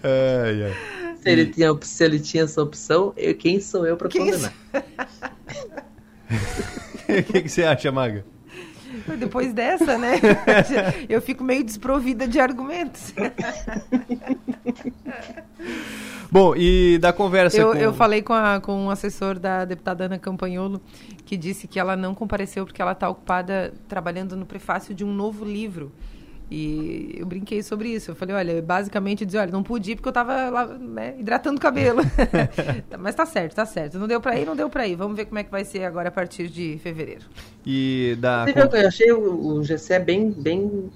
Ai, ai. Se, ele tinha, se ele tinha essa opção, eu, quem sou eu para condenar? O que, que você acha, Maga? Depois dessa, né? Eu fico meio desprovida de argumentos. Bom, e da conversa eu, com... eu falei com, a, com um assessor da deputada Ana Campanholo, que disse que ela não compareceu porque ela está ocupada trabalhando no prefácio de um novo livro E eu brinquei sobre isso. Eu falei, olha, basicamente dizer, olha, não pude ir porque eu tava lá, né, hidratando o cabelo. Mas tá certo, tá certo. Não deu pra ir, não deu pra ir. Vamos ver como é que vai ser agora a partir de fevereiro. E da. Eu achei o, o GCE bem, bem,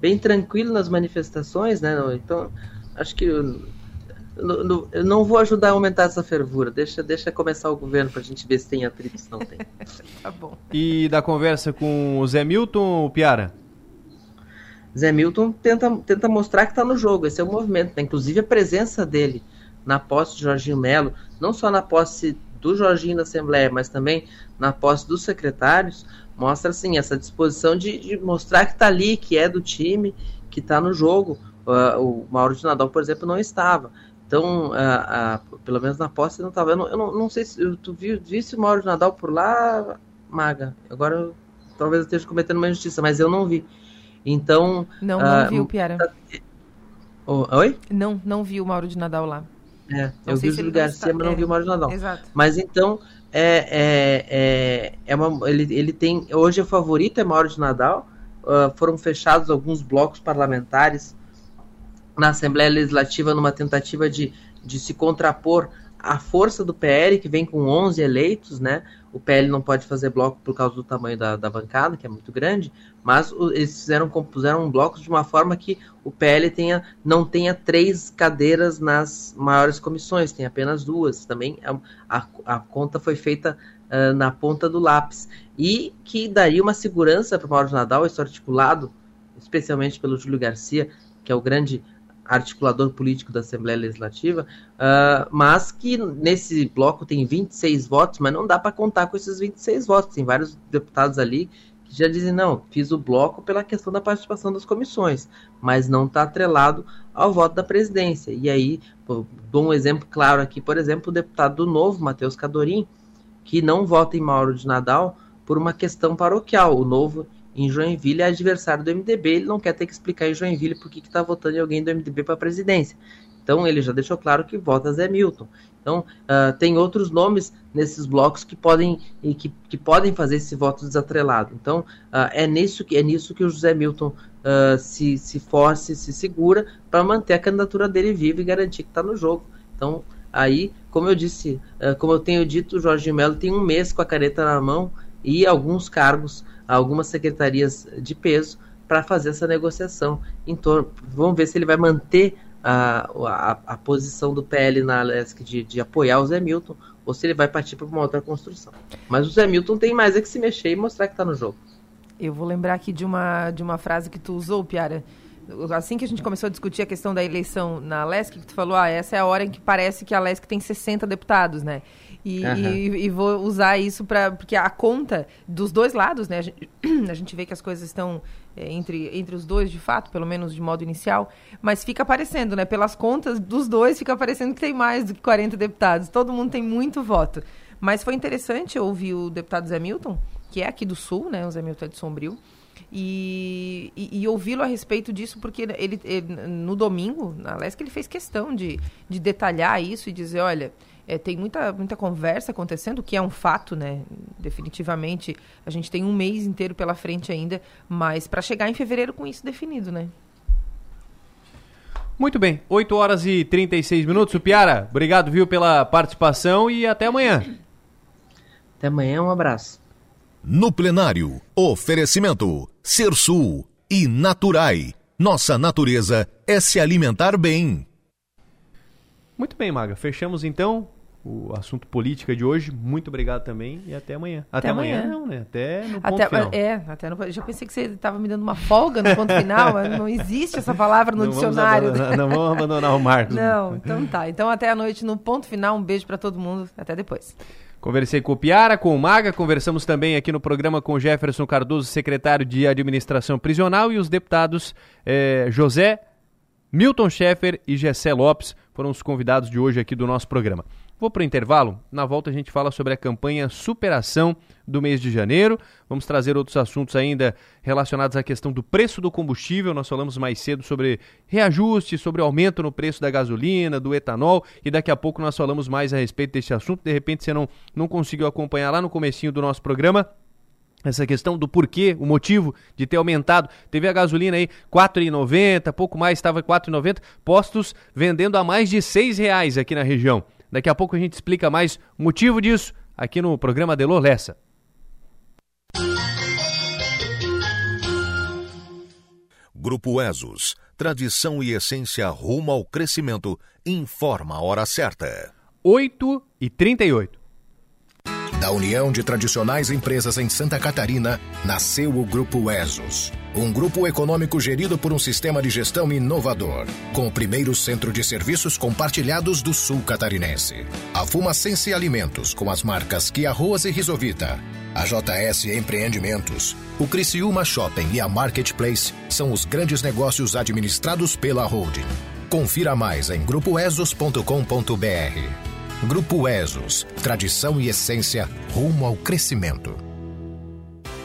bem tranquilo nas manifestações, né? Então, acho que eu, não vou ajudar a aumentar essa fervura. Deixa, deixa começar o governo pra gente ver se tem atrito, se não tem. tá bom. E da conversa com o Zé Milton, Piara? Zé Milton tenta, tenta mostrar que está no jogo, esse é o movimento. Né? Inclusive a presença dele na posse de Jorginho Melo, não só na posse do Jorginho na Assembleia, mas também na posse dos secretários, mostra assim essa disposição de, de mostrar que está ali, que é do time, que está no jogo. Uh, o Mauro de Nadal, por exemplo, não estava. Então, uh, uh, pelo menos na posse não estava. Eu, não, eu não, sei se tu viu, visse o Mauro de Nadal por lá, Maga. Agora talvez eu esteja cometendo uma injustiça, mas eu não vi. Então. Não, não uh, viu, Piara. Oh, oi? Não, não vi o Mauro de Nadal lá. É, não eu vi o Júlio Garcia, mas não é, vi o Mauro de Nadal. Exato. Mas então, é, é, é, é uma, ele, ele tem. Hoje o favorito é Mauro de Nadal. Uh, foram fechados alguns blocos parlamentares na Assembleia Legislativa numa tentativa de, de se contrapor à força do PL, que vem com 11 eleitos, né? O PL não pode fazer bloco por causa do tamanho da, da bancada, que é muito grande, mas o, eles fizeram, compuseram blocos de uma forma que o PL tenha, não tenha três cadeiras nas maiores comissões, tem apenas duas. Também a, a, a conta foi feita uh, na ponta do lápis. E que daria uma segurança para o Mauro Nadal, isso articulado, especialmente pelo Júlio Garcia, que é o grande articulador político da Assembleia Legislativa, uh, mas que nesse bloco tem 26 votos, mas não dá para contar com esses 26 votos. Tem vários deputados ali que já dizem, não, fiz o bloco pela questão da participação das comissões, mas não está atrelado ao voto da presidência. E aí, dou um exemplo claro aqui, por exemplo, o deputado do Novo, Matheus Cadorim, que não vota em Mauro de Nadal por uma questão paroquial. O Novo em Joinville é adversário do MDB, ele não quer ter que explicar em Joinville por que está votando em alguém do MDB para a presidência. Então ele já deixou claro que vota Zé Milton. Então uh, tem outros nomes nesses blocos que podem que, que podem fazer esse voto desatrelado. Então uh, é nisso que é nisso que o José Milton uh, se, se force, se segura para manter a candidatura dele viva e garantir que está no jogo. Então aí, como eu disse, como eu tenho dito, o Jorge Melo tem um mês com a caneta na mão e alguns cargos algumas secretarias de peso para fazer essa negociação em torno. Vamos ver se ele vai manter a, a, a posição do PL na LESC de, de apoiar o Zé Milton ou se ele vai partir para uma outra construção. Mas o Zé Milton tem mais é que se mexer e mostrar que está no jogo. Eu vou lembrar aqui de uma, de uma frase que tu usou, Piara. Assim que a gente começou a discutir a questão da eleição na LESC, que tu falou, ah, essa é a hora em que parece que a LESC tem 60 deputados, né? E, uhum. e, e, vou usar isso para porque a conta dos dois lados, né? A gente, a gente vê que as coisas estão é, entre, entre os dois, de fato, pelo menos de modo inicial, mas fica aparecendo, né? Pelas contas dos dois, fica aparecendo que tem mais do que 40 deputados. Todo mundo tem muito voto. Mas foi interessante ouvir o deputado Zé Milton, que é aqui do Sul, né? O Zé Milton é de Sombrio. E, e, e ouvi-lo a respeito disso, porque ele, ele, no domingo, na Leste, ele fez questão de, de detalhar isso e dizer, olha, é, tem muita, muita conversa acontecendo, que é um fato, né? Definitivamente, a gente tem um mês inteiro pela frente ainda, mas para chegar em fevereiro com isso definido, né? Muito bem, 8 horas e 36 minutos. O Piara, obrigado, viu, pela participação e até amanhã. Até amanhã, um abraço. No plenário, oferecimento Sul e Naturai. Nossa natureza é se alimentar bem. Muito bem, Maga. Fechamos então o assunto política de hoje. Muito obrigado também e até amanhã. Até, até amanhã. amanhã. não, né? Até no ponto até, final. É, até no, já pensei que você estava me dando uma folga no ponto final. Não existe essa palavra no não dicionário. Vamos não vamos abandonar o Marcos. Não, então tá. Então até a noite no ponto final. Um beijo para todo mundo. Até depois. Conversei com o Piara, com o Maga, conversamos também aqui no programa com Jefferson Cardoso, secretário de Administração Prisional, e os deputados eh, José, Milton Schaeffer e Gessé Lopes foram os convidados de hoje aqui do nosso programa. Vou para o intervalo. Na volta a gente fala sobre a campanha Superação do mês de janeiro. Vamos trazer outros assuntos ainda relacionados à questão do preço do combustível. Nós falamos mais cedo sobre reajuste, sobre aumento no preço da gasolina, do etanol e daqui a pouco nós falamos mais a respeito desse assunto. De repente você não, não conseguiu acompanhar lá no comecinho do nosso programa. essa questão do porquê, o motivo de ter aumentado. Teve a gasolina aí R$ 4,90, pouco mais, estava R$ 4,90, postos vendendo a mais de R$ reais aqui na região. Daqui a pouco a gente explica mais o motivo disso aqui no programa Delor Lessa. Grupo ESOS, tradição e essência rumo ao crescimento, informa a hora certa. 8 e 38. Da união de tradicionais empresas em Santa Catarina, nasceu o Grupo ESOS. Um grupo econômico gerido por um sistema de gestão inovador, com o primeiro centro de serviços compartilhados do sul catarinense. A Fumacense Alimentos, com as marcas Que Arroz e Risovita. A JS Empreendimentos, o Criciúma Shopping e a Marketplace são os grandes negócios administrados pela holding. Confira mais em grupoesos.com.br. Grupo Esos, tradição e essência rumo ao crescimento.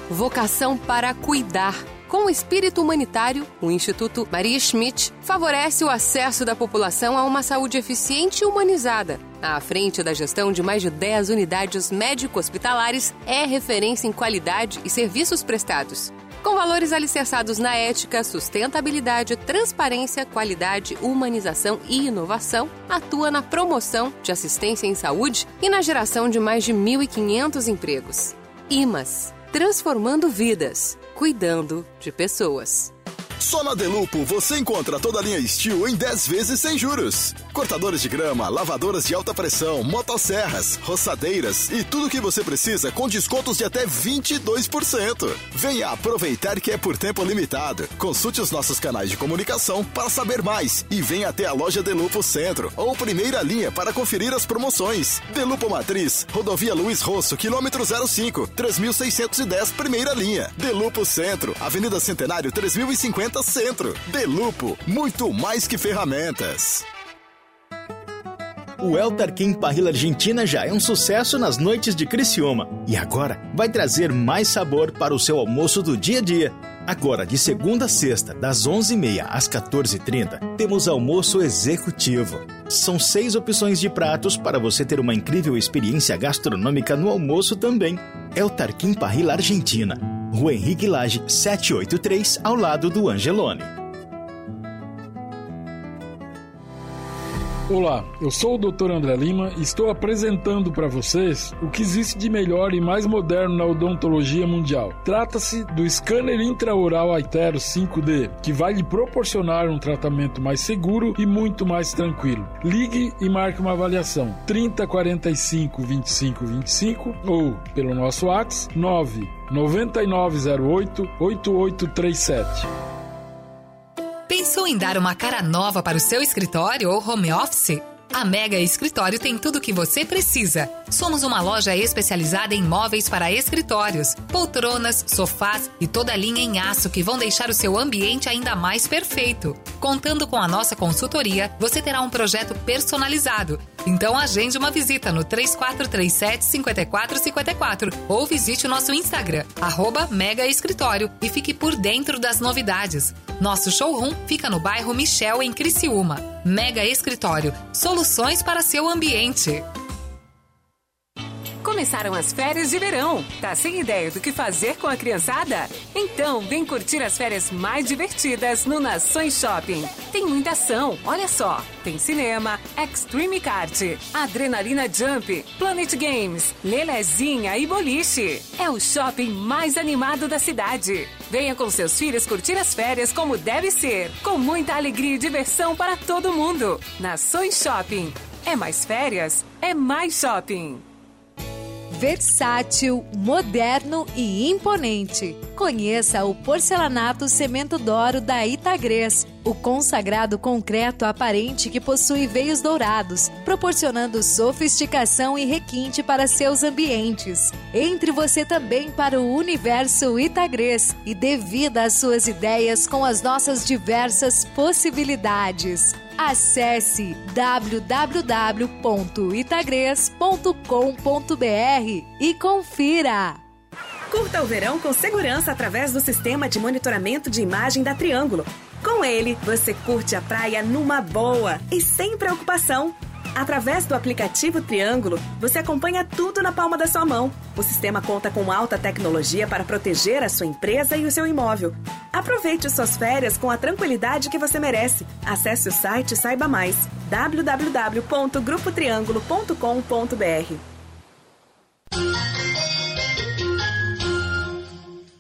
Vocação para cuidar. Com o espírito humanitário, o Instituto Maria Schmidt favorece o acesso da população a uma saúde eficiente e humanizada. À frente da gestão de mais de 10 unidades médico-hospitalares, é referência em qualidade e serviços prestados com valores alicerçados na ética, sustentabilidade, transparência, qualidade, humanização e inovação, atua na promoção de assistência em saúde e na geração de mais de 1.500 empregos. IMAS transformando vidas, cuidando de pessoas. Só na Delupo você encontra toda a linha Steel em 10 vezes sem juros. Cortadores de grama, lavadoras de alta pressão, motosserras, roçadeiras e tudo o que você precisa com descontos de até 22%. Venha aproveitar que é por tempo limitado. Consulte os nossos canais de comunicação para saber mais e venha até a loja Delupo Centro ou primeira linha para conferir as promoções. Delupo Matriz, Rodovia Luiz Rosso, quilômetro 05, 3610, primeira linha. Delupo Centro, Avenida Centenário 3050 Centro. Delupo, muito mais que ferramentas. O El Tarquim Parrilla Argentina já é um sucesso nas noites de Criciúma e agora vai trazer mais sabor para o seu almoço do dia a dia. Agora, de segunda a sexta, das 11h30 às 14h30, temos almoço executivo. São seis opções de pratos para você ter uma incrível experiência gastronômica no almoço também. É o Tarquim Parrilla Argentina, Rua Henrique Lage 783, ao lado do Angelone. Olá, eu sou o Dr. André Lima e estou apresentando para vocês o que existe de melhor e mais moderno na odontologia mundial. Trata-se do scanner intraoral Aitero 5D, que vai lhe proporcionar um tratamento mais seguro e muito mais tranquilo. Ligue e marque uma avaliação 30 45 25 25 ou pelo nosso WhatsApp 9 9908 8837. Pensou em dar uma cara nova para o seu escritório ou home office? A Mega Escritório tem tudo o que você precisa. Somos uma loja especializada em móveis para escritórios, poltronas, sofás e toda a linha em aço que vão deixar o seu ambiente ainda mais perfeito. Contando com a nossa consultoria, você terá um projeto personalizado. Então agende uma visita no 3437 5454 ou visite o nosso Instagram, arroba Mega Escritório e fique por dentro das novidades. Nosso showroom fica no bairro Michel, em Criciúma. Mega Escritório, soluções para seu ambiente. Começaram as férias de verão. Tá sem ideia do que fazer com a criançada? Então, vem curtir as férias mais divertidas no Nações Shopping. Tem muita ação, olha só. Tem cinema, Extreme Kart, Adrenalina Jump, Planet Games, Lelezinha e Boliche. É o shopping mais animado da cidade. Venha com seus filhos curtir as férias como deve ser, com muita alegria e diversão para todo mundo. Nações Shopping. É mais férias, é mais shopping versátil, moderno e imponente. Conheça o porcelanato Cemento Doro da Itagres, o consagrado concreto aparente que possui veios dourados, proporcionando sofisticação e requinte para seus ambientes. Entre você também para o universo Itagres e dê vida às suas ideias com as nossas diversas possibilidades. Acesse www.itagres.com.br e confira. Curta o verão com segurança através do sistema de monitoramento de imagem da Triângulo. Com ele, você curte a praia numa boa e sem preocupação. Através do aplicativo Triângulo, você acompanha tudo na palma da sua mão. O sistema conta com alta tecnologia para proteger a sua empresa e o seu imóvel. Aproveite suas férias com a tranquilidade que você merece. Acesse o site e saiba mais. www.grupotriangulo.com.br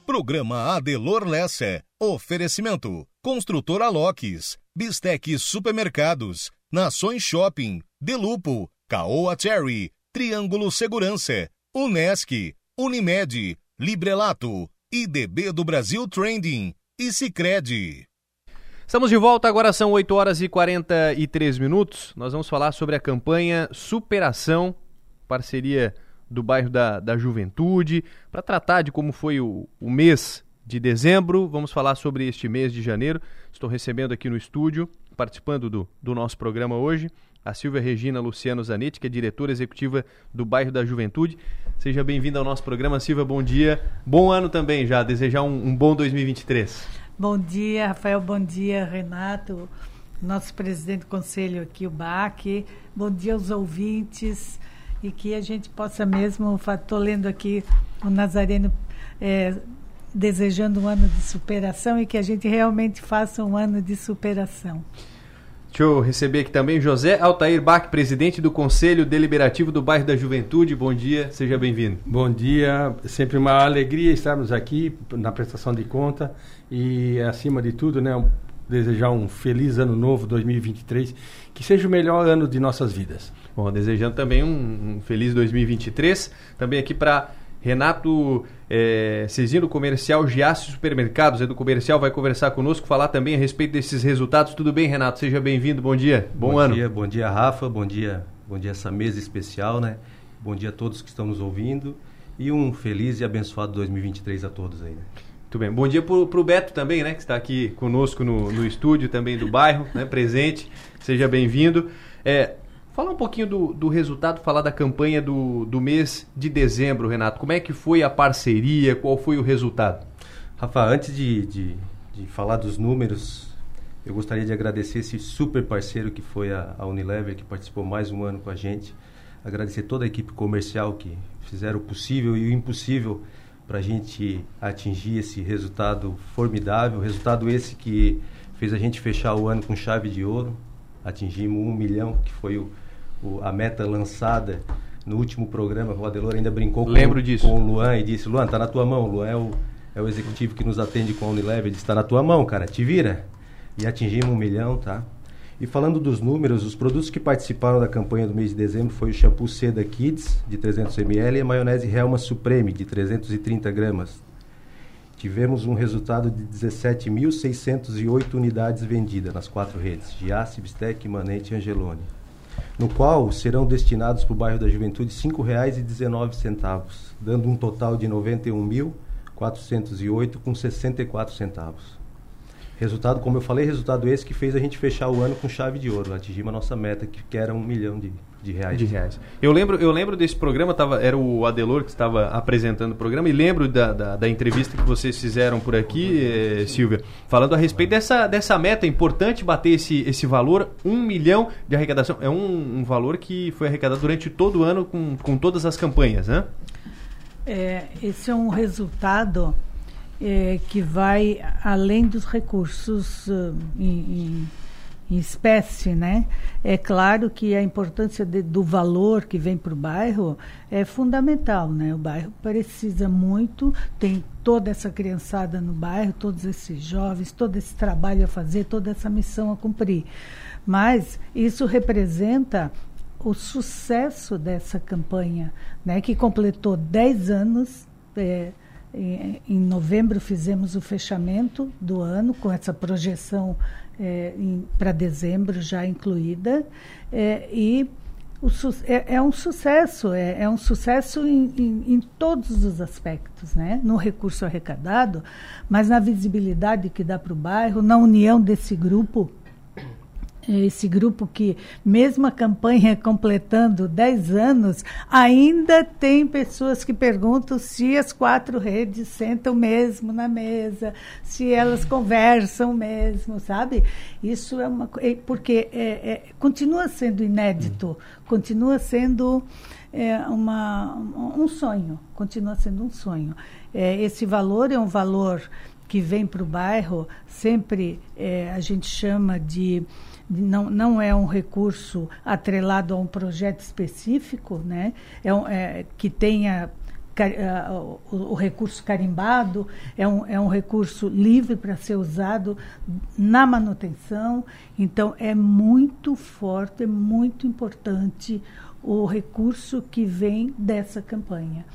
Programa Adelor Lessa. Oferecimento. Construtora Locks. Bistec Supermercados. Nações Shopping. Delupo. Caoa Cherry. Triângulo Segurança. Unesc. Unimed. Librelato. IDB do Brasil Trending. E Cicred. Estamos de volta, agora são 8 horas e 43 minutos. Nós vamos falar sobre a campanha Superação, parceria do bairro da, da Juventude, para tratar de como foi o, o mês de dezembro. Vamos falar sobre este mês de janeiro. Estou recebendo aqui no estúdio, participando do, do nosso programa hoje, a Silvia Regina Luciano Zanetti, que é diretora executiva do bairro da Juventude. Seja bem-vinda ao nosso programa, Silvia. Bom dia. Bom ano também já. Desejar um, um bom 2023. Bom dia, Rafael. Bom dia, Renato. Nosso presidente do conselho aqui, o BAC. Bom dia aos ouvintes. E que a gente possa mesmo, estou lendo aqui o Nazareno é, desejando um ano de superação e que a gente realmente faça um ano de superação. Deixa eu receber aqui também José Altair Bach, presidente do Conselho Deliberativo do Bairro da Juventude. Bom dia, seja bem-vindo. Bom dia, sempre uma alegria estarmos aqui na prestação de conta e, acima de tudo, né, desejar um feliz ano novo 2023, que seja o melhor ano de nossas vidas. Bom, desejando também um, um feliz 2023, também aqui para Renato é, Cezinho, do Comercial Giasse Supermercados, é do Comercial, vai conversar conosco, falar também a respeito desses resultados. Tudo bem, Renato? Seja bem-vindo, bom dia, bom, bom ano. Dia, bom dia, Rafa, bom dia, bom dia essa mesa especial, né? Bom dia a todos que estão nos ouvindo e um feliz e abençoado 2023 a todos aí, né? Muito bem. Bom dia para o Beto também, né? Que está aqui conosco no, no estúdio também do bairro, né? Presente. Seja bem-vindo. É, Falar um pouquinho do, do resultado, falar da campanha do, do mês de dezembro, Renato. Como é que foi a parceria? Qual foi o resultado? Rafa, antes de, de, de falar dos números, eu gostaria de agradecer esse super parceiro que foi a, a, Unilever, que participou mais um ano com a gente. Agradecer toda a equipe comercial que fizeram o possível e o impossível para a gente atingir esse resultado formidável. Resultado esse que fez a gente fechar o ano com chave de ouro. Atingimos um milhão, que foi o, o, a meta lançada no último programa, o Adelor ainda brincou com, Lembro disso. com o Luan e disse, Luan, tá na tua mão, o Luan é o, é o executivo que nos atende com a Unilever, ele disse, tá na tua mão, cara, te vira. E atingimos um milhão, tá? E falando dos números, os produtos que participaram da campanha do mês de dezembro foi o shampoo Seda Kids, de 300 ml, e a maionese Helma Supreme, de 330 gramas. Tivemos um resultado de 17.608 unidades vendidas nas quatro redes, Giasse, Bistec, Manente e Angelone no qual serão destinados para o bairro da Juventude R$ 5,19, dando um total de R$ 91.408 com 64 centavos. Resultado, como eu falei, resultado esse que fez a gente fechar o ano com chave de ouro. Atingimos a nossa meta, que, que era um milhão de, de reais. De reais. Eu lembro, eu lembro desse programa, tava, era o Adelor que estava apresentando o programa, e lembro da, da, da entrevista que vocês fizeram por aqui, eh, Silvia, falando a respeito dessa, dessa meta. É importante bater esse, esse valor, um milhão de arrecadação. É um, um valor que foi arrecadado durante todo o ano com, com todas as campanhas, né? É, esse é um resultado é, que vai além dos recursos uh, em, em, em, espécie, né? É claro que a importância de, do valor que vem para o bairro é fundamental, né? O bairro precisa muito, tem toda essa criançada no bairro, todos esses jovens, todo esse trabalho a fazer, toda essa missão a cumprir. Mas isso representa o sucesso dessa campanha, né, que completou 10 anos é, em, em novembro fizemos o fechamento do ano com essa projeção é, para dezembro já incluída é, e o, é, é, um sucesso, é, é um sucesso em, em, em, todos os aspectos, né? No recurso arrecadado, mas na visibilidade que dá para o bairro, na união desse grupo esse grupo que, mesmo a campanha completando 10 anos, ainda tem pessoas que perguntam se as quatro redes sentam mesmo na mesa, se elas conversam mesmo, sabe? Isso é uma é, porque é, é, continua sendo inédito, continua sendo é, uma, um sonho, continua sendo um sonho. É, esse valor é um valor que vem para o bairro, sempre é, a gente chama de não, não é um recurso atrelado a um projeto específico, né? é, um, é que tenha o, o, recurso carimbado, é um, é um recurso livre para ser usado na manutenção. Então, é muito forte, é muito importante o recurso que vem dessa campanha.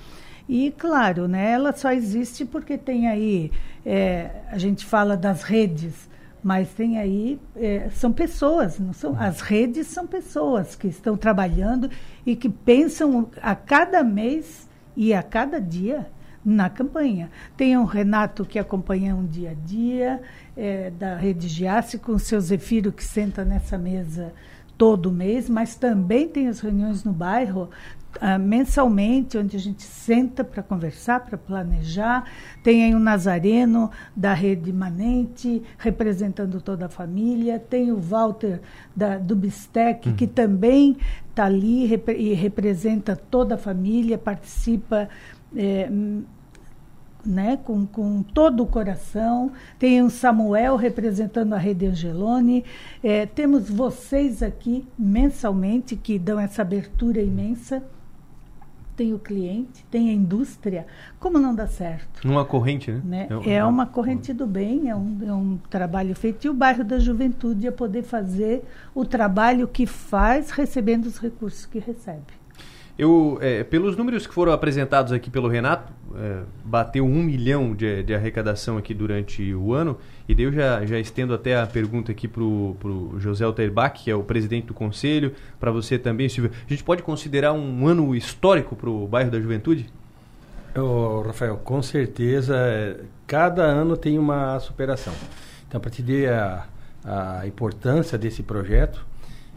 E, claro, né, ela só existe porque tem aí, é, a gente fala das redes, mas tem aí, é, são pessoas, não são, as redes são pessoas que estão trabalhando e que pensam a cada mês e a cada dia na campanha. Tem o Renato que acompanha um dia a dia, é, da Rede Giasse, com o seu Zefiro que senta nessa mesa todo mês, mas também tem as reuniões no bairro uh, mensalmente, onde a gente senta para conversar, para planejar. Tem aí o Nazareno, da Rede Manente, representando toda a família. Tem o Walter, da, do Bistec, que também está ali repre e representa toda a família, participa. É, né, com, com todo o coração. Tem o Samuel representando a Rede Angelone. É, temos vocês aqui mensalmente que dão essa abertura imensa tem o cliente, tem a indústria, como não dá certo? Uma corrente, né? né? É, é uma corrente do bem, é um, é um trabalho feito. E o bairro da juventude é poder fazer o trabalho que faz recebendo os recursos que recebe. Eu, é, pelos números que foram apresentados aqui pelo Renato, é, bateu um milhão de, de, arrecadação aqui durante o ano. E daí eu já, já estendo até a pergunta aqui para o José Alterbach, que é o presidente do conselho, para você também, Silvio. A gente pode considerar um ano histórico para o bairro da Juventude? Rafael, com certeza, cada ano tem uma superação. Então, para te dar a, a importância desse projeto,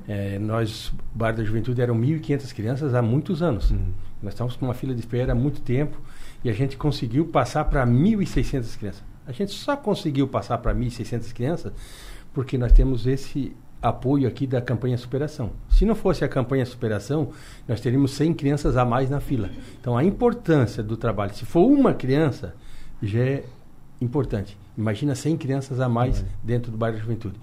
é, nós, Bar da Juventude, eram 1.500 crianças há muitos anos. Uhum. Nós estávamos com uma fila de espera há muito tempo e a gente conseguiu passar para 1.600 crianças. A gente só conseguiu passar para 1.600 crianças porque nós temos esse apoio aqui da campanha Superação. Se não fosse a campanha Superação, nós teríamos 100 crianças a mais na fila. Então, a importância do trabalho, se for uma criança, já é importante. Imagina 100 crianças a mais dentro do bairro da Juventude.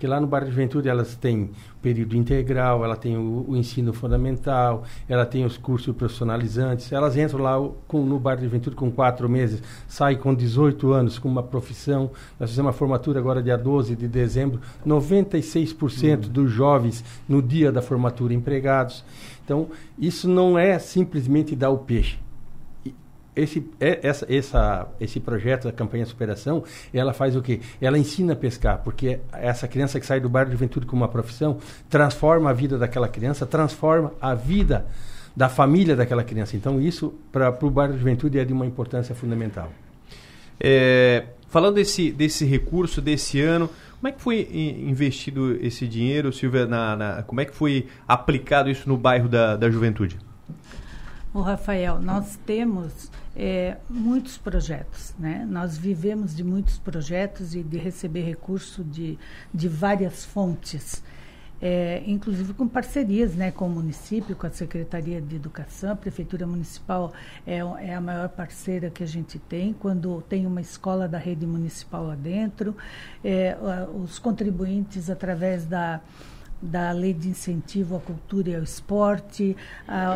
Porque lá no Bar de Juventude elas têm período integral, ela tem o, o, ensino fundamental, ela tem os cursos profissionalizantes. Elas entram lá com, no Bar de Juventude com quatro meses, saem com 18 anos com uma profissão. Nós fizemos uma formatura agora dia 12 de dezembro, 96% uhum. dos jovens no dia da formatura empregados. Então, isso não é simplesmente dar o peixe esse, é, essa, essa, esse projeto da campanha Superação, ela faz o quê? Ela ensina a pescar, porque essa criança que sai do bairro de juventude com uma profissão transforma a vida daquela criança, transforma a vida da família daquela criança. Então, isso, para o bairro de juventude, é de uma importância fundamental. É, falando desse, desse recurso desse ano, como é que foi investido esse dinheiro, Silvia? Na, na, como é que foi aplicado isso no bairro da, da juventude? O Rafael, nós temos é, muitos projetos, né? Nós vivemos de muitos projetos e de receber recurso de, de várias fontes, é, inclusive com parcerias, né? Com o município, com a Secretaria de Educação, a Prefeitura Municipal é, é a maior parceira que a gente tem quando tem uma escola da rede municipal lá dentro, é, os contribuintes através da da Lei de Incentivo à Cultura e ao Esporte,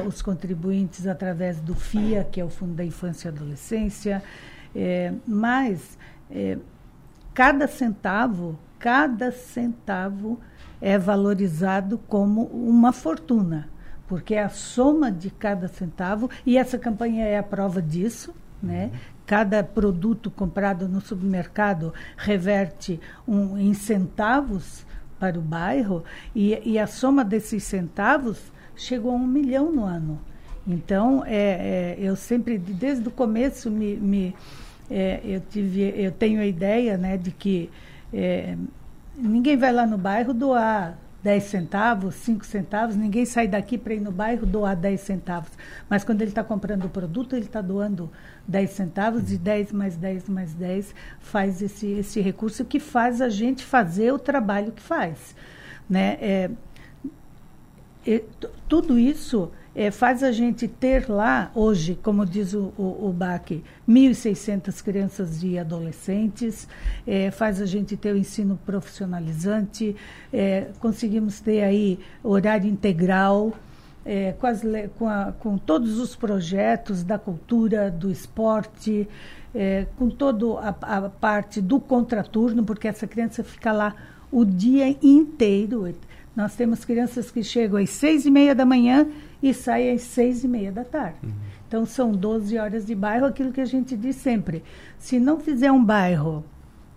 os contribuintes através do FIA, que é o Fundo da Infância e Adolescência, é, mas é, cada centavo, cada centavo é valorizado como uma fortuna, porque é a soma de cada centavo, e essa campanha é a prova disso, né? Cada produto comprado no supermercado reverte um, em centavos para o bairro e, e a soma desses centavos chegou a um milhão no ano. Então, é, é, eu sempre, desde o começo, me, me é, eu, tive, eu tenho a ideia né, de que é, ninguém vai lá no bairro doar 10 centavos, 5 centavos, ninguém sai daqui para ir no bairro doar 10 centavos. Mas quando ele está comprando o produto, ele está doando 10 centavos, e 10 mais 10 mais 10 faz esse, esse recurso que faz a gente fazer o trabalho que faz. Né? É, é, tudo isso é, faz a gente ter lá, hoje, como diz o, o, o BAC, 1.600 crianças e adolescentes, é, faz a gente ter o ensino profissionalizante, é, conseguimos ter aí horário integral, é, com, as, com, a, com, todos os projetos da cultura, do esporte, é, com toda a, parte do contraturno, porque essa criança fica lá o dia inteiro. Nós temos crianças que chegam às seis e meia da manhã e sai às seis e meia da tarde. Uhum. Então, são 12 horas de bairro, aquilo que a gente diz sempre. Se não fizer um bairro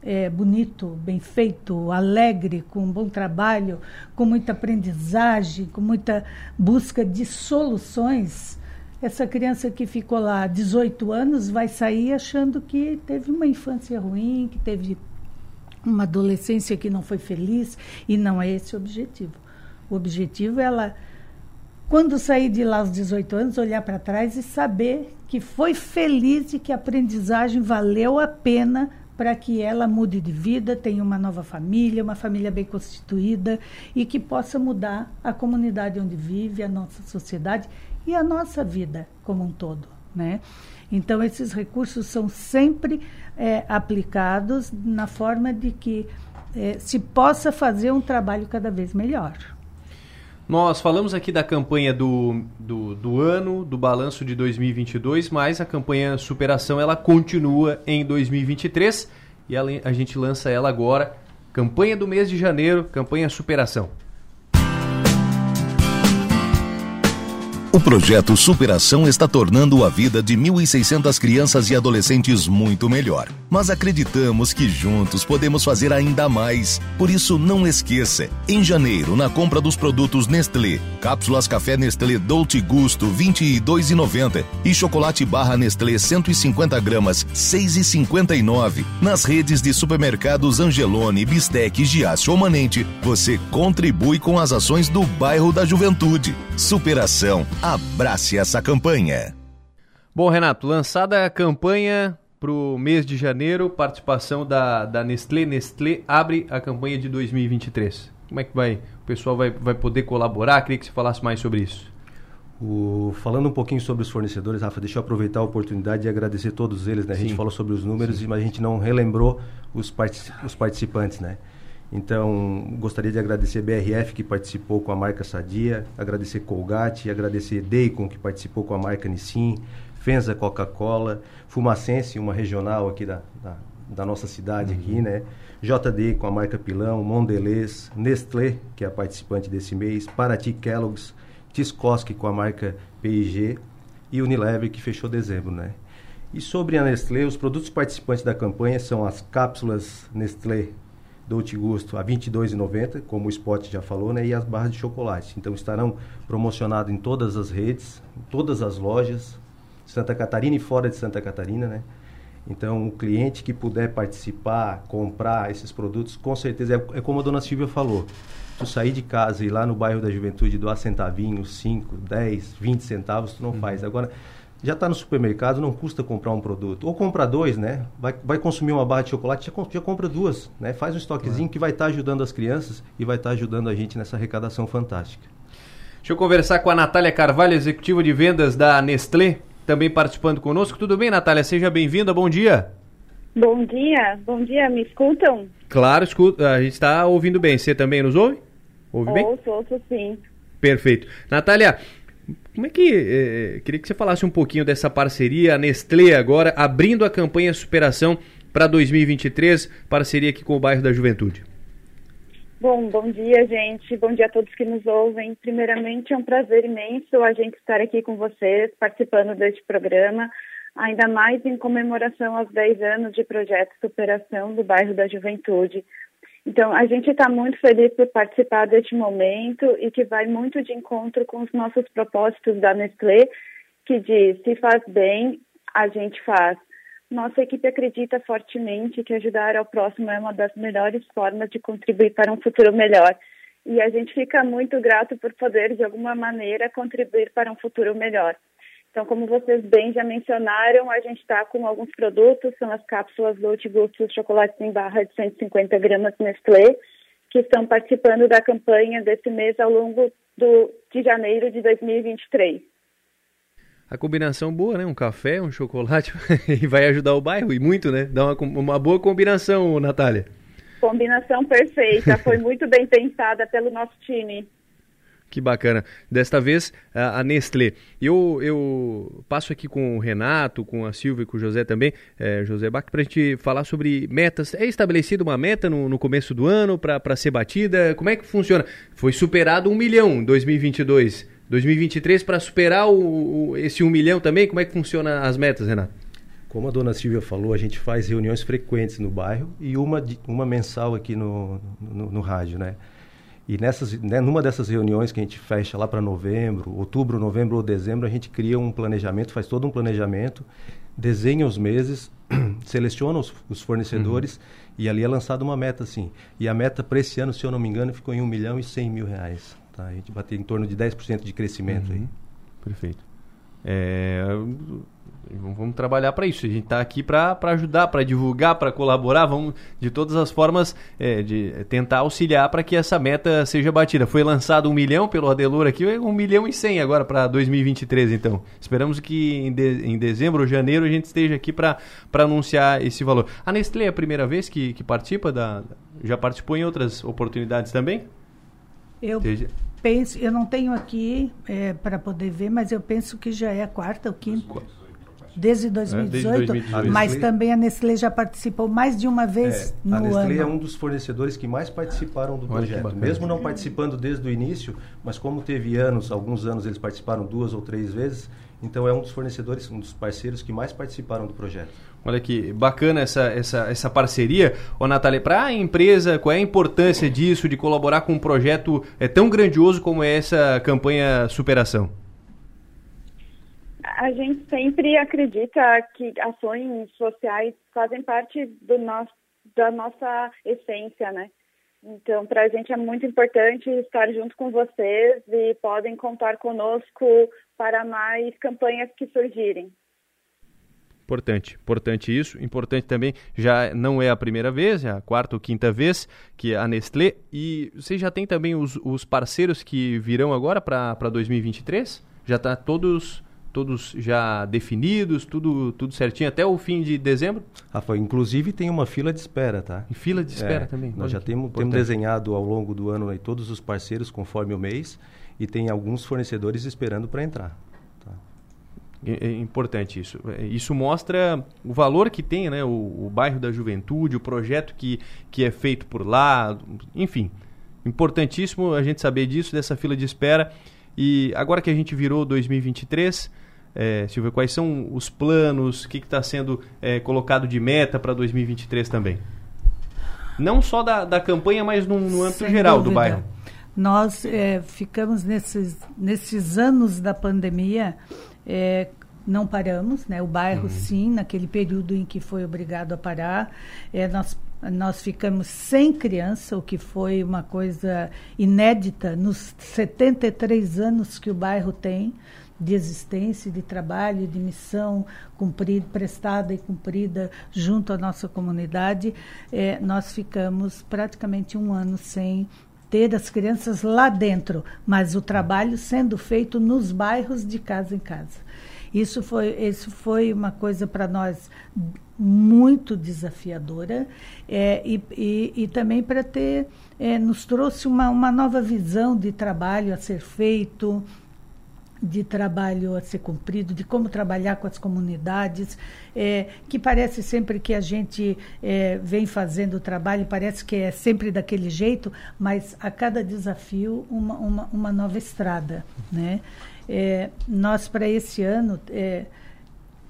é, bonito, bem feito, alegre, com um bom trabalho, com muita aprendizagem, com muita busca de soluções, essa criança que ficou lá 18 anos vai sair achando que teve uma infância ruim, que teve uma adolescência que não foi feliz, e não é esse o objetivo. O objetivo é ela quando sair de lá aos 18 anos, olhar para trás e saber que foi feliz e que a aprendizagem valeu a pena para que ela mude de vida, tenha uma nova família, uma família bem constituída e que possa mudar a comunidade onde vive, a nossa sociedade e a nossa vida como um todo, né? Então esses recursos são sempre é, aplicados na forma de que é, se possa fazer um trabalho cada vez melhor. Nós falamos aqui da campanha do, do, do, ano, do balanço de 2022, mas a campanha Superação ela continua em 2023 e a, a gente lança ela agora. Campanha do mês de janeiro, campanha Superação. O projeto Superação está tornando a vida de 1.600 crianças e adolescentes muito melhor. Mas acreditamos que juntos podemos fazer ainda mais. Por isso, não esqueça: em janeiro, na compra dos produtos Nestlé, cápsulas café Nestlé Dolce Gusto R$ 22,90 e chocolate barra Nestlé 150 gramas R$ 6,59, nas redes de supermercados Angelone, Bistec, Giasse ou Manente, você contribui com as ações do bairro da Juventude. Superação Abrace essa campanha. Bom, Renato, lançada a campanha para o mês de janeiro, participação da, da Nestlé. Nestlé abre a campanha de 2023. Como é que vai? O pessoal vai, vai poder colaborar? Queria que você falasse mais sobre isso. O, falando um pouquinho sobre os fornecedores, Rafa, deixa eu aproveitar a oportunidade e agradecer todos eles. Né? A gente falou sobre os números, Sim. mas a gente não relembrou os, partic os participantes. Né? Então, gostaria de agradecer a BRF que participou com a marca Sadia, agradecer Colgate, agradecer Deicon que participou com a marca Nissin, Fenza Coca-Cola, Fumacense, uma regional aqui da, da, da nossa cidade uhum. aqui, né? JD com a marca Pilão, Mondelez, Nestlé, que é a participante desse mês, Paraty Kellogg's, Tiscoski com a marca P&G e Unilever que fechou dezembro, né? E sobre a Nestlé, os produtos participantes da campanha são as cápsulas Nestlé Dolce Gusto a R$ 22,90, como o Spot já falou, né? E as barras de chocolate. Então estarão promocionados em todas as redes, em todas as lojas, Santa Catarina e fora de Santa Catarina, né? Então o cliente que puder participar, comprar esses produtos, com certeza é, é como a dona Silvia falou. Tu sair de casa e ir lá no bairro da Juventude doar centavinhos, 5, 10, 20 centavos, tu não uhum. faz. Agora já está no supermercado, não custa comprar um produto. Ou comprar dois, né? Vai, vai consumir uma barra de chocolate, já, já compra duas, né? Faz um estoquezinho que vai estar tá ajudando as crianças e vai estar tá ajudando a gente nessa arrecadação fantástica. Deixa eu conversar com a Natália Carvalho, executiva de vendas da Nestlé, também participando conosco. Tudo bem, Natália? Seja bem-vinda, bom dia. Bom dia, bom dia, me escutam? Claro, escuta, a gente está ouvindo bem. Você também nos ouve? Ouve bem? Ouço, ouço sim. Perfeito. Natália, como é que. Eh, queria que você falasse um pouquinho dessa parceria, a Nestlé agora abrindo a campanha Superação para 2023, parceria aqui com o bairro da Juventude. Bom, bom dia, gente. Bom dia a todos que nos ouvem. Primeiramente, é um prazer imenso a gente estar aqui com vocês, participando deste programa, ainda mais em comemoração aos 10 anos de projeto Superação do bairro da Juventude. Então, a gente está muito feliz por participar deste momento e que vai muito de encontro com os nossos propósitos da Nestlé, que diz: se faz bem, a gente faz. nossa equipe acredita fortemente que ajudar ao próximo é uma das melhores formas de contribuir para um futuro melhor. E a gente fica muito grato por poder, de alguma maneira, contribuir para um futuro melhor. Então, como vocês bem já mencionaram, a gente está com alguns produtos, são as cápsulas Dolce Gusto chocolates em barra de 150 gramas Nestlé, que estão participando da campanha desse mês ao longo do, de janeiro de 2023 a combinação boa, né? Um café, um chocolate, e vai ajudar o bairro, e muito, né? Dá uma, uma boa combinação, Natália. Combinação perfeita, foi muito bem pensada pelo nosso time. Que bacana. Desta vez, a, Nestlé. Eu, eu passo aqui com o Renato, com a Silvia e com o José também, é, José Bach, para a gente falar sobre metas. É estabelecida uma meta no, no começo do ano para ser batida? Como é que funciona? Foi superado um milhão em 2022. 2023 para superar o, o, esse 1 milhão também? Como é que funciona as metas, Renato? Como a dona Silvia falou, a gente faz reuniões frequentes no bairro e uma, uma mensal aqui no, no, no rádio, né? E nessas, né, numa dessas reuniões que a gente fecha lá para novembro, outubro, novembro ou dezembro, a gente cria um planejamento, faz todo um planejamento, desenha os meses, seleciona os, os fornecedores uhum. e ali é lançada uma meta, assim. E a meta para esse ano, se eu não me engano, ficou em 1 milhão e 100 mil reais. Tá? A gente bateu em torno de 10% de crescimento uhum. aí. Perfeito. É, vamos trabalhar para isso. A gente está aqui para ajudar, para divulgar, para colaborar. Vamos de todas as formas é, de tentar auxiliar para que essa meta seja batida. Foi lançado um milhão pelo Adelor aqui, um milhão e cem agora para 2023. Então, esperamos que em, de, em dezembro ou janeiro a gente esteja aqui para anunciar esse valor. A Nestlé é a primeira vez que, que participa da, já participou em outras oportunidades também? Eu penso, eu não tenho aqui é, para poder ver, mas eu penso que já é a quarta ou quinta. Desde 2018, é, desde 2018. mas também a Nestlé já participou mais de uma vez é, no ano. A Nestlé ano. é um dos fornecedores que mais participaram do Olha projeto, mesmo não participando desde o início, mas como teve anos, alguns anos eles participaram duas ou três vezes, então é um dos fornecedores, um dos parceiros que mais participaram do projeto. Olha que bacana essa, essa, essa parceria. Ô, Natália, para a empresa, qual é a importância disso, de colaborar com um projeto é, tão grandioso como é essa campanha Superação? A gente sempre acredita que ações sociais fazem parte do nosso, da nossa essência, né? Então, para a gente é muito importante estar junto com vocês e podem contar conosco para mais campanhas que surgirem. Importante, importante isso. Importante também, já não é a primeira vez, é a quarta ou quinta vez que a Nestlé. E você já tem também os, os parceiros que virão agora para 2023? Já está todos todos já definidos, tudo, tudo certinho até o fim de dezembro? Rafael, inclusive tem uma fila de espera, tá? E fila de espera é, também. Nós já temos, temos desenhado ao longo do ano aí, todos os parceiros conforme o mês e tem alguns fornecedores esperando para entrar. É, é importante isso. É, isso mostra o valor que tem né, o, o, bairro da juventude, o projeto que, que é feito por lá, enfim. Importantíssimo a gente saber disso, dessa fila de espera. E agora que a gente virou 2023, é, Silvia, quais são os planos, o que está sendo é, colocado de meta para 2023 também? Não só da, da campanha, mas no, no âmbito Sem geral dúvida. do bairro. Nós é, ficamos nesses, nesses anos da pandemia é, não paramos, né? O bairro uhum. sim, naquele período em que foi obrigado a parar, é, nós nós ficamos sem criança, o que foi uma coisa inédita nos 73 anos que o bairro tem de existência, de trabalho, de missão cumprida, prestada e cumprida junto à nossa comunidade. É, nós ficamos praticamente um ano sem ter as crianças lá dentro, mas o trabalho sendo feito nos bairros de casa em casa. Isso foi, isso foi uma coisa para nós muito desafiadora é, e, e, e, também para ter, é, nos trouxe uma, uma nova visão de trabalho a ser feito, de trabalho a ser cumprido, de como trabalhar com as comunidades, é, que parece sempre que a gente é, vem fazendo o trabalho, parece que é sempre daquele jeito, mas a cada desafio uma, uma, uma nova estrada. Né? É, nós, para esse ano, é,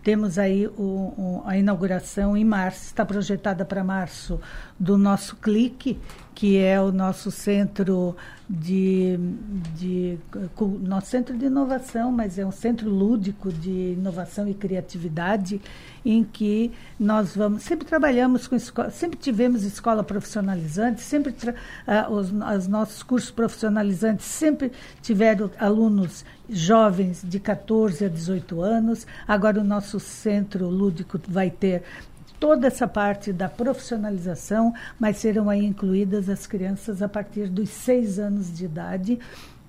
temos aí o, o, a inauguração em março, está projetada para março, do nosso Clique, que é o nosso centro de, de nosso centro de inovação, mas é um centro lúdico de inovação e criatividade em que nós vamos sempre trabalhamos com escola, sempre tivemos escola profissionalizante, sempre uh, os, os nossos cursos profissionalizantes sempre tiveram alunos jovens de 14 a 18 anos. Agora o nosso centro lúdico vai ter toda essa parte da profissionalização, mas serão aí incluídas as crianças a partir dos seis anos de idade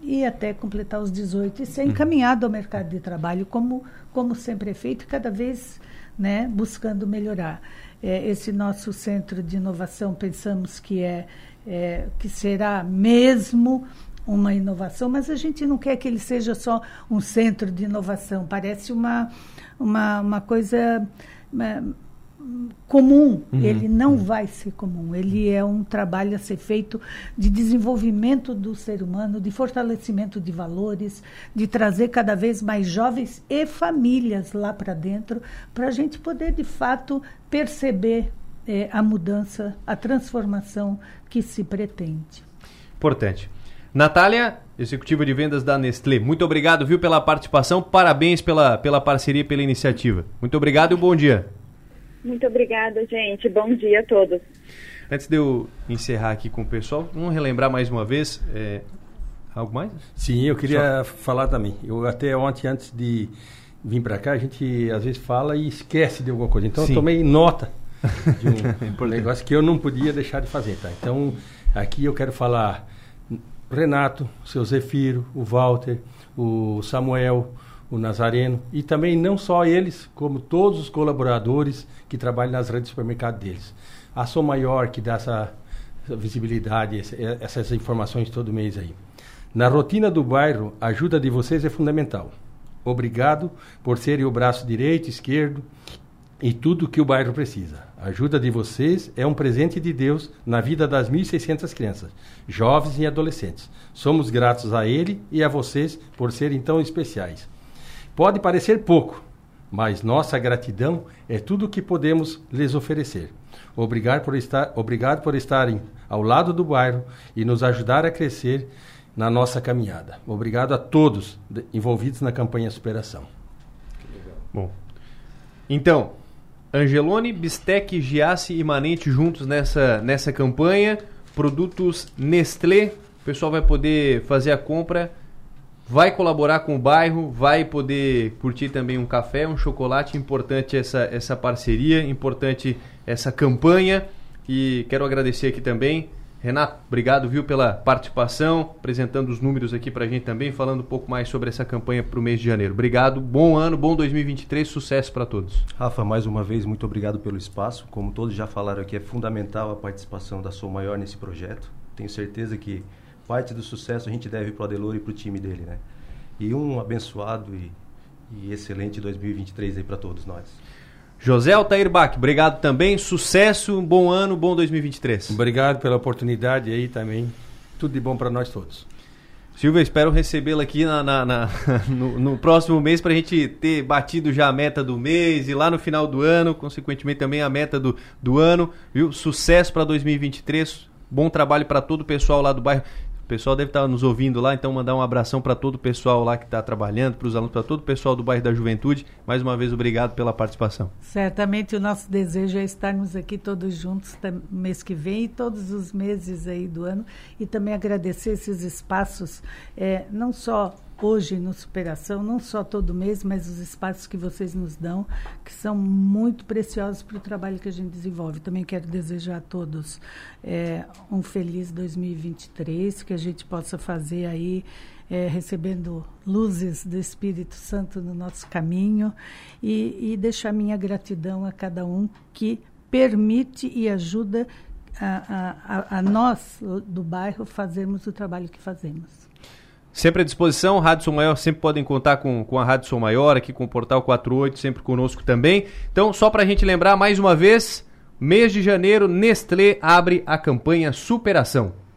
e até completar os 18 e ser uhum. encaminhado ao mercado de trabalho, como, como sempre é feito, cada vez né, buscando melhorar. É, esse nosso centro de inovação, pensamos que, é, é, que será mesmo uma inovação, mas a gente não quer que ele seja só um centro de inovação, parece uma, uma, uma coisa comum, uhum. ele não uhum. vai ser comum. Ele é um trabalho a ser feito de desenvolvimento do ser humano, de fortalecimento de valores, de trazer cada vez mais jovens e famílias lá para dentro, para a gente poder de fato perceber é, a mudança, a transformação que se pretende. Importante. Natália, executiva de vendas da Nestlé, muito obrigado, viu, pela participação, parabéns pela, pela parceria, pela iniciativa. Muito obrigado e um bom dia. Muito obrigada, gente. Bom dia a todos. Antes de eu encerrar aqui com o pessoal, vamos relembrar mais uma vez. É, algo mais? Sim, eu queria Só... falar também. Eu até ontem, antes de vir para cá, a gente às vezes fala e esquece de alguma coisa. Então Sim. eu tomei nota de um negócio que eu não podia deixar de fazer. Tá? Então aqui eu quero falar Renato, seu Zefiro, o Walter, o Samuel, o Nazareno, e também não só eles, como todos os colaboradores que trabalham nas redes de supermercado deles. A Som Maior, que dá essa, visibilidade, essas informações todo mês aí. Na rotina do bairro, a ajuda de vocês é fundamental. Obrigado por serem o braço direito, esquerdo e tudo que o bairro precisa. A ajuda de vocês é um presente de Deus na vida das 1.600 crianças, jovens e adolescentes. Somos gratos a Ele e a vocês por serem tão especiais. Pode parecer pouco, mas nossa gratidão é tudo o que podemos lhes oferecer. Obrigado por, estar, obrigado por estarem ao lado do bairro e nos ajudar a crescer na nossa caminhada. Obrigado a todos envolvidos na campanha Superação. Bom, então, Angelone, Bistec, Giasse e Manente juntos nessa, nessa campanha. Produtos Nestlé. O pessoal vai poder fazer a compra vai colaborar com o bairro, vai poder curtir também um café, um chocolate. Importante essa, essa parceria, importante essa campanha. E quero agradecer aqui também. Renato, obrigado, viu, pela participação, apresentando os números aqui para a gente também, falando um pouco mais sobre essa campanha para o mês de janeiro. Obrigado, bom ano, bom 2023, sucesso para todos. Rafa, mais uma vez, muito obrigado pelo espaço. Como todos já falaram aqui, é fundamental a participação da Sou Maior nesse projeto. Tenho certeza que parte do sucesso a gente deve para o Adelor e para o time dele, né? E um abençoado e, e excelente 2023 aí para todos nós. José Altair Bach, obrigado também, sucesso, um bom ano, bom 2023. Obrigado pela oportunidade aí também, tudo de bom para nós todos. Silvia, espero recebê-la aqui na, na, na no, no, próximo mês para a gente ter batido já a meta do mês e lá no final do ano, consequentemente também a meta do, do ano. Viu? Sucesso para 2023, bom trabalho para todo o pessoal lá do bairro. Pessoal deve estar nos ouvindo lá, então mandar um abração para todo o pessoal lá que está trabalhando, para os alunos, para todo o pessoal do bairro da Juventude. Mais uma vez, obrigado pela participação. Certamente o nosso desejo é estarmos aqui todos juntos mês que vem e todos os meses aí do ano e também agradecer esses espaços, é, não só hoje no Superação, não só todo mês, mas os espaços que vocês nos dão, que são muito preciosos para o trabalho que a gente desenvolve. Também quero desejar a todos é, um feliz 2023, que a gente possa fazer aí. É, recebendo luzes do Espírito Santo no nosso caminho e, e deixar minha gratidão a cada um que permite e ajuda a, a, a, nós do bairro fazermos o trabalho que fazemos. Sempre à disposição, Rádio Som Maior, sempre podem contar com, com a Rádio Som Maior, aqui com o Portal 48, sempre conosco também. Então, só para a gente lembrar mais uma vez, mês de janeiro, Nestlé abre a campanha Superação.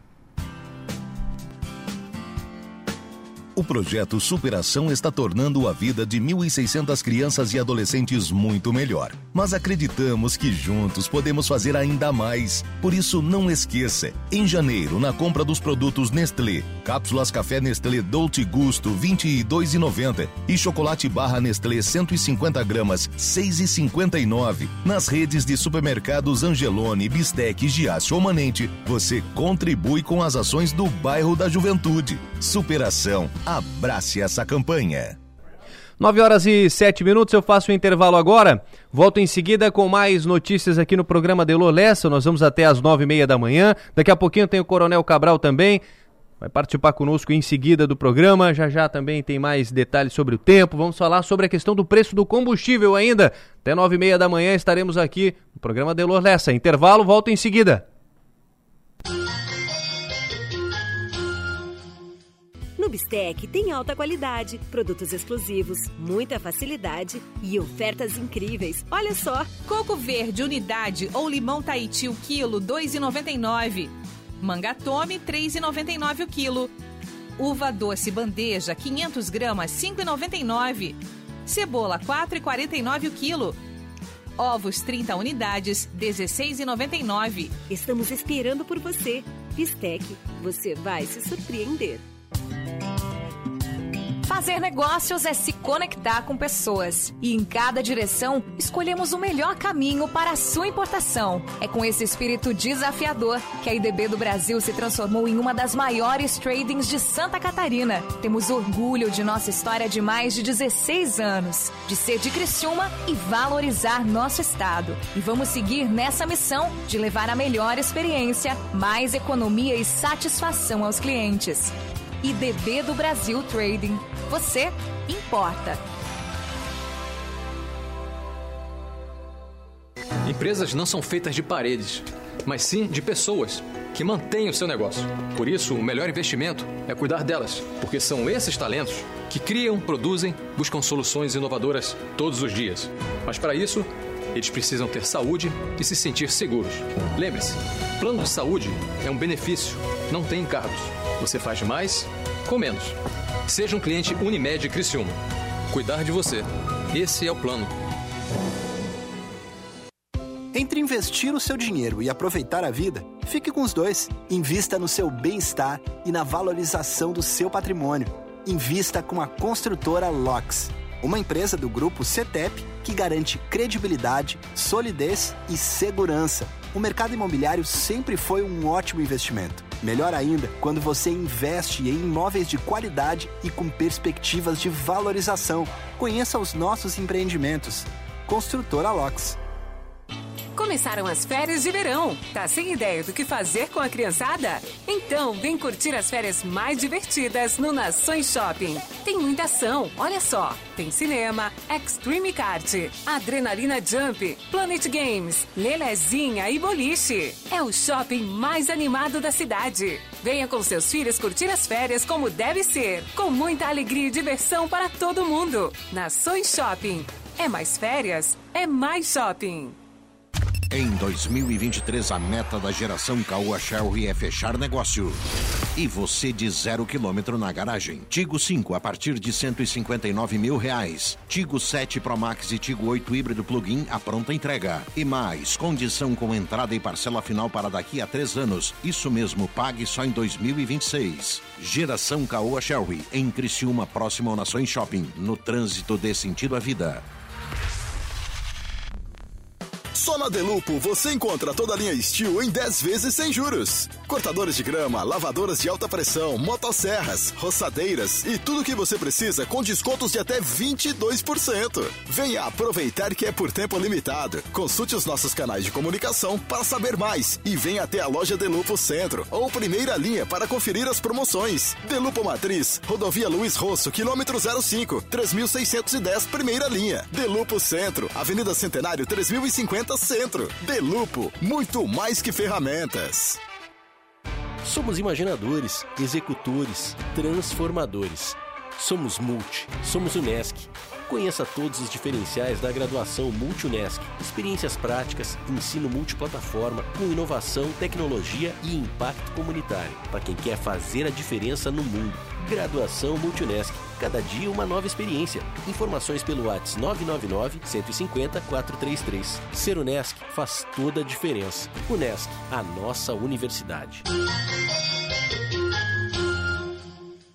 O projeto Superação está tornando a vida de 1.600 crianças e adolescentes muito melhor. Mas acreditamos que juntos podemos fazer ainda mais. Por isso, não esqueça: em janeiro, na compra dos produtos Nestlé, cápsulas café Nestlé Dolce Gusto R$ 22,90 e chocolate barra Nestlé 150 gramas R$ 6,59, nas redes de supermercados Angelone, Bistec, Giasse ou Manente, você contribui com as ações do bairro da Juventude. Superação Abrace essa campanha. 9 horas e 7 minutos, eu faço o um intervalo agora. Volto em seguida com mais notícias aqui no programa Delô Lessa. Nós vamos até as nove e meia da manhã. Daqui a pouquinho tem o Coronel Cabral também. Vai participar conosco em seguida do programa. Já já também tem mais detalhes sobre o tempo. Vamos falar sobre a questão do preço do combustível ainda. Até nove e meia da manhã estaremos aqui no programa Delô Lessa. Intervalo, volto em seguida. Bistec tem alta qualidade, produtos exclusivos, muita facilidade e ofertas incríveis. Olha só! Coco verde unidade ou limão Tahiti o quilo 2,99. Manga Tome 3,99 o quilo. Uva doce bandeja 500 gramas 5,99. Cebola 4,49 o quilo. Ovos 30 unidades 16,99. Estamos esperando por você. Bistec, você vai se surpreender. Fazer negócios é se conectar com pessoas. E em cada direção, escolhemos o melhor caminho para a sua importação. É com esse espírito desafiador que a IDB do Brasil se transformou em uma das maiores tradings de Santa Catarina. Temos orgulho de nossa história de mais de 16 anos, de ser de Criciúma e valorizar nosso estado. E vamos seguir nessa missão de levar a melhor experiência, mais economia e satisfação aos clientes. IDB do Brasil Trading. Você importa. Empresas não são feitas de paredes, mas sim de pessoas que mantêm o seu negócio. Por isso, o melhor investimento é cuidar delas, porque são esses talentos que criam, produzem, buscam soluções inovadoras todos os dias. Mas para isso, eles precisam ter saúde e se sentir seguros. Lembre-se, plano de saúde é um benefício, não tem encargos. Você faz mais com menos. Seja um cliente Unimed Criciúma. Cuidar de você. Esse é o plano. Entre investir o seu dinheiro e aproveitar a vida, fique com os dois. Invista no seu bem-estar e na valorização do seu patrimônio. Invista com a construtora LOX, uma empresa do grupo CETEP que garante credibilidade, solidez e segurança. O mercado imobiliário sempre foi um ótimo investimento. Melhor ainda, quando você investe em imóveis de qualidade e com perspectivas de valorização. Conheça os nossos empreendimentos. Construtora LOX. Começaram as férias de verão. Tá sem ideia do que fazer com a criançada? Então, vem curtir as férias mais divertidas no Nações Shopping. Tem muita ação, olha só. Tem cinema, Extreme Kart, Adrenalina Jump, Planet Games, Lelezinha e Boliche. É o shopping mais animado da cidade. Venha com seus filhos curtir as férias como deve ser, com muita alegria e diversão para todo mundo. Nações Shopping. É mais férias, é mais shopping. Em 2023, a meta da geração Caoa Shelby é fechar negócio. E você de zero quilômetro na garagem. Tigo 5 a partir de 159 mil reais. Tigo 7 Pro Max e Tigo 8 híbrido plug-in a pronta entrega. E mais, condição com entrada e parcela final para daqui a três anos. Isso mesmo, pague só em 2026. Geração Caoa Shelby, em Criciúma, próximo ao Nações Shopping. No trânsito dê sentido à vida. Só na Delupo você encontra toda a linha Steel em 10 vezes sem juros. Cortadores de grama, lavadoras de alta pressão, motosserras, roçadeiras e tudo o que você precisa com descontos de até 22%. Venha aproveitar que é por tempo limitado. Consulte os nossos canais de comunicação para saber mais e venha até a loja Delupo Centro ou primeira linha para conferir as promoções. Delupo Matriz, Rodovia Luiz Rosso, quilômetro 05, 3610, primeira linha. Delupo Centro, Avenida Centenário 3050 Centro. Delupo, muito mais que ferramentas. Somos imaginadores, executores, transformadores. Somos Multi, somos Unesc. Conheça todos os diferenciais da graduação Multi-Unesc. Experiências práticas, ensino multiplataforma, com inovação, tecnologia e impacto comunitário. Para quem quer fazer a diferença no mundo. Graduação Multunesc. Cada dia uma nova experiência. Informações pelo WhatsApp 999 150 433. Ser Unesc faz toda a diferença. Unesc, a nossa universidade.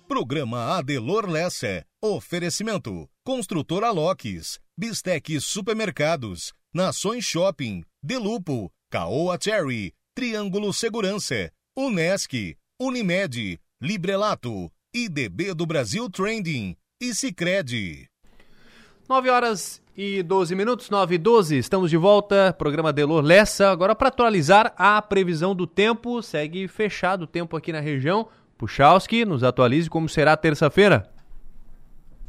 Programa Adelor Lessa. Oferecimento. Construtora Locks. Bistec Supermercados. Nações Shopping. Delupo. Caoa Cherry. Triângulo Segurança. Unesc. Unimed. Librelato. IDB do Brasil Trending. E Cicred. 9 horas e 12 minutos, 9 e 12, estamos de volta, programa Delor Lessa. Agora para atualizar a previsão do tempo, segue fechado o tempo aqui na região. Puchalski, nos atualize como será terça-feira.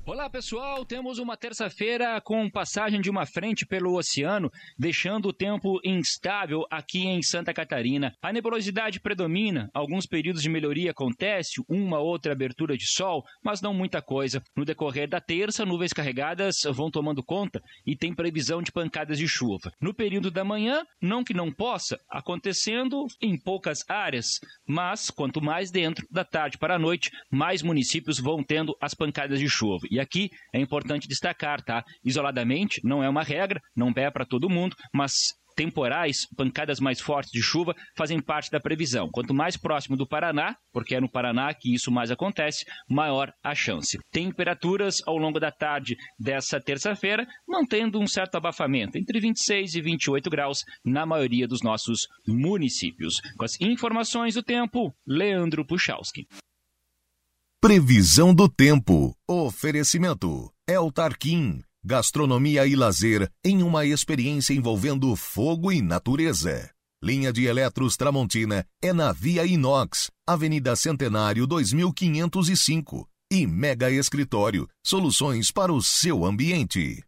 Olá pessoal, temos uma terça-feira com passagem de uma frente pelo oceano, deixando o tempo instável aqui em Santa Catarina. A nebulosidade predomina, alguns períodos de melhoria acontece, uma outra abertura de sol, mas não muita coisa. No decorrer da terça, nuvens carregadas vão tomando conta e tem previsão de pancadas de chuva. No período da manhã, não que não possa, acontecendo em poucas áreas, mas quanto mais dentro da tarde para a noite, mais municípios vão tendo as pancadas de chuva. E aqui é importante destacar, tá? Isoladamente, não é uma regra, não é para todo mundo, mas temporais, pancadas mais fortes de chuva, fazem parte da previsão. Quanto mais próximo do Paraná, porque é no Paraná que isso mais acontece, maior a chance. Temperaturas ao longo da tarde dessa terça-feira, mantendo um certo abafamento, entre 26 e 28 graus na maioria dos nossos municípios. Com as informações do tempo, Leandro Puchalski. Previsão do tempo. Oferecimento. El Tarquim. Gastronomia e lazer em uma experiência envolvendo fogo e natureza. Linha de Eletros Tramontina é na Via Inox, Avenida Centenário 2505. E Mega Escritório, soluções para o seu ambiente.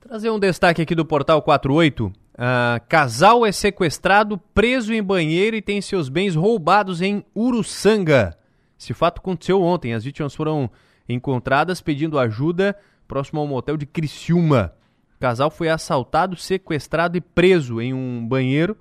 Trazer um destaque aqui do Portal 48. Uh, casal é sequestrado, preso em banheiro e tem seus bens roubados em Uruçanga. Esse fato aconteceu ontem. As vítimas foram encontradas pedindo ajuda próximo ao motel de Criciúma. O casal foi assaltado, sequestrado e preso em um banheiro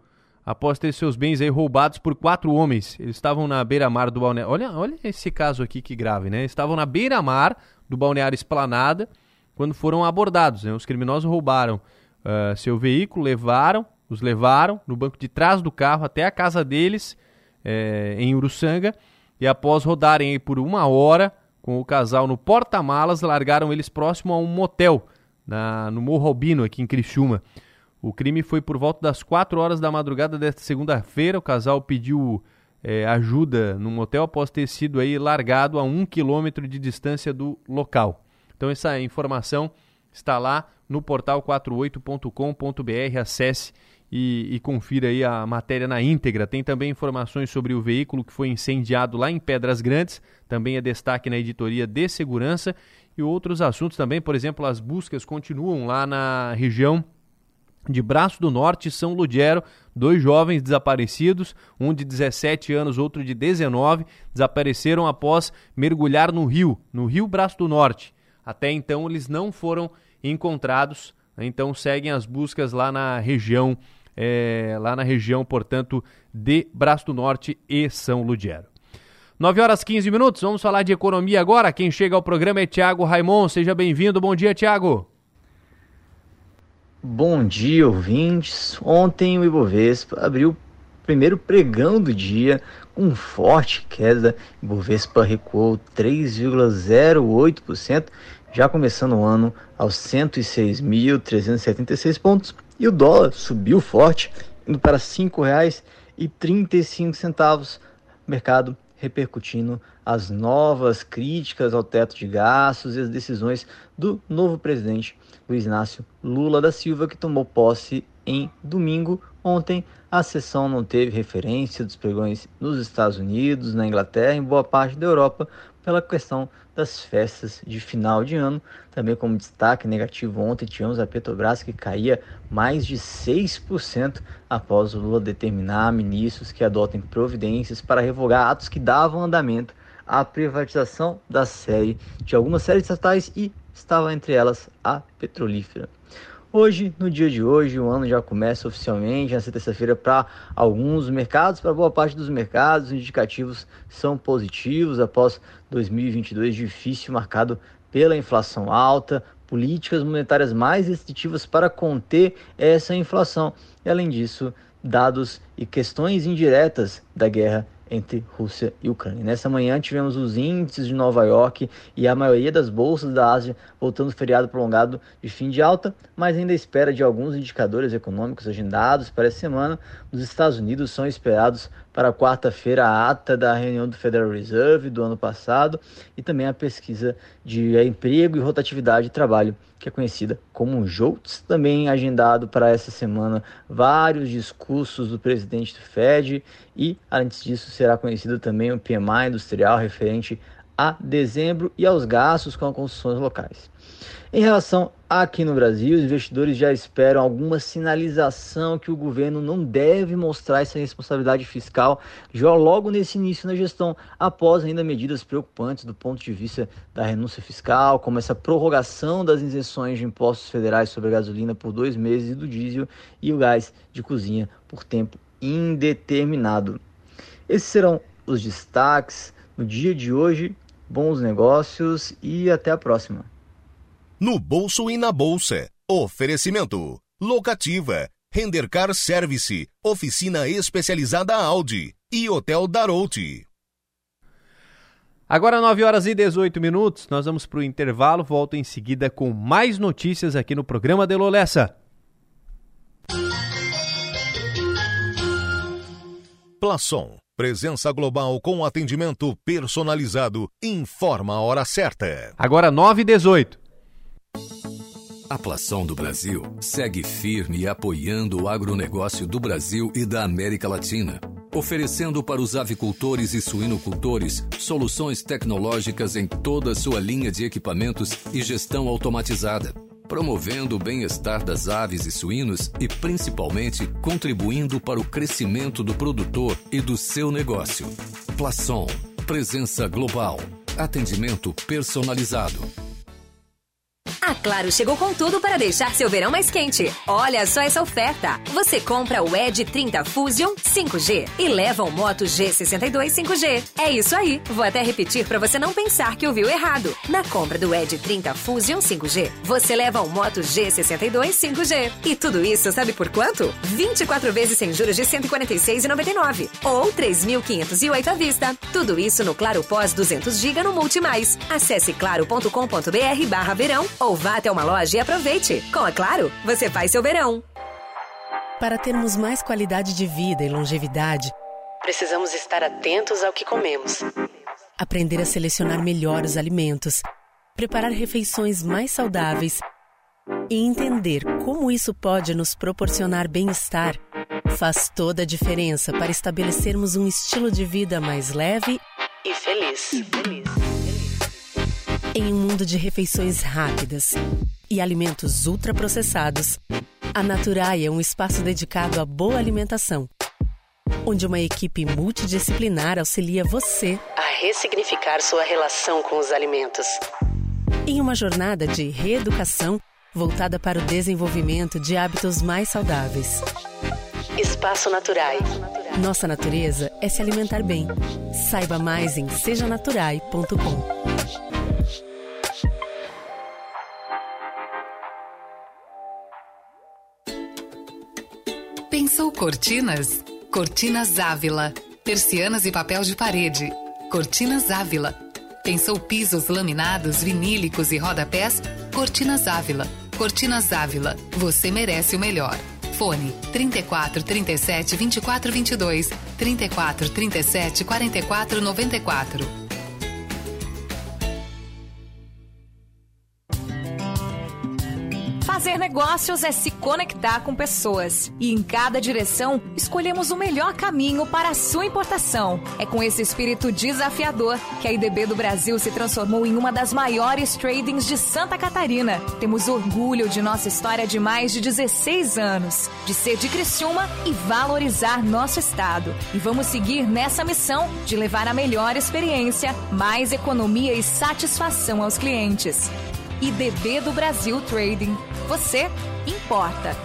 após ter seus bens aí roubados por quatro homens. Eles estavam na beira-mar do balneário. Olha, olha esse caso aqui que grave, né? Estavam na beira-mar do balneário Esplanada quando foram abordados. Né? Os criminosos roubaram uh, seu veículo, levaram, os levaram no banco de trás do carro até a casa deles eh, em Uruçanga e após rodarem por uma hora com o casal no porta-malas, largaram eles próximo a um motel na, no Morro Albino, aqui em Criciúma. O crime foi por volta das 4 horas da madrugada desta segunda-feira. O casal pediu é, ajuda no motel após ter sido aí largado a um quilômetro de distância do local. Então essa informação está lá no portal 48.com.br. Acesse e, e, confira aí a matéria na íntegra. Tem também informações sobre o veículo que foi incendiado lá em Pedras Grandes, também é destaque na editoria de segurança e outros assuntos também, por exemplo, as buscas continuam lá na região de Braço do Norte, São Ludgero, dois jovens desaparecidos, um de 17 anos, outro de 19, desapareceram após mergulhar no rio, no Rio Braço do Norte. Até então eles não foram encontrados, então seguem as buscas lá na região é, lá na região, portanto, de Braço do Norte e São Ludgero. 9 horas 15 minutos, vamos falar de economia agora. Quem chega ao programa é Tiago Raimon. Seja bem-vindo. Bom dia, Tiago. Bom dia, ouvintes. Ontem o Ibovespa abriu o primeiro pregão do dia com forte queda. O Ibovespa recuou 3,08%, já começando o ano aos 106.376 pontos e o dólar subiu forte, indo para R$ 5,35. Mercado repercutindo as novas críticas ao teto de gastos e as decisões do novo presidente Luiz Inácio Lula da Silva, que tomou posse em domingo. Ontem, a sessão não teve referência dos pregões nos Estados Unidos, na Inglaterra e em boa parte da Europa, pela questão das festas de final de ano. Também como destaque negativo ontem tivemos a Petrobras que caía mais de 6% após o Lula determinar ministros que adotem providências para revogar atos que davam andamento à privatização da série de algumas séries estatais e estava entre elas a petrolífera. Hoje, no dia de hoje, o ano já começa oficialmente, nessa terça-feira, para alguns mercados, para boa parte dos mercados, os indicativos são positivos após 2022 difícil, marcado pela inflação alta, políticas monetárias mais restritivas para conter essa inflação. E além disso, dados e questões indiretas da guerra entre Rússia e Ucrânia. Nessa manhã tivemos os índices de Nova York e a maioria das bolsas da Ásia voltando feriado prolongado de fim de alta, mas ainda espera de alguns indicadores econômicos agendados para essa semana. Nos Estados Unidos são esperados para quarta-feira a ata da reunião do Federal Reserve do ano passado e também a pesquisa de emprego e rotatividade de trabalho que é conhecida como JOLTS, também agendado para essa semana vários discursos do presidente do Fed e, antes disso, será conhecido também o PMI industrial referente a dezembro e aos gastos com as construções locais. Em relação aqui no Brasil, os investidores já esperam alguma sinalização que o governo não deve mostrar essa responsabilidade fiscal já logo nesse início da gestão, após ainda medidas preocupantes do ponto de vista da renúncia fiscal, como essa prorrogação das isenções de impostos federais sobre a gasolina por dois meses e do diesel e o gás de cozinha por tempo indeterminado. Esses serão os destaques no dia de hoje. Bons negócios e até a próxima no bolso e na bolsa. Oferecimento: Locativa, Rendercar Service, Oficina Especializada Audi e Hotel Darouti. Agora 9 horas e 18 minutos, nós vamos para o intervalo, volto em seguida com mais notícias aqui no programa de Lolessa. Plaçon, presença global com atendimento personalizado, informa a hora certa. Agora 9 e 18. A Plação do Brasil segue firme apoiando o agronegócio do Brasil e da América Latina, oferecendo para os avicultores e suinocultores soluções tecnológicas em toda a sua linha de equipamentos e gestão automatizada, promovendo o bem-estar das aves e suínos e principalmente contribuindo para o crescimento do produtor e do seu negócio. Plação, presença global, atendimento personalizado. A Claro chegou com tudo para deixar seu verão mais quente. Olha só essa oferta. Você compra o Edge 30 Fusion 5G e leva o Moto G62 5G. É isso aí. Vou até repetir para você não pensar que ouviu errado. Na compra do Edge 30 Fusion 5G, você leva o Moto G62 5G. E tudo isso sabe por quanto? 24 vezes sem juros de 146,99 ou 3.508 à vista. Tudo isso no Claro Pós 200 GB no Multimais. Acesse claro.com.br/verão ou vá até uma loja e aproveite. Com a Claro, você faz seu verão. Para termos mais qualidade de vida e longevidade, precisamos estar atentos ao que comemos. Aprender a selecionar melhor os alimentos, preparar refeições mais saudáveis e entender como isso pode nos proporcionar bem-estar faz toda a diferença para estabelecermos um estilo de vida mais leve e feliz. E feliz. Em um mundo de refeições rápidas e alimentos ultraprocessados, a Naturai é um espaço dedicado à boa alimentação, onde uma equipe multidisciplinar auxilia você a ressignificar sua relação com os alimentos. Em uma jornada de reeducação voltada para o desenvolvimento de hábitos mais saudáveis. Espaço Naturai. Nossa natureza é se alimentar bem. Saiba mais em sejanaturai.com. Pensou cortinas? Cortinas Ávila. Persianas e papel de parede. Cortinas Ávila. Pensou pisos laminados, vinílicos e rodapés? Cortinas Ávila. Cortinas Ávila. Você merece o melhor. Fone 34 37 24 22 34 37 44 94. Fazer negócios é se conectar com pessoas. E em cada direção, escolhemos o melhor caminho para a sua importação. É com esse espírito desafiador que a IDB do Brasil se transformou em uma das maiores tradings de Santa Catarina. Temos orgulho de nossa história de mais de 16 anos, de ser de Criciúma e valorizar nosso estado. E vamos seguir nessa missão de levar a melhor experiência, mais economia e satisfação aos clientes. IDB do Brasil Trading Você importa.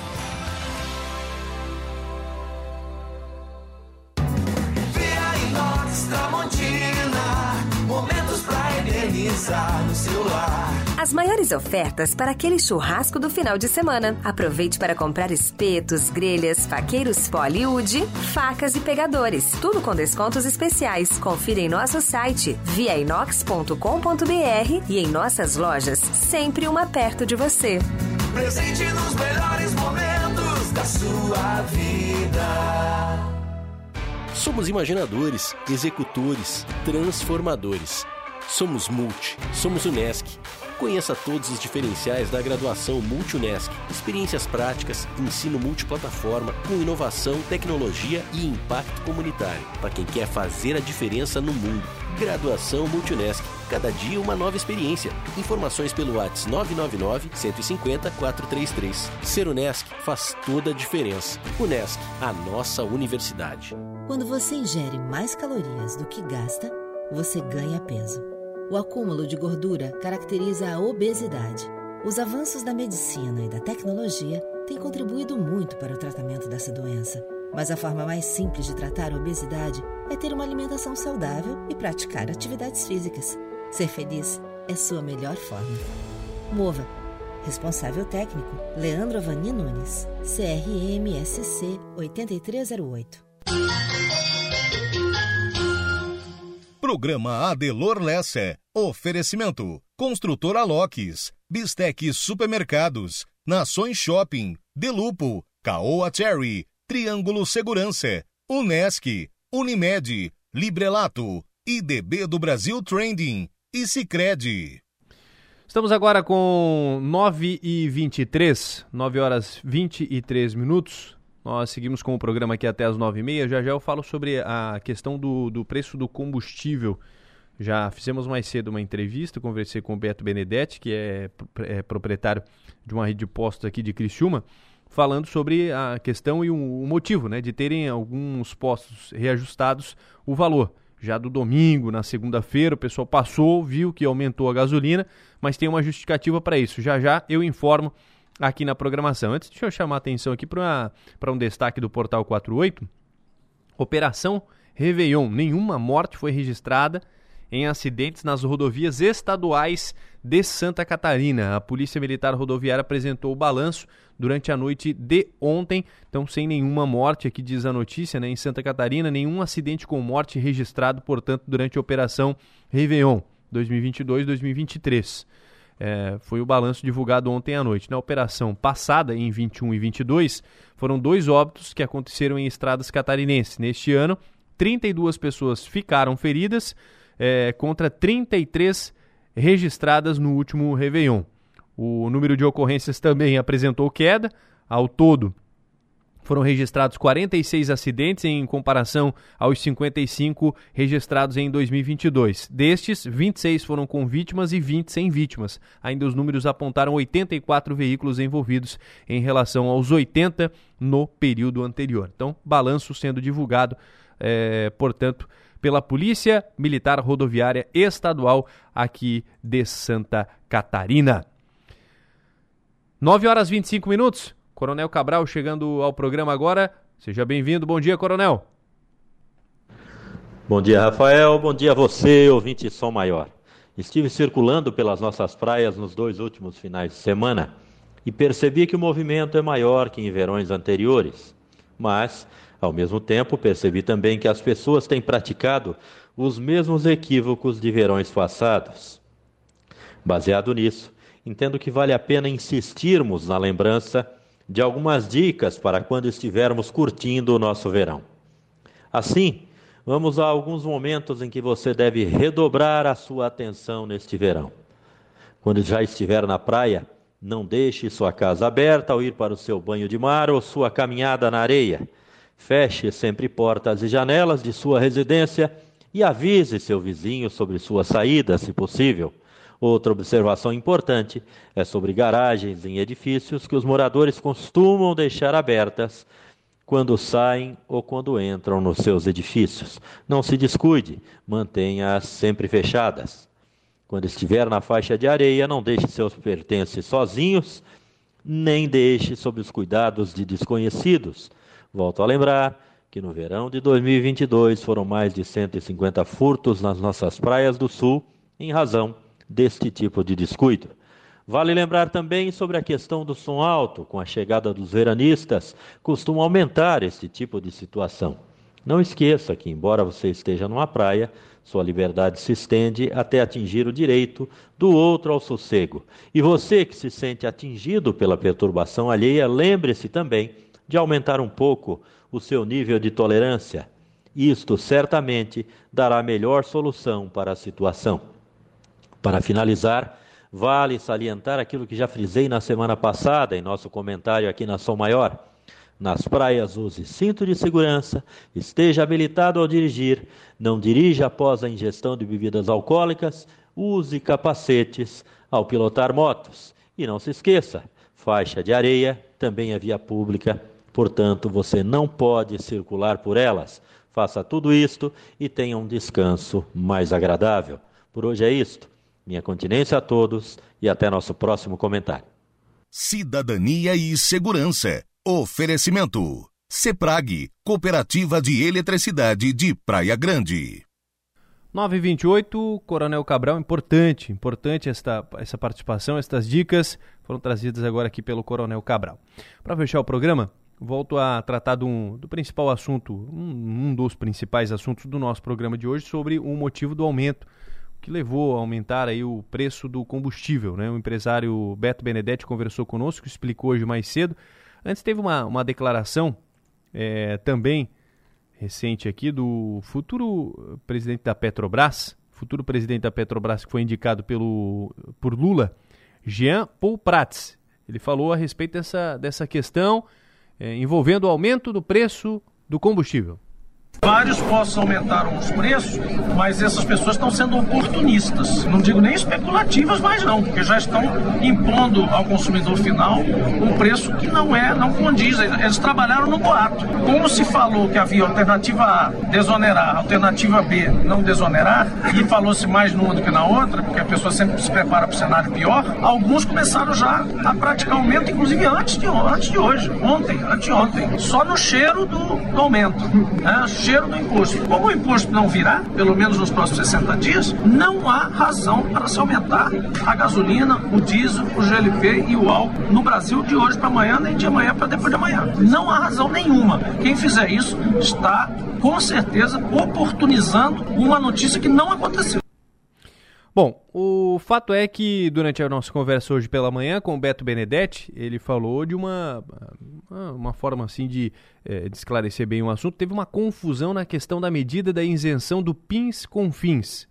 Via Inox Tramontina, momentos pra eternizar no celular. As maiores ofertas para aquele churrasco do final de semana. Aproveite para comprar espetos, grelhas, faqueiros Poliwood, facas e pegadores. Tudo com descontos especiais. Confira em nosso site viainox.com.br e em nossas lojas, sempre uma perto de você. Presente nos melhores momentos da sua vida. Somos imaginadores, executores, transformadores. Somos Multi, somos Unesc. Conheça todos os diferenciais da graduação Multi-Unesc. Experiências práticas, ensino multiplataforma, com inovação, tecnologia e impacto comunitário. Para quem quer fazer a diferença no mundo. Graduação Multi-Unesc. Cada dia uma nova experiência. Informações pelo WhatsApp 999 150 433. Ser Unesc faz toda a diferença. Unesc, a nossa universidade. Quando você ingere mais calorias do que gasta, você ganha peso. O acúmulo de gordura caracteriza a obesidade. Os avanços da medicina e da tecnologia têm contribuído muito para o tratamento dessa doença. Mas a forma mais simples de tratar a obesidade é ter uma alimentação saudável e praticar atividades físicas. Ser feliz é sua melhor forma. Mova. Responsável técnico: Leandro Avani Nunes. CRMSC 8308. Programa Adelor Lessa. Oferecimento. Construtora Locks. Bistec Supermercados. Nações Shopping. Delupo. Caoa Cherry. Triângulo Segurança. Unesc. Unimed. Librelato. IDB do Brasil Trending. E Cicred. Estamos agora com 9 e 23, 9 horas 23 minutos. Nós seguimos com o programa aqui até as 9h30. Já já eu falo sobre a questão do, do preço do combustível. Já fizemos mais cedo uma entrevista, conversei com o Beto Benedetti, que é, é proprietário de uma rede de postos aqui de Criciúma, falando sobre a questão e o, o motivo né, de terem alguns postos reajustados o valor. Já do domingo, na segunda-feira, o pessoal passou, viu que aumentou a gasolina, mas tem uma justificativa para isso. Já já eu informo aqui na programação. Antes, deixa eu chamar a atenção aqui para um destaque do Portal 48. Operação Réveillon. Nenhuma morte foi registrada em acidentes nas rodovias estaduais de Santa Catarina. A Polícia Militar Rodoviária apresentou o balanço durante a noite de ontem, então sem nenhuma morte, aqui diz a notícia, né, em Santa Catarina, nenhum acidente com morte registrado, portanto, durante a Operação Réveillon 2022-2023. É, foi o balanço divulgado ontem à noite. Na operação passada, em 21 e 22, foram dois óbitos que aconteceram em estradas catarinenses. Neste ano, 32 pessoas ficaram feridas, é, contra 33 registradas no último Réveillon. O número de ocorrências também apresentou queda. Ao todo, foram registrados 46 acidentes em comparação aos 55 registrados em 2022. Destes, 26 foram com vítimas e 20 sem vítimas. Ainda os números apontaram 84 veículos envolvidos em relação aos 80 no período anterior. Então, balanço sendo divulgado, é, portanto, pela Polícia Militar Rodoviária Estadual aqui de Santa Catarina. 9 horas 25 minutos. Coronel Cabral chegando ao programa agora. Seja bem-vindo. Bom dia, Coronel. Bom dia, Rafael. Bom dia a você, ouvinte Som Maior. Estive circulando pelas nossas praias nos dois últimos finais de semana e percebi que o movimento é maior que em verões anteriores. Mas, ao mesmo tempo, percebi também que as pessoas têm praticado os mesmos equívocos de verões passados. Baseado nisso, entendo que vale a pena insistirmos na lembrança de algumas dicas para quando estivermos curtindo o nosso verão. Assim, vamos a alguns momentos em que você deve redobrar a sua atenção neste verão. Quando já estiver na praia, não deixe sua casa aberta ao ir para o seu banho de mar ou sua caminhada na areia. Feche sempre portas e janelas de sua residência e avise seu vizinho sobre sua saída, se possível. Outra observação importante é sobre garagens em edifícios que os moradores costumam deixar abertas quando saem ou quando entram nos seus edifícios. Não se descuide, mantenha-as sempre fechadas. Quando estiver na faixa de areia, não deixe seus pertences sozinhos, nem deixe sob os cuidados de desconhecidos. Volto a lembrar que no verão de 2022 foram mais de 150 furtos nas nossas praias do sul em razão deste tipo de descuido. Vale lembrar também sobre a questão do som alto. Com a chegada dos veranistas, costuma aumentar este tipo de situação. Não esqueça que, embora você esteja numa praia, sua liberdade se estende até atingir o direito do outro ao sossego. E você que se sente atingido pela perturbação alheia, lembre-se também de aumentar um pouco o seu nível de tolerância. Isto certamente dará a melhor solução para a situação. Para finalizar, vale salientar aquilo que já frisei na semana passada em nosso comentário aqui na Som Maior. Nas praias, use cinto de segurança, esteja habilitado ao dirigir, não dirija após a ingestão de bebidas alcoólicas, use capacetes ao pilotar motos. E não se esqueça, faixa de areia também é via pública Portanto, você não pode circular por elas. Faça tudo isto e tenha um descanso mais agradável. Por hoje é isto. Minha continência a todos e até nosso próximo comentário. Cidadania e Segurança. Oferecimento. CEPRAG, Cooperativa de Eletricidade de Praia Grande. 928, Coronel Cabral, importante, importante esta, essa participação, estas dicas foram trazidas agora aqui pelo Coronel Cabral. Para fechar o programa, volto a tratar do, do principal assunto, um, um, dos principais assuntos do nosso programa de hoje, sobre o motivo do aumento que levou a aumentar aí o preço do combustível. Né? O empresário Beto Benedetti conversou conosco, explicou hoje mais cedo. Antes teve uma, uma declaração é, também recente aqui do futuro presidente da Petrobras, futuro presidente da Petrobras que foi indicado pelo, por Lula, Jean Paul Prats. Ele falou a respeito dessa, dessa questão envolvendo o aumento do preço do combustível. Vários postos aumentaram os preços, mas essas pessoas estão sendo oportunistas. Não digo nem especulativas, mas não, porque já estão impondo ao consumidor final um preço que não é, não condiz. Eles trabalharam no boato. Como se falou que havia alternativa A, desonerar, alternativa B, não desonerar, e falou-se mais numa do que na outra, porque a pessoa sempre se prepara para o cenário pior, alguns começaram já a praticar aumento, inclusive antes de, antes de hoje, ontem, anteontem, só no cheiro do, do aumento. Né? Cheiro do imposto. Como o imposto não virá, pelo menos nos próximos 60 dias, não há razão para se aumentar a gasolina, o diesel, o GLP e o álcool no Brasil de hoje para amanhã, nem de amanhã para depois de amanhã. Não há razão nenhuma. Quem fizer isso está, com certeza, oportunizando uma notícia que não aconteceu. Bom, o fato é que durante a nossa conversa hoje pela manhã com o Beto Benedetti, ele falou de uma, uma forma assim de, é, de esclarecer bem o assunto. Teve uma confusão na questão da medida da isenção do PINS com fins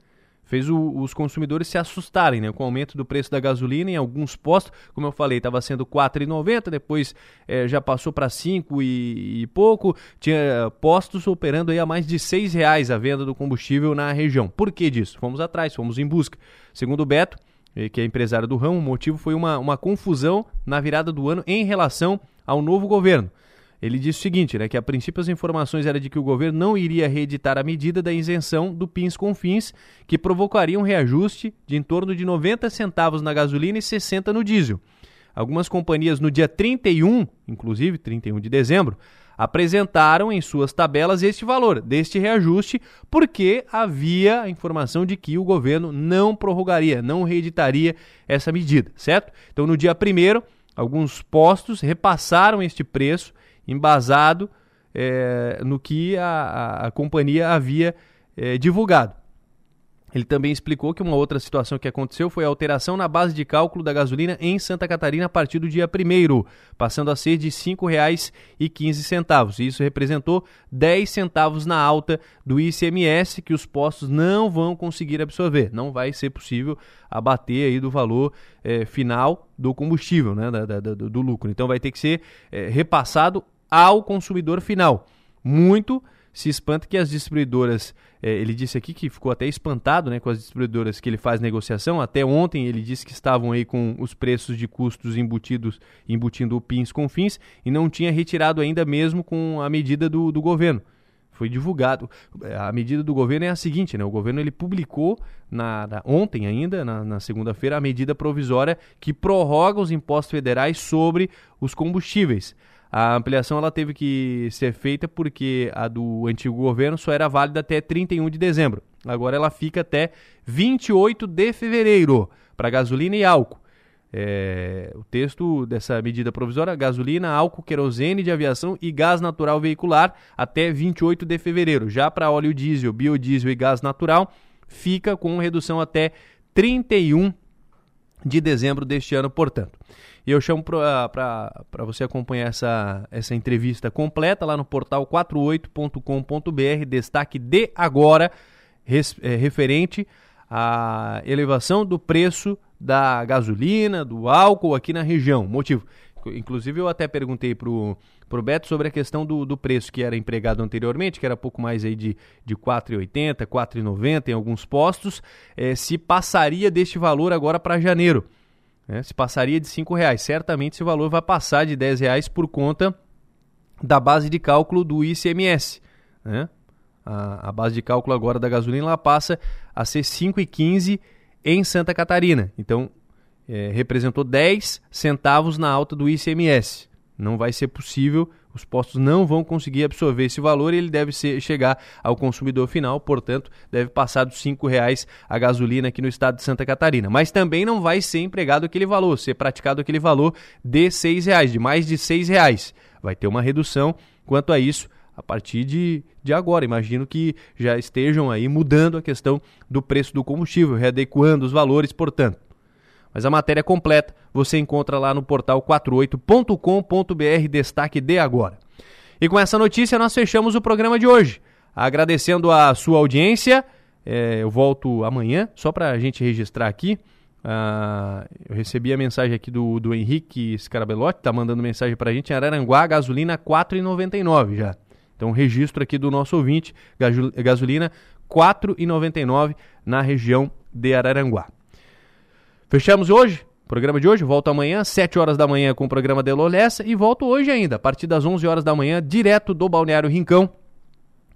fez o, os consumidores se assustarem né, com o aumento do preço da gasolina em alguns postos. Como eu falei, estava sendo R$ 4,90, depois é, já passou para 5 e, e, pouco. Tinha postos operando aí a mais de R$ reais a venda do combustível na região. Por que disso? Fomos atrás, fomos em busca. Segundo o Beto, eh, que é empresário do ramo, o motivo foi uma, uma confusão na virada do ano em relação ao novo governo. Ele disse o seguinte, né, que a princípio as informações eram de que o governo não iria reeditar a medida da isenção do PINS com fins, que provocaria um reajuste de em torno de 90 centavos na gasolina e 60 no diesel. Algumas companhias no dia 31, inclusive 31 de dezembro, apresentaram em suas tabelas este valor deste reajuste, porque havia a informação de que o governo não prorrogaria, não reeditaria essa medida, certo? Então, no dia 1 alguns postos repassaram este preço embasado é, no que a, a, a companhia havia é, divulgado. Ele também explicou que uma outra situação que aconteceu foi a alteração na base de cálculo da gasolina em Santa Catarina a partir do dia 1 passando a ser de R$ 5,15. Isso representou 10 centavos na alta do ICMS que os postos não vão conseguir absorver. Não vai ser possível abater aí do valor é, final do combustível, né, da, da, do, do, lucro. Então vai ter que ser é, repassado ao consumidor final. Muito se espanta que as distribuidoras, eh, ele disse aqui que ficou até espantado né, com as distribuidoras que ele faz negociação. Até ontem ele disse que estavam aí com os preços de custos embutidos, embutindo o PINS com fins e não tinha retirado ainda mesmo com a medida do, do governo. foi divulgado. A medida do governo é a seguinte, né? O governo ele publicou na, na ontem ainda, na, na segunda-feira, a medida provisória que prorroga os impostos federais sobre os combustíveis. A ampliação ela teve que ser feita porque a do antigo governo só era válida até 31 de dezembro. Agora ela fica até 28 de fevereiro para gasolina e álcool. É, o texto dessa medida provisória: gasolina, álcool, querosene de aviação e gás natural veicular até 28 de fevereiro. Já para óleo diesel, biodiesel e gás natural, fica com redução até 31 de dezembro deste ano, portanto. E eu chamo para você acompanhar essa, essa entrevista completa lá no portal 48.com.br, destaque de agora, res, é, referente à elevação do preço da gasolina, do álcool aqui na região. Motivo. Inclusive, eu até perguntei para o Beto sobre a questão do, do preço que era empregado anteriormente, que era pouco mais aí de, de R$ 4,80, R$ 4,90 em alguns postos, é, se passaria deste valor agora para janeiro. Né? Se passaria de R$ reais. Certamente esse valor vai passar de R$ reais por conta da base de cálculo do ICMS. Né? A, a, base de cálculo agora da gasolina ela passa a ser 5,15 em Santa Catarina. Então, é, representou 10 centavos na alta do ICMS. Não vai ser possível os postos não vão conseguir absorver esse valor e ele deve ser, chegar ao consumidor final, portanto, deve passar dos R$ reais a gasolina aqui no estado de Santa Catarina. Mas também não vai ser empregado aquele valor, ser praticado aquele valor de R$ reais, de mais de R$ reais. Vai ter uma redução quanto a isso a partir de, de agora. Imagino que já estejam aí mudando a questão do preço do combustível, readequando os valores, portanto. Mas a matéria completa você encontra lá no portal 48.com.br, destaque de agora. E com essa notícia nós fechamos o programa de hoje. Agradecendo a sua audiência, é, eu volto amanhã, só para a gente registrar aqui. Uh, eu recebi a mensagem aqui do, do Henrique Scarabelotti, tá mandando mensagem para a gente em Araranguá, gasolina 4,99 já. Então, registro aqui do nosso ouvinte, gasolina 4,99 na região de Araranguá. Fechamos hoje, programa de hoje, volto amanhã, 7 horas da manhã com o programa de Lolessa e volto hoje ainda, a partir das 11 horas da manhã, direto do Balneário Rincão,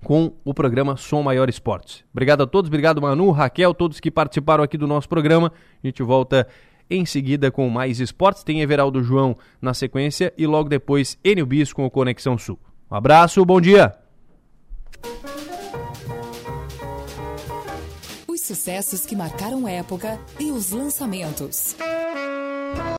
com o programa Som Maior Esportes. Obrigado a todos, obrigado Manu, Raquel, todos que participaram aqui do nosso programa. A gente volta em seguida com mais esportes, tem Everaldo João na sequência e logo depois Enio Bis com o Conexão Sul. Um abraço, bom dia! Sucessos que marcaram época e os lançamentos.